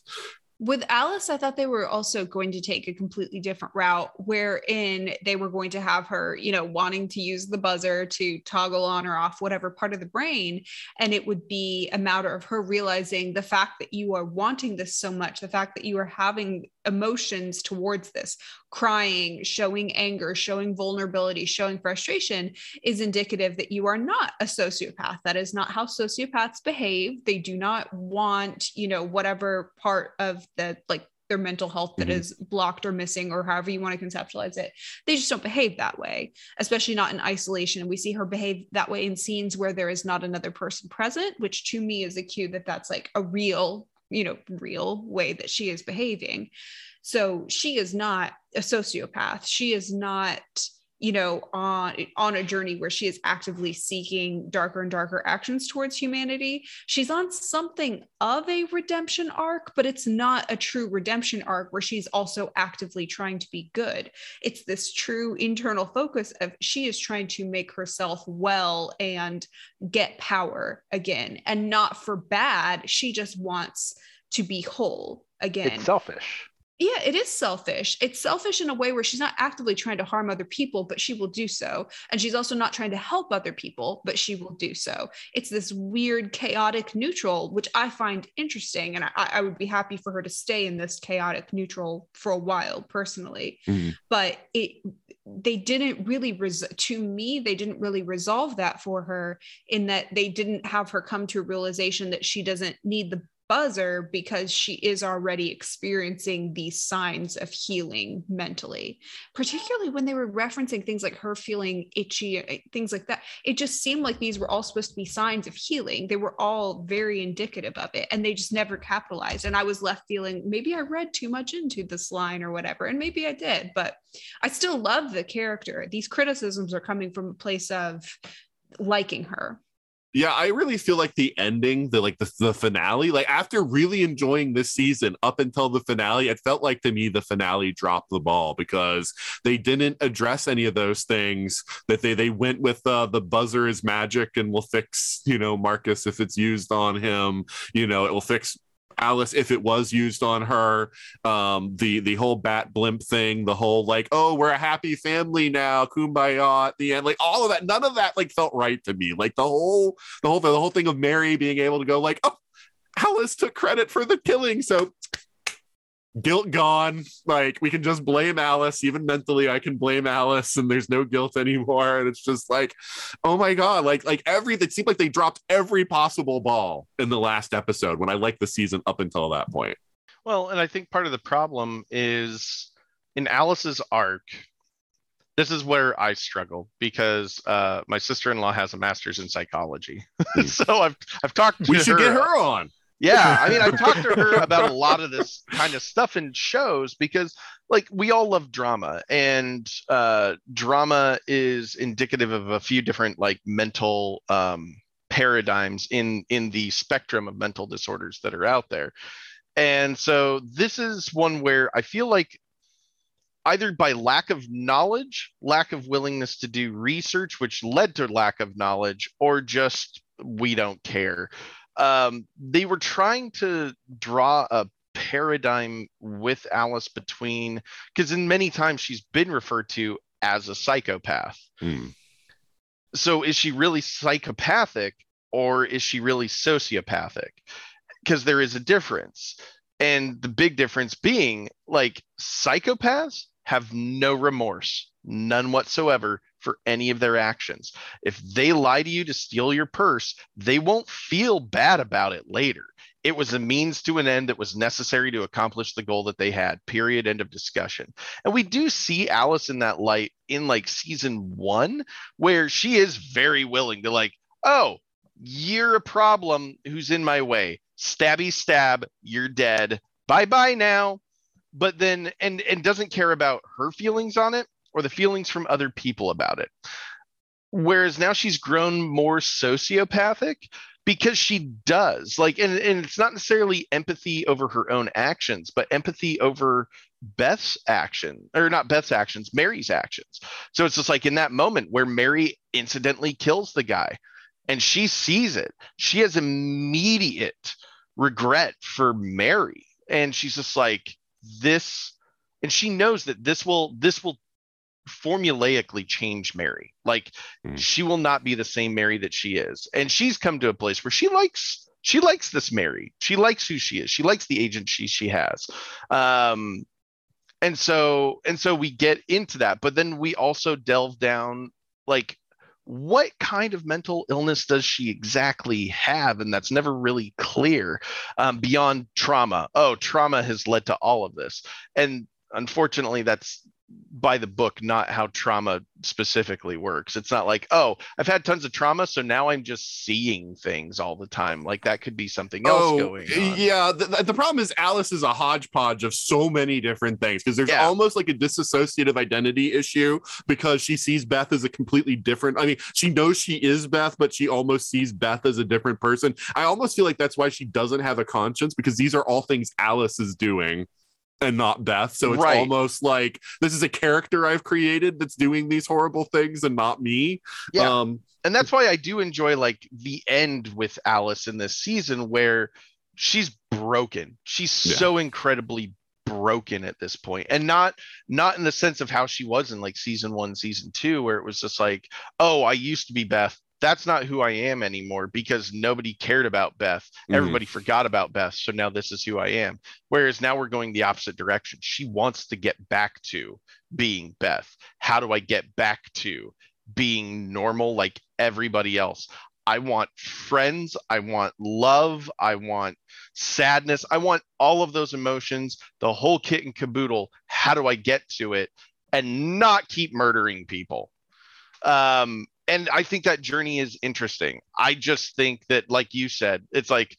with Alice, I thought they were also going to take a completely different route, wherein they were going to have her, you know, wanting to use the buzzer to toggle on or off whatever part of the brain. And it would be a matter of her realizing the fact that you are wanting this so much, the fact that you are having emotions towards this, crying, showing anger, showing vulnerability, showing frustration is indicative that you are not a sociopath. That is not how sociopaths behave. They do not want, you know, whatever part of the like their mental health that Mhm. is blocked or missing or however you want to conceptualize it. They just don't behave that way, especially not in isolation. And we see her behave that way in scenes where there is not another person present, which to me is a cue that that's like a real, you know, real way that she is behaving. So she is not a sociopath. She is not, you know, on on a journey where she is actively seeking darker and darker actions towards humanity. She's on something of a redemption arc, but it's not a true redemption arc where she's also actively trying to be good. It's this true internal focus of she is trying to make herself well and get power again and not for bad. She just wants to be whole again It's selfish. Yeah, it is selfish. It's selfish in a way where she's not actively trying to harm other people, but she will do so. And she's also not trying to help other people, but she will do so. It's this weird, chaotic neutral, which I find interesting. And I, I would be happy for her to stay in this chaotic neutral for a while, personally. Mhm. But it, they didn't really, res- to me, they didn't really resolve that for her in that they didn't have her come to a realization that she doesn't need the buzzer because she is already experiencing these signs of healing mentally. Particularly when they were referencing things like her feeling itchy uh, things like that it just seemed like these were all supposed to be signs of healing. They were all very indicative of it and they just never capitalized. And i was left feeling maybe i read too much into this line or whatever and maybe i did but i still love the character. These criticisms are coming from a place of liking her Yeah, I really feel like the ending, the like the, the finale, like after really enjoying this season up until the finale, it felt like to me the finale dropped the ball because they didn't address any of those things. That they they went with uh, the buzzer is magic and will fix you know Marcus if it's used on him. You know it will fix Alice if it was used on her. Um, the the whole bat blimp thing, the whole like, oh, we're a happy family now, kumbaya at the end, like all of that. None of that like felt right to me. Like the whole the whole the whole thing of Mary being able to go like, oh, Alice took credit for the killing, so guilt gone. Like we can just blame Alice. Even mentally, I can blame Alice, and there's no guilt anymore. And it's just like, oh my god, like like every it seemed like they dropped every possible ball in the last episode when I liked the season up until that point. Well, and I think part of the problem is in Alice's arc. This is where I struggle because uh, my sister-in-law has a master's in psychology, so I've I've talked to We should her get her on. Yeah, I mean, I talked to her about a lot of this kind of stuff in shows because, like, we all love drama, and uh, drama is indicative of a few different like mental um, paradigms in in the spectrum of mental disorders that are out there. And so this is one where I feel like either by lack of knowledge, lack of willingness to do research, which led to lack of knowledge, or just we don't care um, they were trying to draw a paradigm with Alice between because in many times she's been referred to as a psychopath. Hmm. So is she really psychopathic or is she really sociopathic? Because there is a difference. And the big difference being like psychopaths have no remorse, none whatsoever for any of their actions. If they lie to you to steal your purse, they won't feel bad about it later. It was a means to an end that was necessary to accomplish the goal that they had. Period. End of discussion. And we do see Alice in that light in like season one, where she is very willing to, like, oh, you're a problem who's in my way. Stabby stab, you're dead. Bye bye now. But then, and and doesn't care about her feelings on it or the feelings from other people about it. Whereas now she's grown more sociopathic because she does like and, and it's not necessarily empathy over her own actions but empathy over beth's action or not beth's actions mary's actions so it's just like in that moment where mary incidentally kills the guy and she sees it she has immediate regret for mary and she's just like this and she knows that this will this will formulaically change Mary. Like Mm. she will not be the same Mary that she is. And she's come to a place where she likes she likes this Mary. She likes who she is. She likes the agent she she has. Um and so and so we get into that, but then we also delve down like what kind of mental illness does she exactly have and that's never really clear um, beyond trauma oh trauma has led to all of this and unfortunately that's by the book not how trauma specifically works it's not like oh i've had tons of trauma so now i'm just seeing things all the time like that could be something else oh, going on Oh, yeah. The, the problem is Alice is a hodgepodge of so many different things because there's Yeah. almost like a dissociative identity issue because she sees Beth as a completely different. I mean, she knows she is Beth, but she almost sees Beth as a different person. I almost feel like that's why she doesn't have a conscience because these are all things Alice is doing and not Beth. So it's Right. almost like this is a character I've created that's doing these horrible things and not me. Yeah. Um, and that's why I do enjoy like the end with Alice in this season where she's broken. She's Yeah. so incredibly broken at this point and not not in the sense of how she was in like season 1 season 2 where it was just like oh I used to be Beth that's not who I am anymore because nobody cared about Beth everybody forgot about Beth so now this is who I am whereas now we're going the opposite direction she wants to get back to being Beth how do I get back to being normal like everybody else. I want friends. I want love. I want sadness. I want all of those emotions, the whole kit and caboodle. How do I get to it and not keep murdering people? Um, and I think that journey is interesting. I just think that, like you said, it's like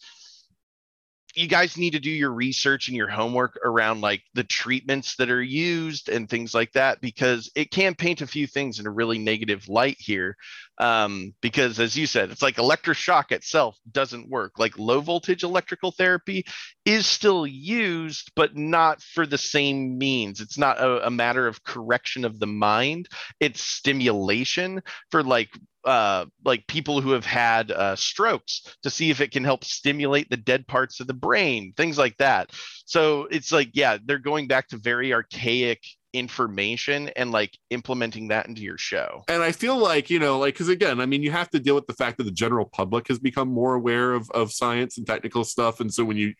you guys need to do your research and your homework around like the treatments that are used and things like that because it can paint a few things in a really negative light here um, because as you said it's like electroshock itself doesn't work. Like low voltage electrical therapy is still used but not for the same means. It's not a, a matter of correction of the mind. It's stimulation for like uh, like people who have had uh, strokes to see if it can help stimulate the dead parts of the brain, things like that. So it's like, yeah, they're going back to very archaic information and like implementing that into your show. and I feel like you know, like because again, I mean, you have to deal with the fact that the general public has become more aware of of science and technical stuff, and so when you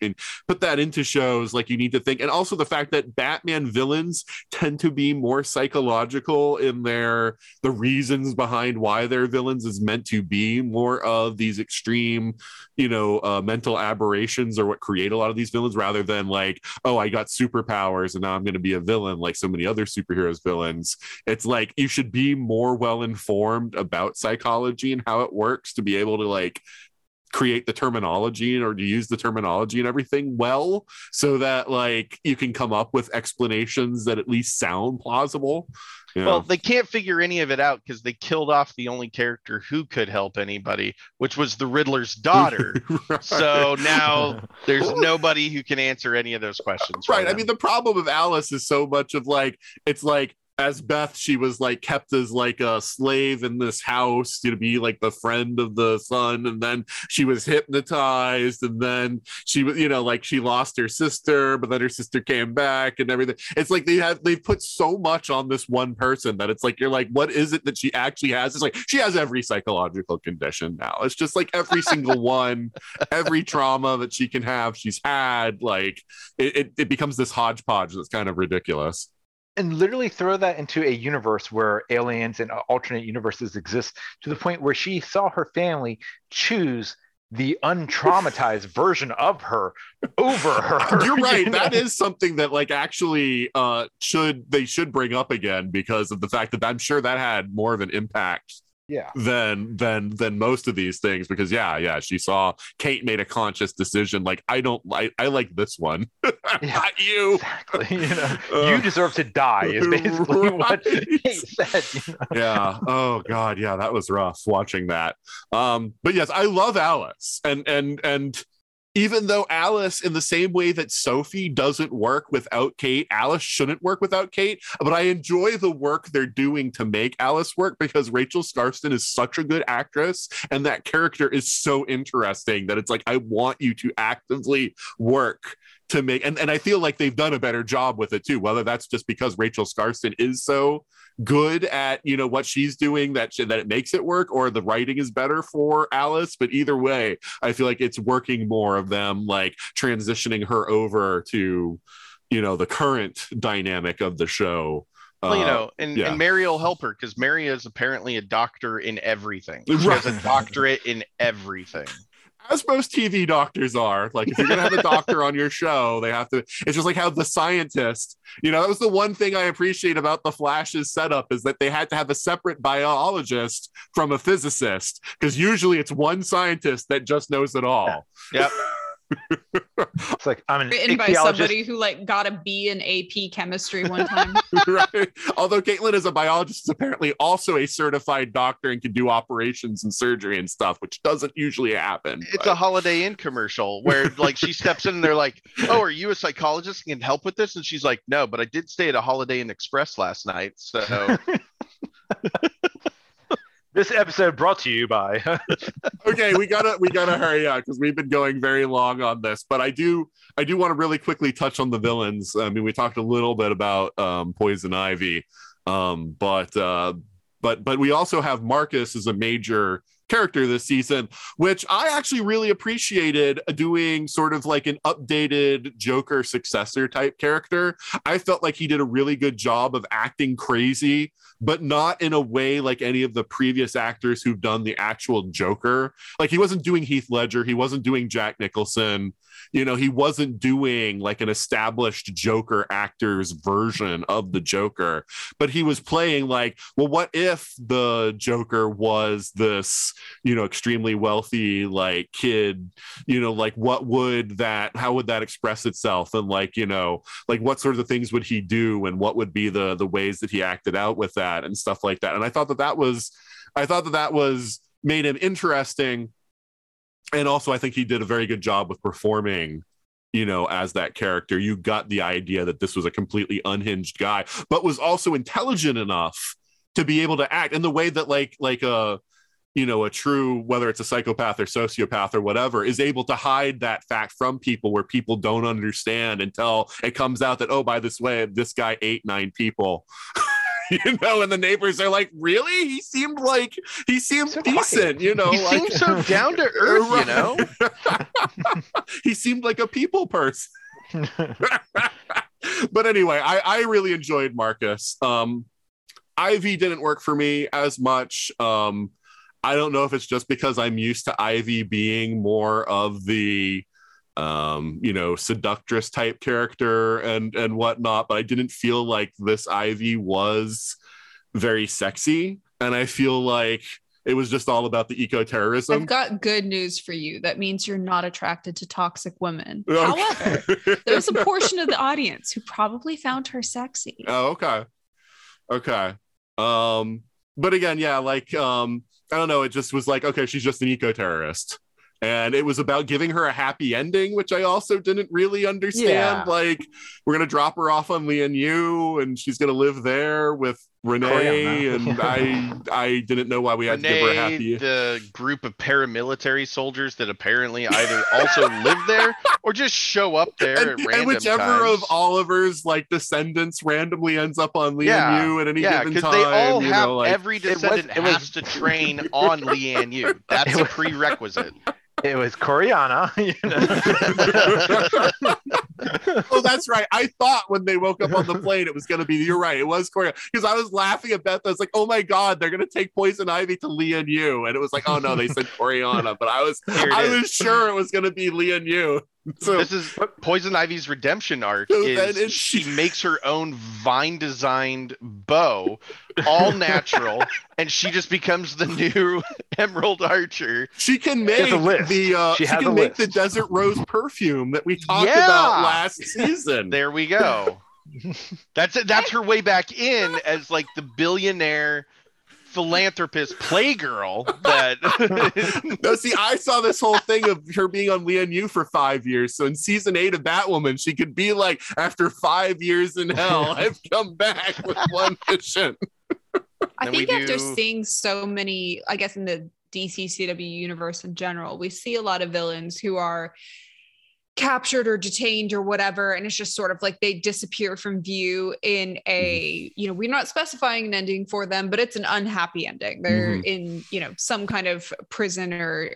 put that into shows, like you need to think, and also the fact that Batman villains tend to be more psychological in their the reasons behind why they're villains is meant to be more of these extreme, you know, uh, mental aberrations or what create a lot of these villains, rather than like, oh, I got superpowers and now I'm going to be a villain like so many other superheroes villains. It's like you should be more well informed about psychology and how it works to be able to like create the terminology or to use the terminology and everything well so that like you can come up with explanations that at least sound plausible you Well, know? they can't figure any of it out because they killed off the only character who could help anybody, which was the Riddler's daughter. Right. so now there's nobody who can answer any of those questions. for right i mean the problem of alice is so much of like it's like as beth she was like kept as like a slave in this house to be like the friend of the son and then she was hypnotized and then she was you know like she lost her sister but then her sister came back and everything. It's like they have they've put so much on this one person that it's like you're like what is it that she actually has? It's like she has every psychological condition now. It's just like every single one every trauma that she can have she's had like it, it, it becomes this hodgepodge that's kind of ridiculous and literally throw that into a universe where aliens and alternate universes exist to the point where she saw her family choose the untraumatized version of her over her. you're right you know? is something that like actually uh should they should bring up again because of the fact that i'm sure that had more of an impact yeah. than than than most of these things because yeah yeah she saw kate made a conscious decision like i don't like i like this one Yeah. not you Exactly. You know, Uh, you deserve to die is basically what right. Kate said. You know? yeah oh god yeah that was rough watching that um but yes i love alice and and and even though alice in the same way that sophie doesn't work without kate alice shouldn't work without kate but i enjoy the work they're doing to make alice work because rachel skarsten is such a good actress and that character is so interesting that it's like i want you to actively work to make and, and i feel like they've done a better job with it too whether that's just because rachel skarsten is so good at you know what she's doing that she, that it makes it work or the writing is better for alice but either way i feel like it's working more of them like transitioning her over to you know the current dynamic of the show Well, you Uh, know, and, yeah. and Mary will help her because Mary is apparently a doctor in everything. She Right. has a doctorate in everything. As most TV doctors are. Like, if you're gonna have a doctor on your show, they have to. It's just like how the scientist. You know, that was the one thing I appreciate about the Flash's setup is that they had to have a separate biologist from a physicist because usually it's one scientist that just knows it all. Yep. It's like I'm an Written by somebody who like got a B in AP chemistry one time. right. Although Caitlin is a biologist, is apparently also a certified doctor and can do operations and surgery and stuff, which doesn't usually happen. It's but- a Holiday Inn commercial where like she steps in and they're like, "Oh, are you a psychologist and can help with this?" And she's like, "No, but I did stay at a Holiday Inn Express last night." So This episode brought to you by. okay we gotta we gotta hurry up because we've been going very long on this but i do i do want to really quickly touch on the villains i mean we talked a little bit about um poison ivy um but uh but but we also have marcus as a major character this season which i actually really appreciated doing sort of like an updated joker successor type character i felt like he did a really good job of acting crazy but not in a way like any of the previous actors who've done the actual Joker. Like he wasn't doing Heath Ledger, he wasn't doing Jack Nicholson. You know, he wasn't doing like an established Joker actor's version of the Joker, but he was playing like, well, what if the Joker was this, you know, extremely wealthy like kid, you know, like what would that how would that express itself? And like, you know, like what sort of things would he do and what would be the the ways that he acted out with that and stuff like that? And i thought that that was i thought that that was made him interesting. And also i think he did a very good job with performing you know as that character. You got the idea that this was a completely unhinged guy but was also intelligent enough to be able to act. In the way that like like uh you know a true whether it's a psychopath or sociopath or whatever is able to hide that fact from people where people don't understand until it comes out that oh by this way this guy ate nine people. You know and the neighbors are like really? He seemed like he seemed So decent you know he like, seems so down to earth, you know. he seemed like a people person. But anyway I, I really enjoyed marcus. Um ivy didn't work for me as much. Um i don't know if it's just because i'm used to ivy being more of the um you know seductress type character and and whatnot but i didn't feel like this ivy was very sexy and i feel like it was just all about the eco-terrorism I've got good news for you. That means you're not attracted to toxic women. Okay. However, there's a portion of the audience who probably found her sexy. Oh, okay. Okay. Um, but again, yeah, like um, I don't know, it just was like, okay, she's just an eco-terrorist. And it was about giving her a happy ending, which I also didn't really understand. Yeah. Like, we're gonna drop her off on Lian Yu and she's gonna live there with Renee. And I I didn't know why we had to give her a Renee, happy the group of paramilitary soldiers that apparently either also live there or just show up there and, at and whichever times. of Oliver's like descendants randomly ends up on Lian Yeah, Yu at any yeah, given time. they all you have know, like, every descendant it was- has to train on Lian Yu. That's a prerequisite. It was Koreana. You know? oh, that's right. I thought when they woke up on the plane, it was going to be. You're right. It was Korea because I was laughing at Beth. I was like, "Oh my god, they're going to take Poison Ivy to Lian Yu," and it was like, "Oh no, they said Koreana." But I was, I is. was sure it was going to be Lian Yu. So this is Poison Ivy's redemption arc. So then Is she makes her own vine designed bow, all natural, and she just becomes the new Emerald Archer. she can make a list. the uh, She she, can a make the desert rose perfume that we talked Yeah. about last season. There we go. That's it. That's her way back in as like the billionaire philanthropist playgirl that No, see, I saw this whole thing of her being on Lian Yu for five years. So in season eight of Batwoman, she could be like, after five years in hell, I've come back with one mission. I think after do- seeing so many, I guess in the DC CW universe in general, we see a lot of villains who are captured or detained or whatever and it's just sort of like they disappear from view in a you know we're not specifying an ending for them but it's an unhappy ending. They're Mhm. in you know some kind of prison or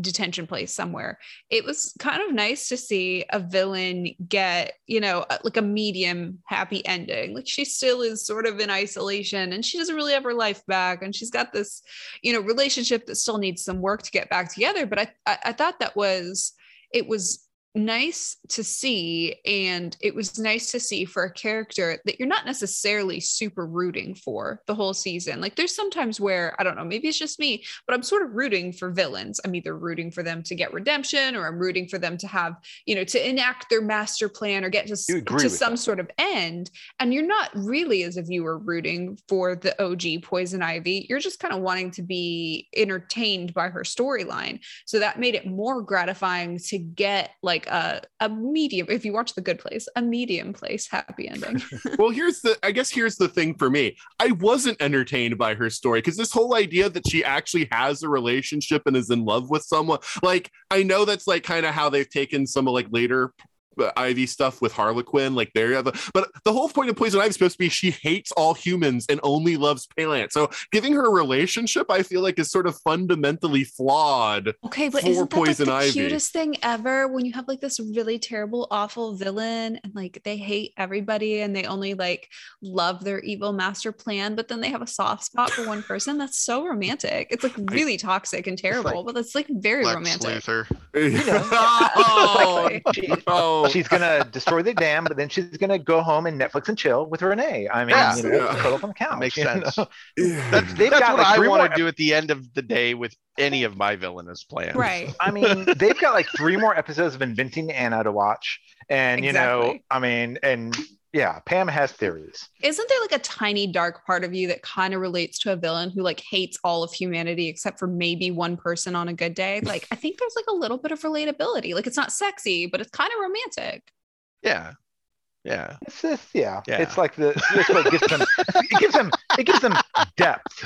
detention place somewhere. It was kind of nice to see a villain get you know like a medium happy ending. Like she still is sort of in isolation and she doesn't really have her life back and she's got this you know relationship that still needs some work to get back together but i i, I thought that was it was nice to see and it was nice to see for a character that you're not necessarily super rooting for the whole season. Like there's sometimes where i don't know maybe it's just me but i'm sort of rooting for villains. I'm either rooting for them to get redemption or i'm rooting for them to have you know to enact their master plan or get to, s- You agree to some that. sort of end. And you're not really as a viewer rooting for the og poison ivy. You're just kind of wanting to be entertained by her storyline. So that made it more gratifying to get like a, a medium if you watch the good place a medium place happy ending well, here's the I guess here's the thing for me. I wasn't entertained by her story because this whole idea that she actually has a relationship and is in love with someone, like I know that's like kind of how they've taken some of like later Ivy stuff with Harley Quinn, like they have, a, but the whole point of Poison Ivy is supposed to be she hates all humans and only loves Paylant. So giving her a relationship, I feel like is sort of fundamentally flawed. okay but isn't that like Poison the Ivy. cutest thing ever when you have like this really terrible awful villain and like they hate everybody and they only like love their evil master plan but then they have a soft spot for one person that's so romantic it's like really toxic and terrible but it's like very Lex romantic Luthor. oh, She- oh, no. she's gonna destroy the dam, but then she's gonna go home and Netflix and chill with Renee. I mean, Yeah. you know, Yeah. cuddle up on the couch. makes sense. know? That's, They've that's got, what like, I three want more- to do at the end of the day with any of my villainous plans. right I mean, they've got like three more episodes of Inventing Anna to watch, and you know, I mean, and yeah, Pam has theories. isn't there like a tiny dark part of you that kind of relates to a villain who like hates all of humanity except for maybe one person on a good day like i think there's like a little bit of relatability like it's not sexy but it's kind of romantic Yeah. Yeah. It's just, yeah, Yeah. it's like the it's what gives them it gives them it gives them depth.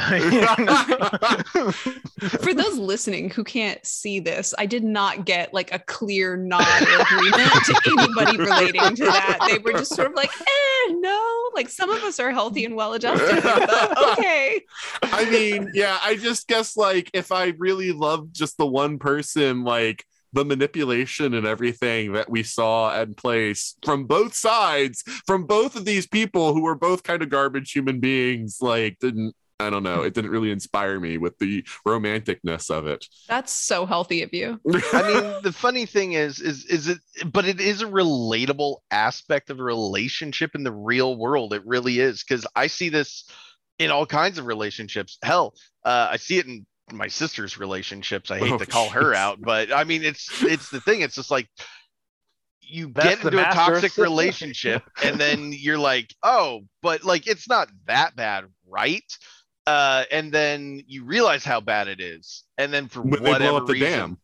For those listening who can't see this, I did not get like a clear nod or agreement to anybody relating to that. They were just sort of like, eh, no. Like some of us are healthy and well adjusted, but okay. I mean, yeah, I just guess like if I really loved just the one person, like the manipulation and everything that we saw in place from both sides, from both of these people who were both kind of garbage human beings, like didn't I don't know, it didn't really inspire me with the romanticness of it. That's so healthy of you. I mean, the funny thing is, is, is it, but it is a relatable aspect of a relationship in the real world. It really is. Cause I see this in all kinds of relationships. Hell, uh, I see it in my sister's relationships. I hate Oh, to call her out, but I mean, it's, it's the thing. It's just like, you That's get into a toxic relationship and then you're like, oh, but like, it's not that bad, right? Uh, and then you realize how bad it is. And then for they whatever blow up the reason, dam.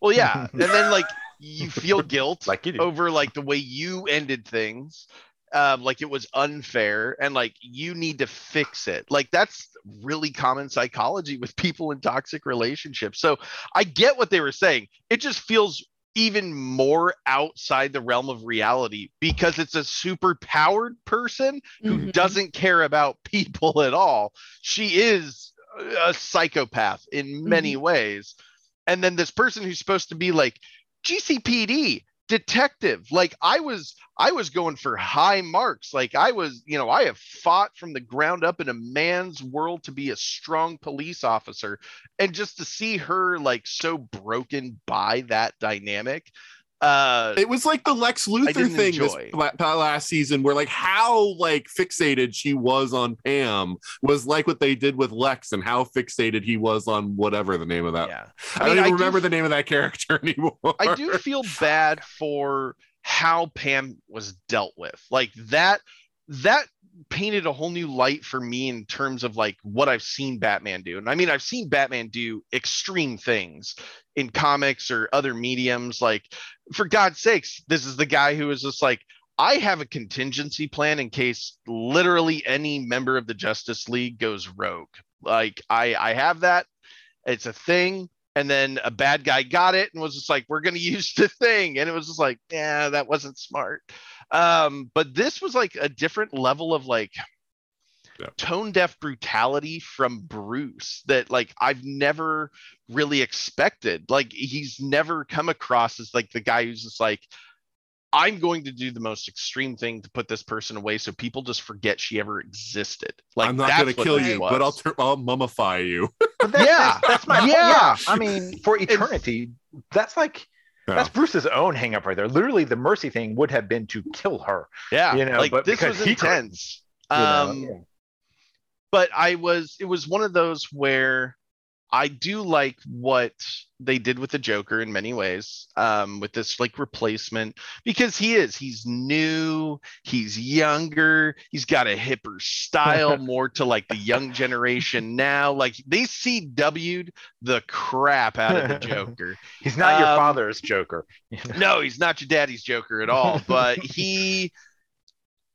well, yeah, and then like you feel guilt like over like the way you ended things, um, like it was unfair, and like you need to fix it. Like that's really common psychology with people in toxic relationships. So I get what they were saying. It just feels even more outside the realm of reality because it's a super powered person who Mhm. doesn't care about people at all. She is a psychopath in many ways. And then this person who's supposed to be like GCPD detective. Like i was i was going for high marks. Like i was you know i have fought from the ground up in a man's world to be a strong police officer. And just to see her like so broken by that dynamic uh It was like the Lex Luthor thing enjoy. pa- last season, where like how like fixated she was on Pam was like what they did with Lex, and how fixated he was on whatever the name of that. yeah I, I mean, don't I even do remember f- the name of that character anymore. I do feel bad for how Pam was dealt with. Like that that painted a whole new light for me in terms of like what I've seen Batman do. And I mean I've seen Batman do extreme things in comics or other mediums like for God's sakes, this is the guy who is just like I have a contingency plan in case literally any member of the Justice League goes rogue. Like I I have that. It's a thing and then a bad guy got it and was just like we're to use the thing and it was just like yeah that wasn't smart um but this was like a different level of like Yeah. tone deaf brutality from bruce that like i've never really expected like he's never come across as like the guy who's just like i'm going to do the most extreme thing to put this person away so people just forget she ever existed like I'm not that's going to kill you, was. but I'll tur- I'll mummify you. But that's, Yeah, that's my yeah. yeah. I mean, for eternity, that's like Yeah. that's Bruce's own hang up right there. Literally, the mercy thing would have been to kill her. yeah you know, like but this because was he couldn't, intense you know? um Yeah. But I was it was one of those where I do like what they did with the Joker in many ways, um, with this like replacement because he is he's new, he's younger, he's got a hipper style, more to like the young generation now. Like they CW'd the crap out of the Joker. He's not your Um, father's Joker. no, he's not your daddy's Joker at all, but he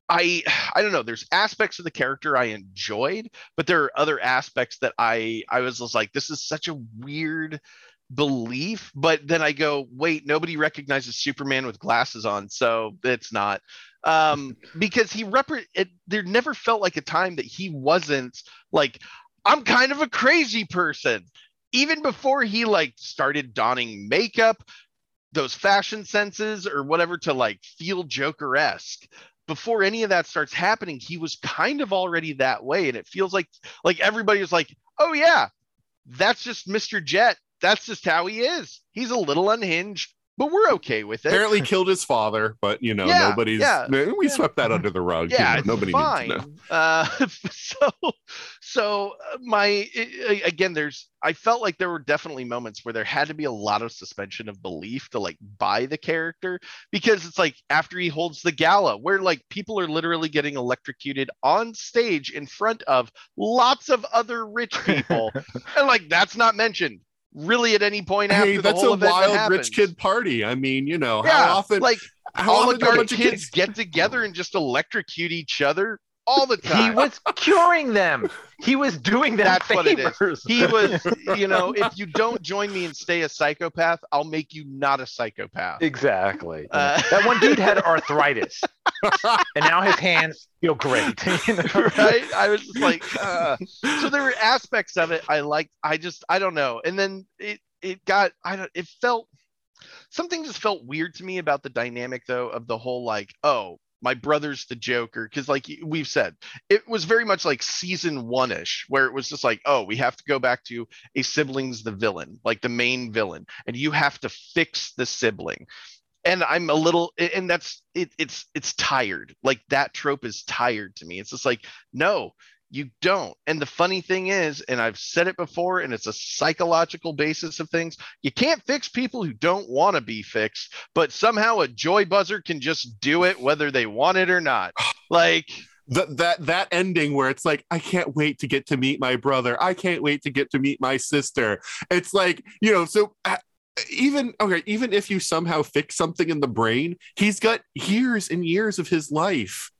I I don't know, there's aspects of the character I enjoyed, but there are other aspects that I I was just like this is such a weird belief, but then I go, wait, nobody recognizes Superman with glasses on, so it's not. Um because he it there never felt like a time that he wasn't like I'm kind of a crazy person. Even before he like started donning makeup, those fashion senses or whatever to like feel Joker-esque. Before any of that starts happening, he was kind of already that way. And it feels like like everybody was like, oh yeah, that's just Mr. Jet. That's just how he is. He's a little unhinged, but we're okay with it. Apparently killed his father, but you know Yeah, nobody's. yeah. We swept that under the rug. you yeah, know, nobody fine. needs to know. Uh, so, so uh, my i- again, there's. I felt like there were definitely moments where there had to be a lot of suspension of belief to like buy the character because it's like after he holds the gala, where like people are literally getting electrocuted on stage in front of lots of other rich people, and like that's not mentioned really at any point after Hey, the that's whole a event wild rich kid party. I mean, you know, Yeah, how often? like how often oligarch bunch of kids get together and just electrocute each other all the time. He was curing them. He was doing them That's what it is. favors. he was, you know, if you don't join me and stay a psychopath, I'll make you not a psychopath. Exactly. Uh, that one dude had arthritis, and now his hands feel great. you know? right? I was just like, uh. so there were aspects of it I liked. I just, I don't know. And then it, it got, I don't, it felt, something just felt weird to me about the dynamic though of the whole like, oh, my brother's the Joker. Cause like we've said, it was very much like season one ish, where it was just like, oh, we have to go back to a sibling's the villain, like the main villain, and you have to fix the sibling and i'm a little and that's it, it's it's tired like that trope is tired to me it's just like no you don't and the funny thing is and i've said it before and it's a psychological basis of things you can't fix people who don't want to be fixed but somehow a joy buzzer can just do it whether they want it or not like that that that ending where it's like I can't wait to get to meet my brother. I can't wait to get to meet my sister. It's like you know so. Uh, even okay, even if you somehow fix something in the brain, he's got years and years of his life,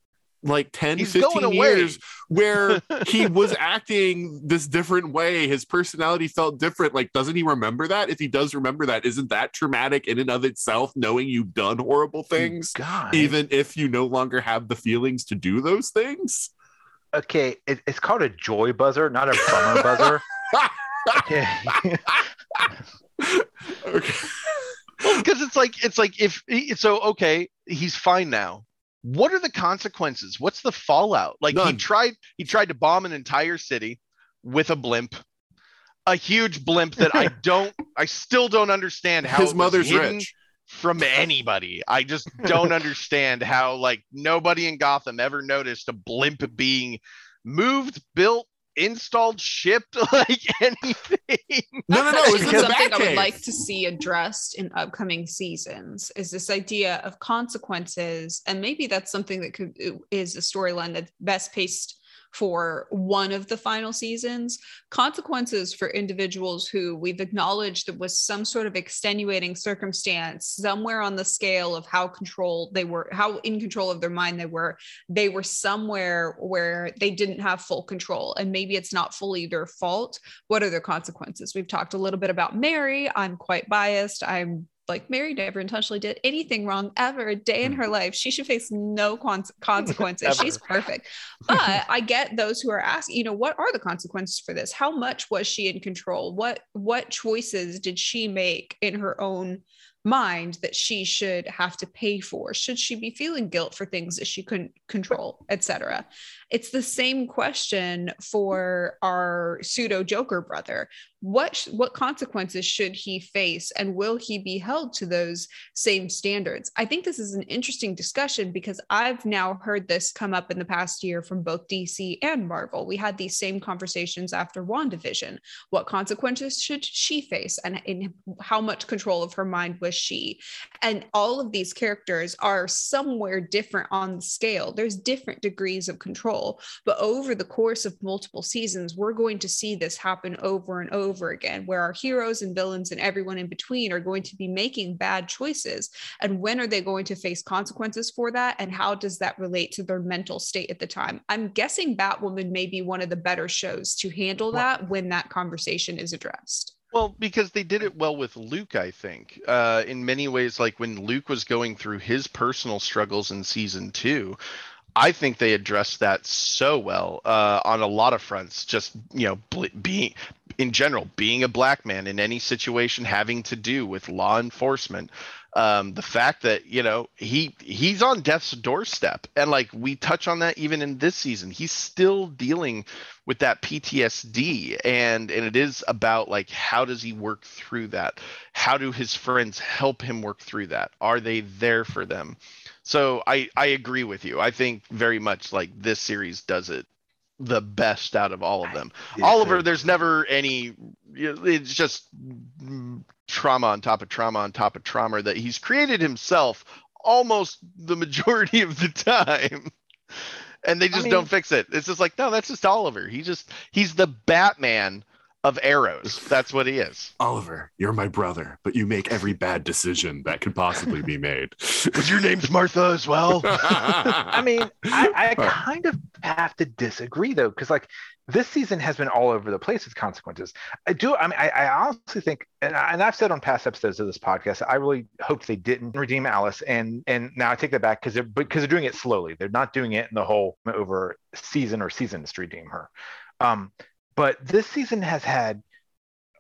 like 10, He's 15 years, where he was acting this different way. His personality felt different. Like, doesn't he remember that? If he does remember that, isn't that traumatic in and of itself, knowing you've done horrible things? God. even if you no longer have the feelings to do those things. okay, it, it's called a joy buzzer, not a bummer buzzer. Okay. okay. because it's like it's like if he- so okay he's fine now what are the consequences? What's the fallout? Like he tried he tried to bomb an entire city with a blimp a huge blimp that i don't i still don't understand how His mother's hidden rich. from anybody. I just don't understand how like nobody in gotham ever noticed a blimp being moved built installed shipped like anything No, no, no. That's It's in actually the something I would Batcave. like to see addressed in upcoming seasons is this idea of consequences. And maybe that's something that could is a storyline that's best paced for one of the final seasons. Consequences for individuals who we've acknowledged that was some sort of extenuating circumstance somewhere on the scale of how control they were, how in control of their mind they were. They were somewhere where they didn't have full control. And maybe it's not fully their fault what are their consequences? We've talked a little bit about Mary. I'm quite biased. I'm like Mary never intentionally did anything wrong ever a day in her mm-hmm. life. She should face no con- consequences. She's perfect. But I get those who are asking, you know, what are the consequences for this? How much was she in control? What what choices did she make in her own mind that she should have to pay for? Should she be feeling guilt for things that she couldn't control, etc.? It's the same question for our pseudo Joker brother. What what consequences should he face, and will he be held to those same standards? I think this is an interesting discussion because I've now heard this come up in the past year from both DC and Marvel. We had these same conversations after WandaVision. What consequences should she face, and in how much control of her mind was she? And all of these characters are somewhere different on the scale. There's different degrees of control, but over the course of multiple seasons, we're going to see this happen over and over again, where our heroes and villains and everyone in between are going to be making bad choices. And when are they going to face consequences for that? And how does that relate to their mental state at the time? I'm guessing Batwoman may be one of the better shows to handle that when that conversation is addressed. Well, because they did it well with Luke, I think. Uh, in many ways, like when Luke was going through his personal struggles in season two, I think they addressed that so well uh, on a lot of fronts. Just you know, being in general, being a black man in any situation having to do with law enforcement. Um, the fact that you know he he's on death's doorstep, and like we touch on that even in this season, he's still dealing with that PTSD and and it is about like how does he work through that? How do his friends help him work through that? Are they there for them? So I I agree with you. I think very much like this series does it the best out of all of them. Oliver, there's never any it's just trauma on top of trauma on top of trauma that he's created himself almost the majority of the time. And they just mean- don't fix it. It's just like, no, that's just Oliver. He just he's the Batman of arrows. That's what he is. Oliver, you're my brother, but you make every bad decision that could possibly be made. But your name's Martha as well. I mean, I, I kind of have to disagree though, because like this season has been all over the place with consequences. I do. I mean, I, I honestly think, and, I, and I've said on past episodes of this podcast, I really hoped they didn't redeem Alice, and and now I take that back because they're because they're doing it slowly. They're not doing it in the whole over season or seasons to redeem her. Um, but this season has had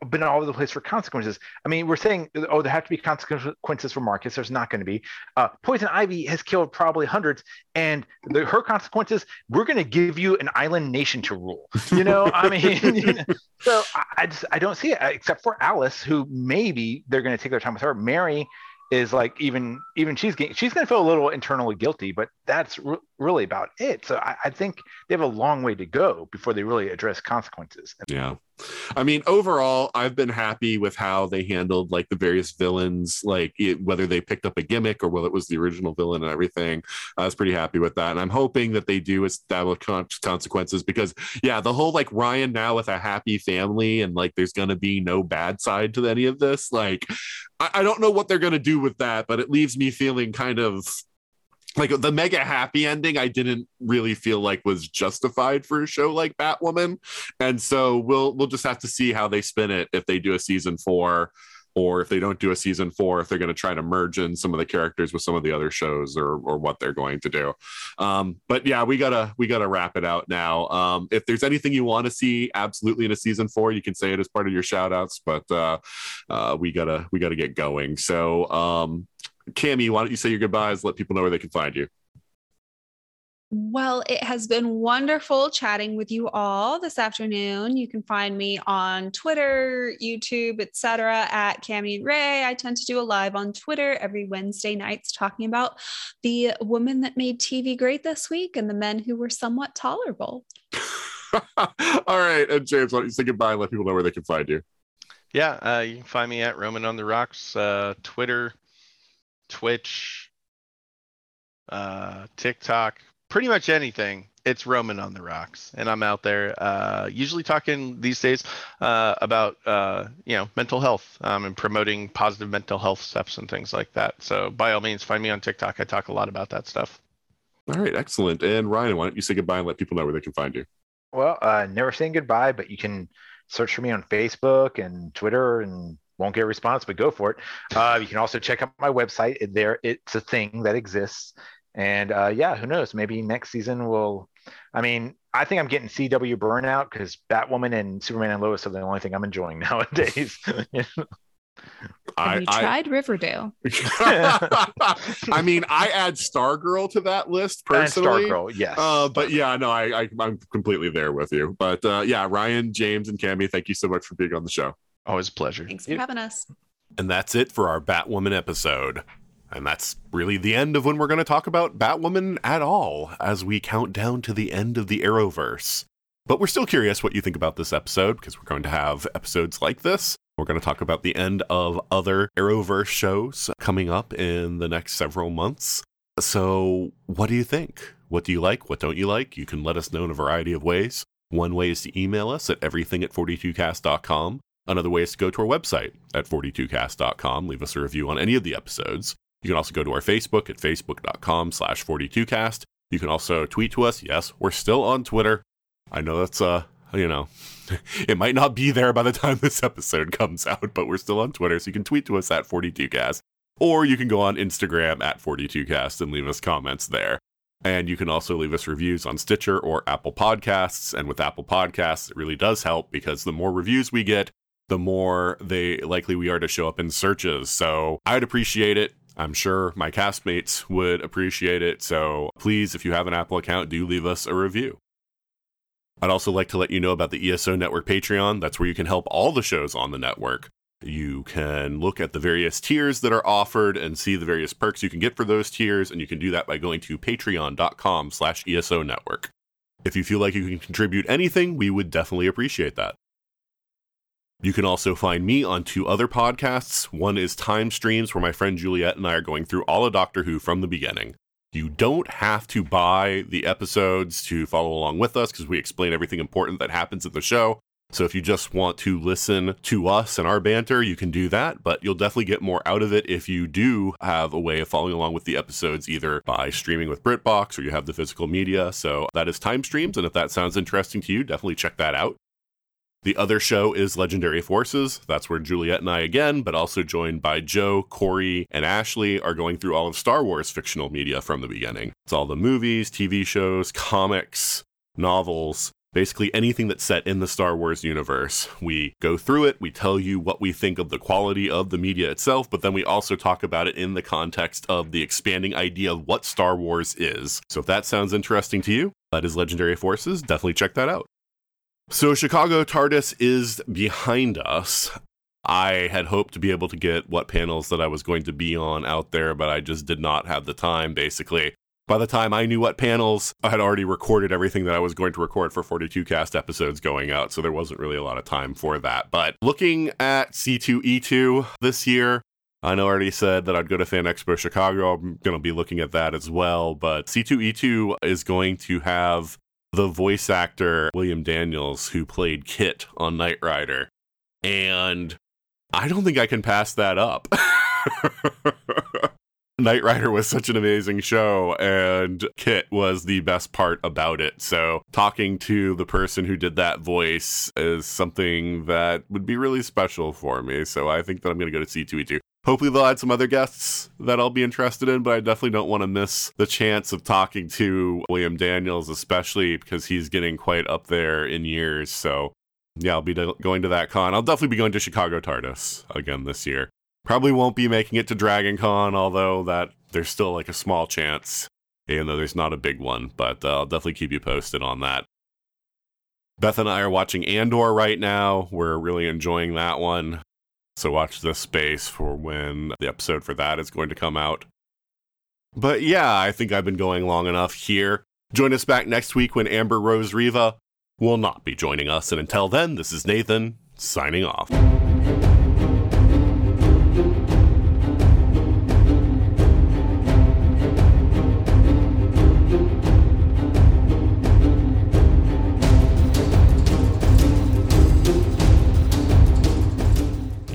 been all over the place for consequences. I mean, we're saying, oh, there have to be consequences for Marquis. There's not going to be. Uh, Poison Ivy has killed probably hundreds, and the, her consequences, we're going to give you an island nation to rule. You know, I mean, you know, so I, I just I don't see it except for Alice, who maybe they're going to take their time with her. Mary is like even even she's getting, she's going to feel a little internally guilty, but that's re- really about it. So I, I, think they have a long way to go before they really address consequences. Yeah, I mean, overall, I've been happy with how they handled like the various villains, like it, whether they picked up a gimmick or whether it was the original villain and everything. I was pretty happy with that, and I'm hoping that they do establish con- consequences because yeah, the whole like Ryan now with a happy family and like there's going to be no bad side to any of this, like I, I don't know what they're going to do with that, but it leaves me feeling kind of like the mega happy ending i didn't really feel like was justified for a show like batwoman. And so we'll we'll just have to see how they spin it if they do a season four or if they don't do a season four if they're going to try to merge in some of the characters with some of the other shows or or what they're going to do. Um, but yeah we gotta we gotta wrap it out now. Um, if there's anything you want to see absolutely in a season four you can say it as part of your shout outs but uh, uh, we gotta we gotta get going. So um, Cammie, why don't you say your goodbyes? Let people know where they can find you. Well, it has been wonderful chatting with you all this afternoon. You can find me on Twitter, YouTube, etc. at Cami and Ray. I tend to do a live on Twitter every Wednesday nights talking about the woman that made TV great this week and the men who were somewhat tolerable. all right, and James, why don't you say goodbye and let people know where they can find you? Yeah, uh, you can find me at Roman on the Rocks, uh, Twitter, Twitch, uh, TikTok, pretty much anything. It's Roman on the rocks, and I'm out there uh, usually talking these days uh, about uh, you know mental health um, and promoting positive mental health steps and things like that. So by all means, find me on TikTok. I talk a lot about that stuff. All right, excellent. And Ryan, why don't you say goodbye and let people know where they can find you? Well, uh, never saying goodbye, but you can search for me on Facebook and Twitter and won't get a response, but go for it. Uh, you can also check out my website. There, it's a thing that exists. And uh, yeah, who knows? Maybe next season will. I mean, I think I'm getting CW burnout because Batwoman and Superman and Lois are the only thing I'm enjoying nowadays. Have you tried I, Riverdale? I mean, I add Stargirl to that list personally. And Stargirl, yes. Uh, but yeah, no, I, I am completely there with you. But uh, yeah, Ryan, James, and Cammie, thank you so much for being on the show. Always a pleasure. Thanks for having us. And that's it for our Batwoman episode. And that's really the end of when we're going to talk about Batwoman at all as we count down to the end of the Arrowverse. But we're still curious what you think about this episode because we're going to have episodes like this. We're going to talk about the end of other Arrowverse shows coming up in the next several months. So, what do you think? What do you like? What don't you like? You can let us know in a variety of ways. One way is to email us at everything at 42cast.com. Another way is to go to our website at 42cast.com, leave us a review on any of the episodes. You can also go to our Facebook at facebook.com slash 42cast. You can also tweet to us. Yes, we're still on Twitter. I know that's, uh, you know, it might not be there by the time this episode comes out, but we're still on Twitter, so you can tweet to us at 42cast. Or you can go on Instagram at 42cast and leave us comments there. And you can also leave us reviews on Stitcher or Apple Podcasts. And with Apple Podcasts, it really does help because the more reviews we get, the more they likely we are to show up in searches. So I'd appreciate it. I'm sure my castmates would appreciate it. So please, if you have an Apple account, do leave us a review. I'd also like to let you know about the ESO Network Patreon. That's where you can help all the shows on the network. You can look at the various tiers that are offered and see the various perks you can get for those tiers, and you can do that by going to patreon.com slash ESO network. If you feel like you can contribute anything, we would definitely appreciate that. You can also find me on two other podcasts. One is Time Streams, where my friend Juliet and I are going through all of Doctor Who from the beginning. You don't have to buy the episodes to follow along with us because we explain everything important that happens in the show. So if you just want to listen to us and our banter, you can do that, but you'll definitely get more out of it if you do have a way of following along with the episodes either by streaming with BritBox or you have the physical media. So that is Time Streams, and if that sounds interesting to you, definitely check that out. The other show is Legendary Forces. That's where Juliet and I, again, but also joined by Joe, Corey, and Ashley, are going through all of Star Wars fictional media from the beginning. It's all the movies, TV shows, comics, novels, basically anything that's set in the Star Wars universe. We go through it, we tell you what we think of the quality of the media itself, but then we also talk about it in the context of the expanding idea of what Star Wars is. So if that sounds interesting to you, that is Legendary Forces. Definitely check that out. So Chicago TARDIS is behind us. I had hoped to be able to get what panels that I was going to be on out there, but I just did not have the time, basically. By the time I knew what panels, I had already recorded everything that I was going to record for 42 cast episodes going out, so there wasn't really a lot of time for that. But looking at C2E2 this year, I know I already said that I'd go to Fan Expo Chicago. I'm going to be looking at that as well. But C2E2 is going to have the voice actor William Daniels, who played KITT on Knight Rider. And I don't think I can pass that up. Knight Rider was such an amazing show, and KITT was the best part about it. So, talking to the person who did that voice is something that would be really special for me. So, I think that I'm going to go to C2E2. Hopefully, they'll add some other guests that I'll be interested in, but I definitely don't want to miss the chance of talking to William Daniels, especially because he's getting quite up there in years. So, yeah, I'll be going to that con. I'll definitely be going to Chicago TARDIS again this year. Probably won't be making it to Dragon Con, although that there's still like a small chance, even though there's not a big one. But uh, I'll definitely keep you posted on that. Beth and I are watching Andor right now. We're really enjoying that one. So watch this space for when the episode for that is going to come out. But yeah, I think I've been going long enough here. Join us back next week when Amber Rose Riva will not be joining us. And until then, this is Nathan signing off.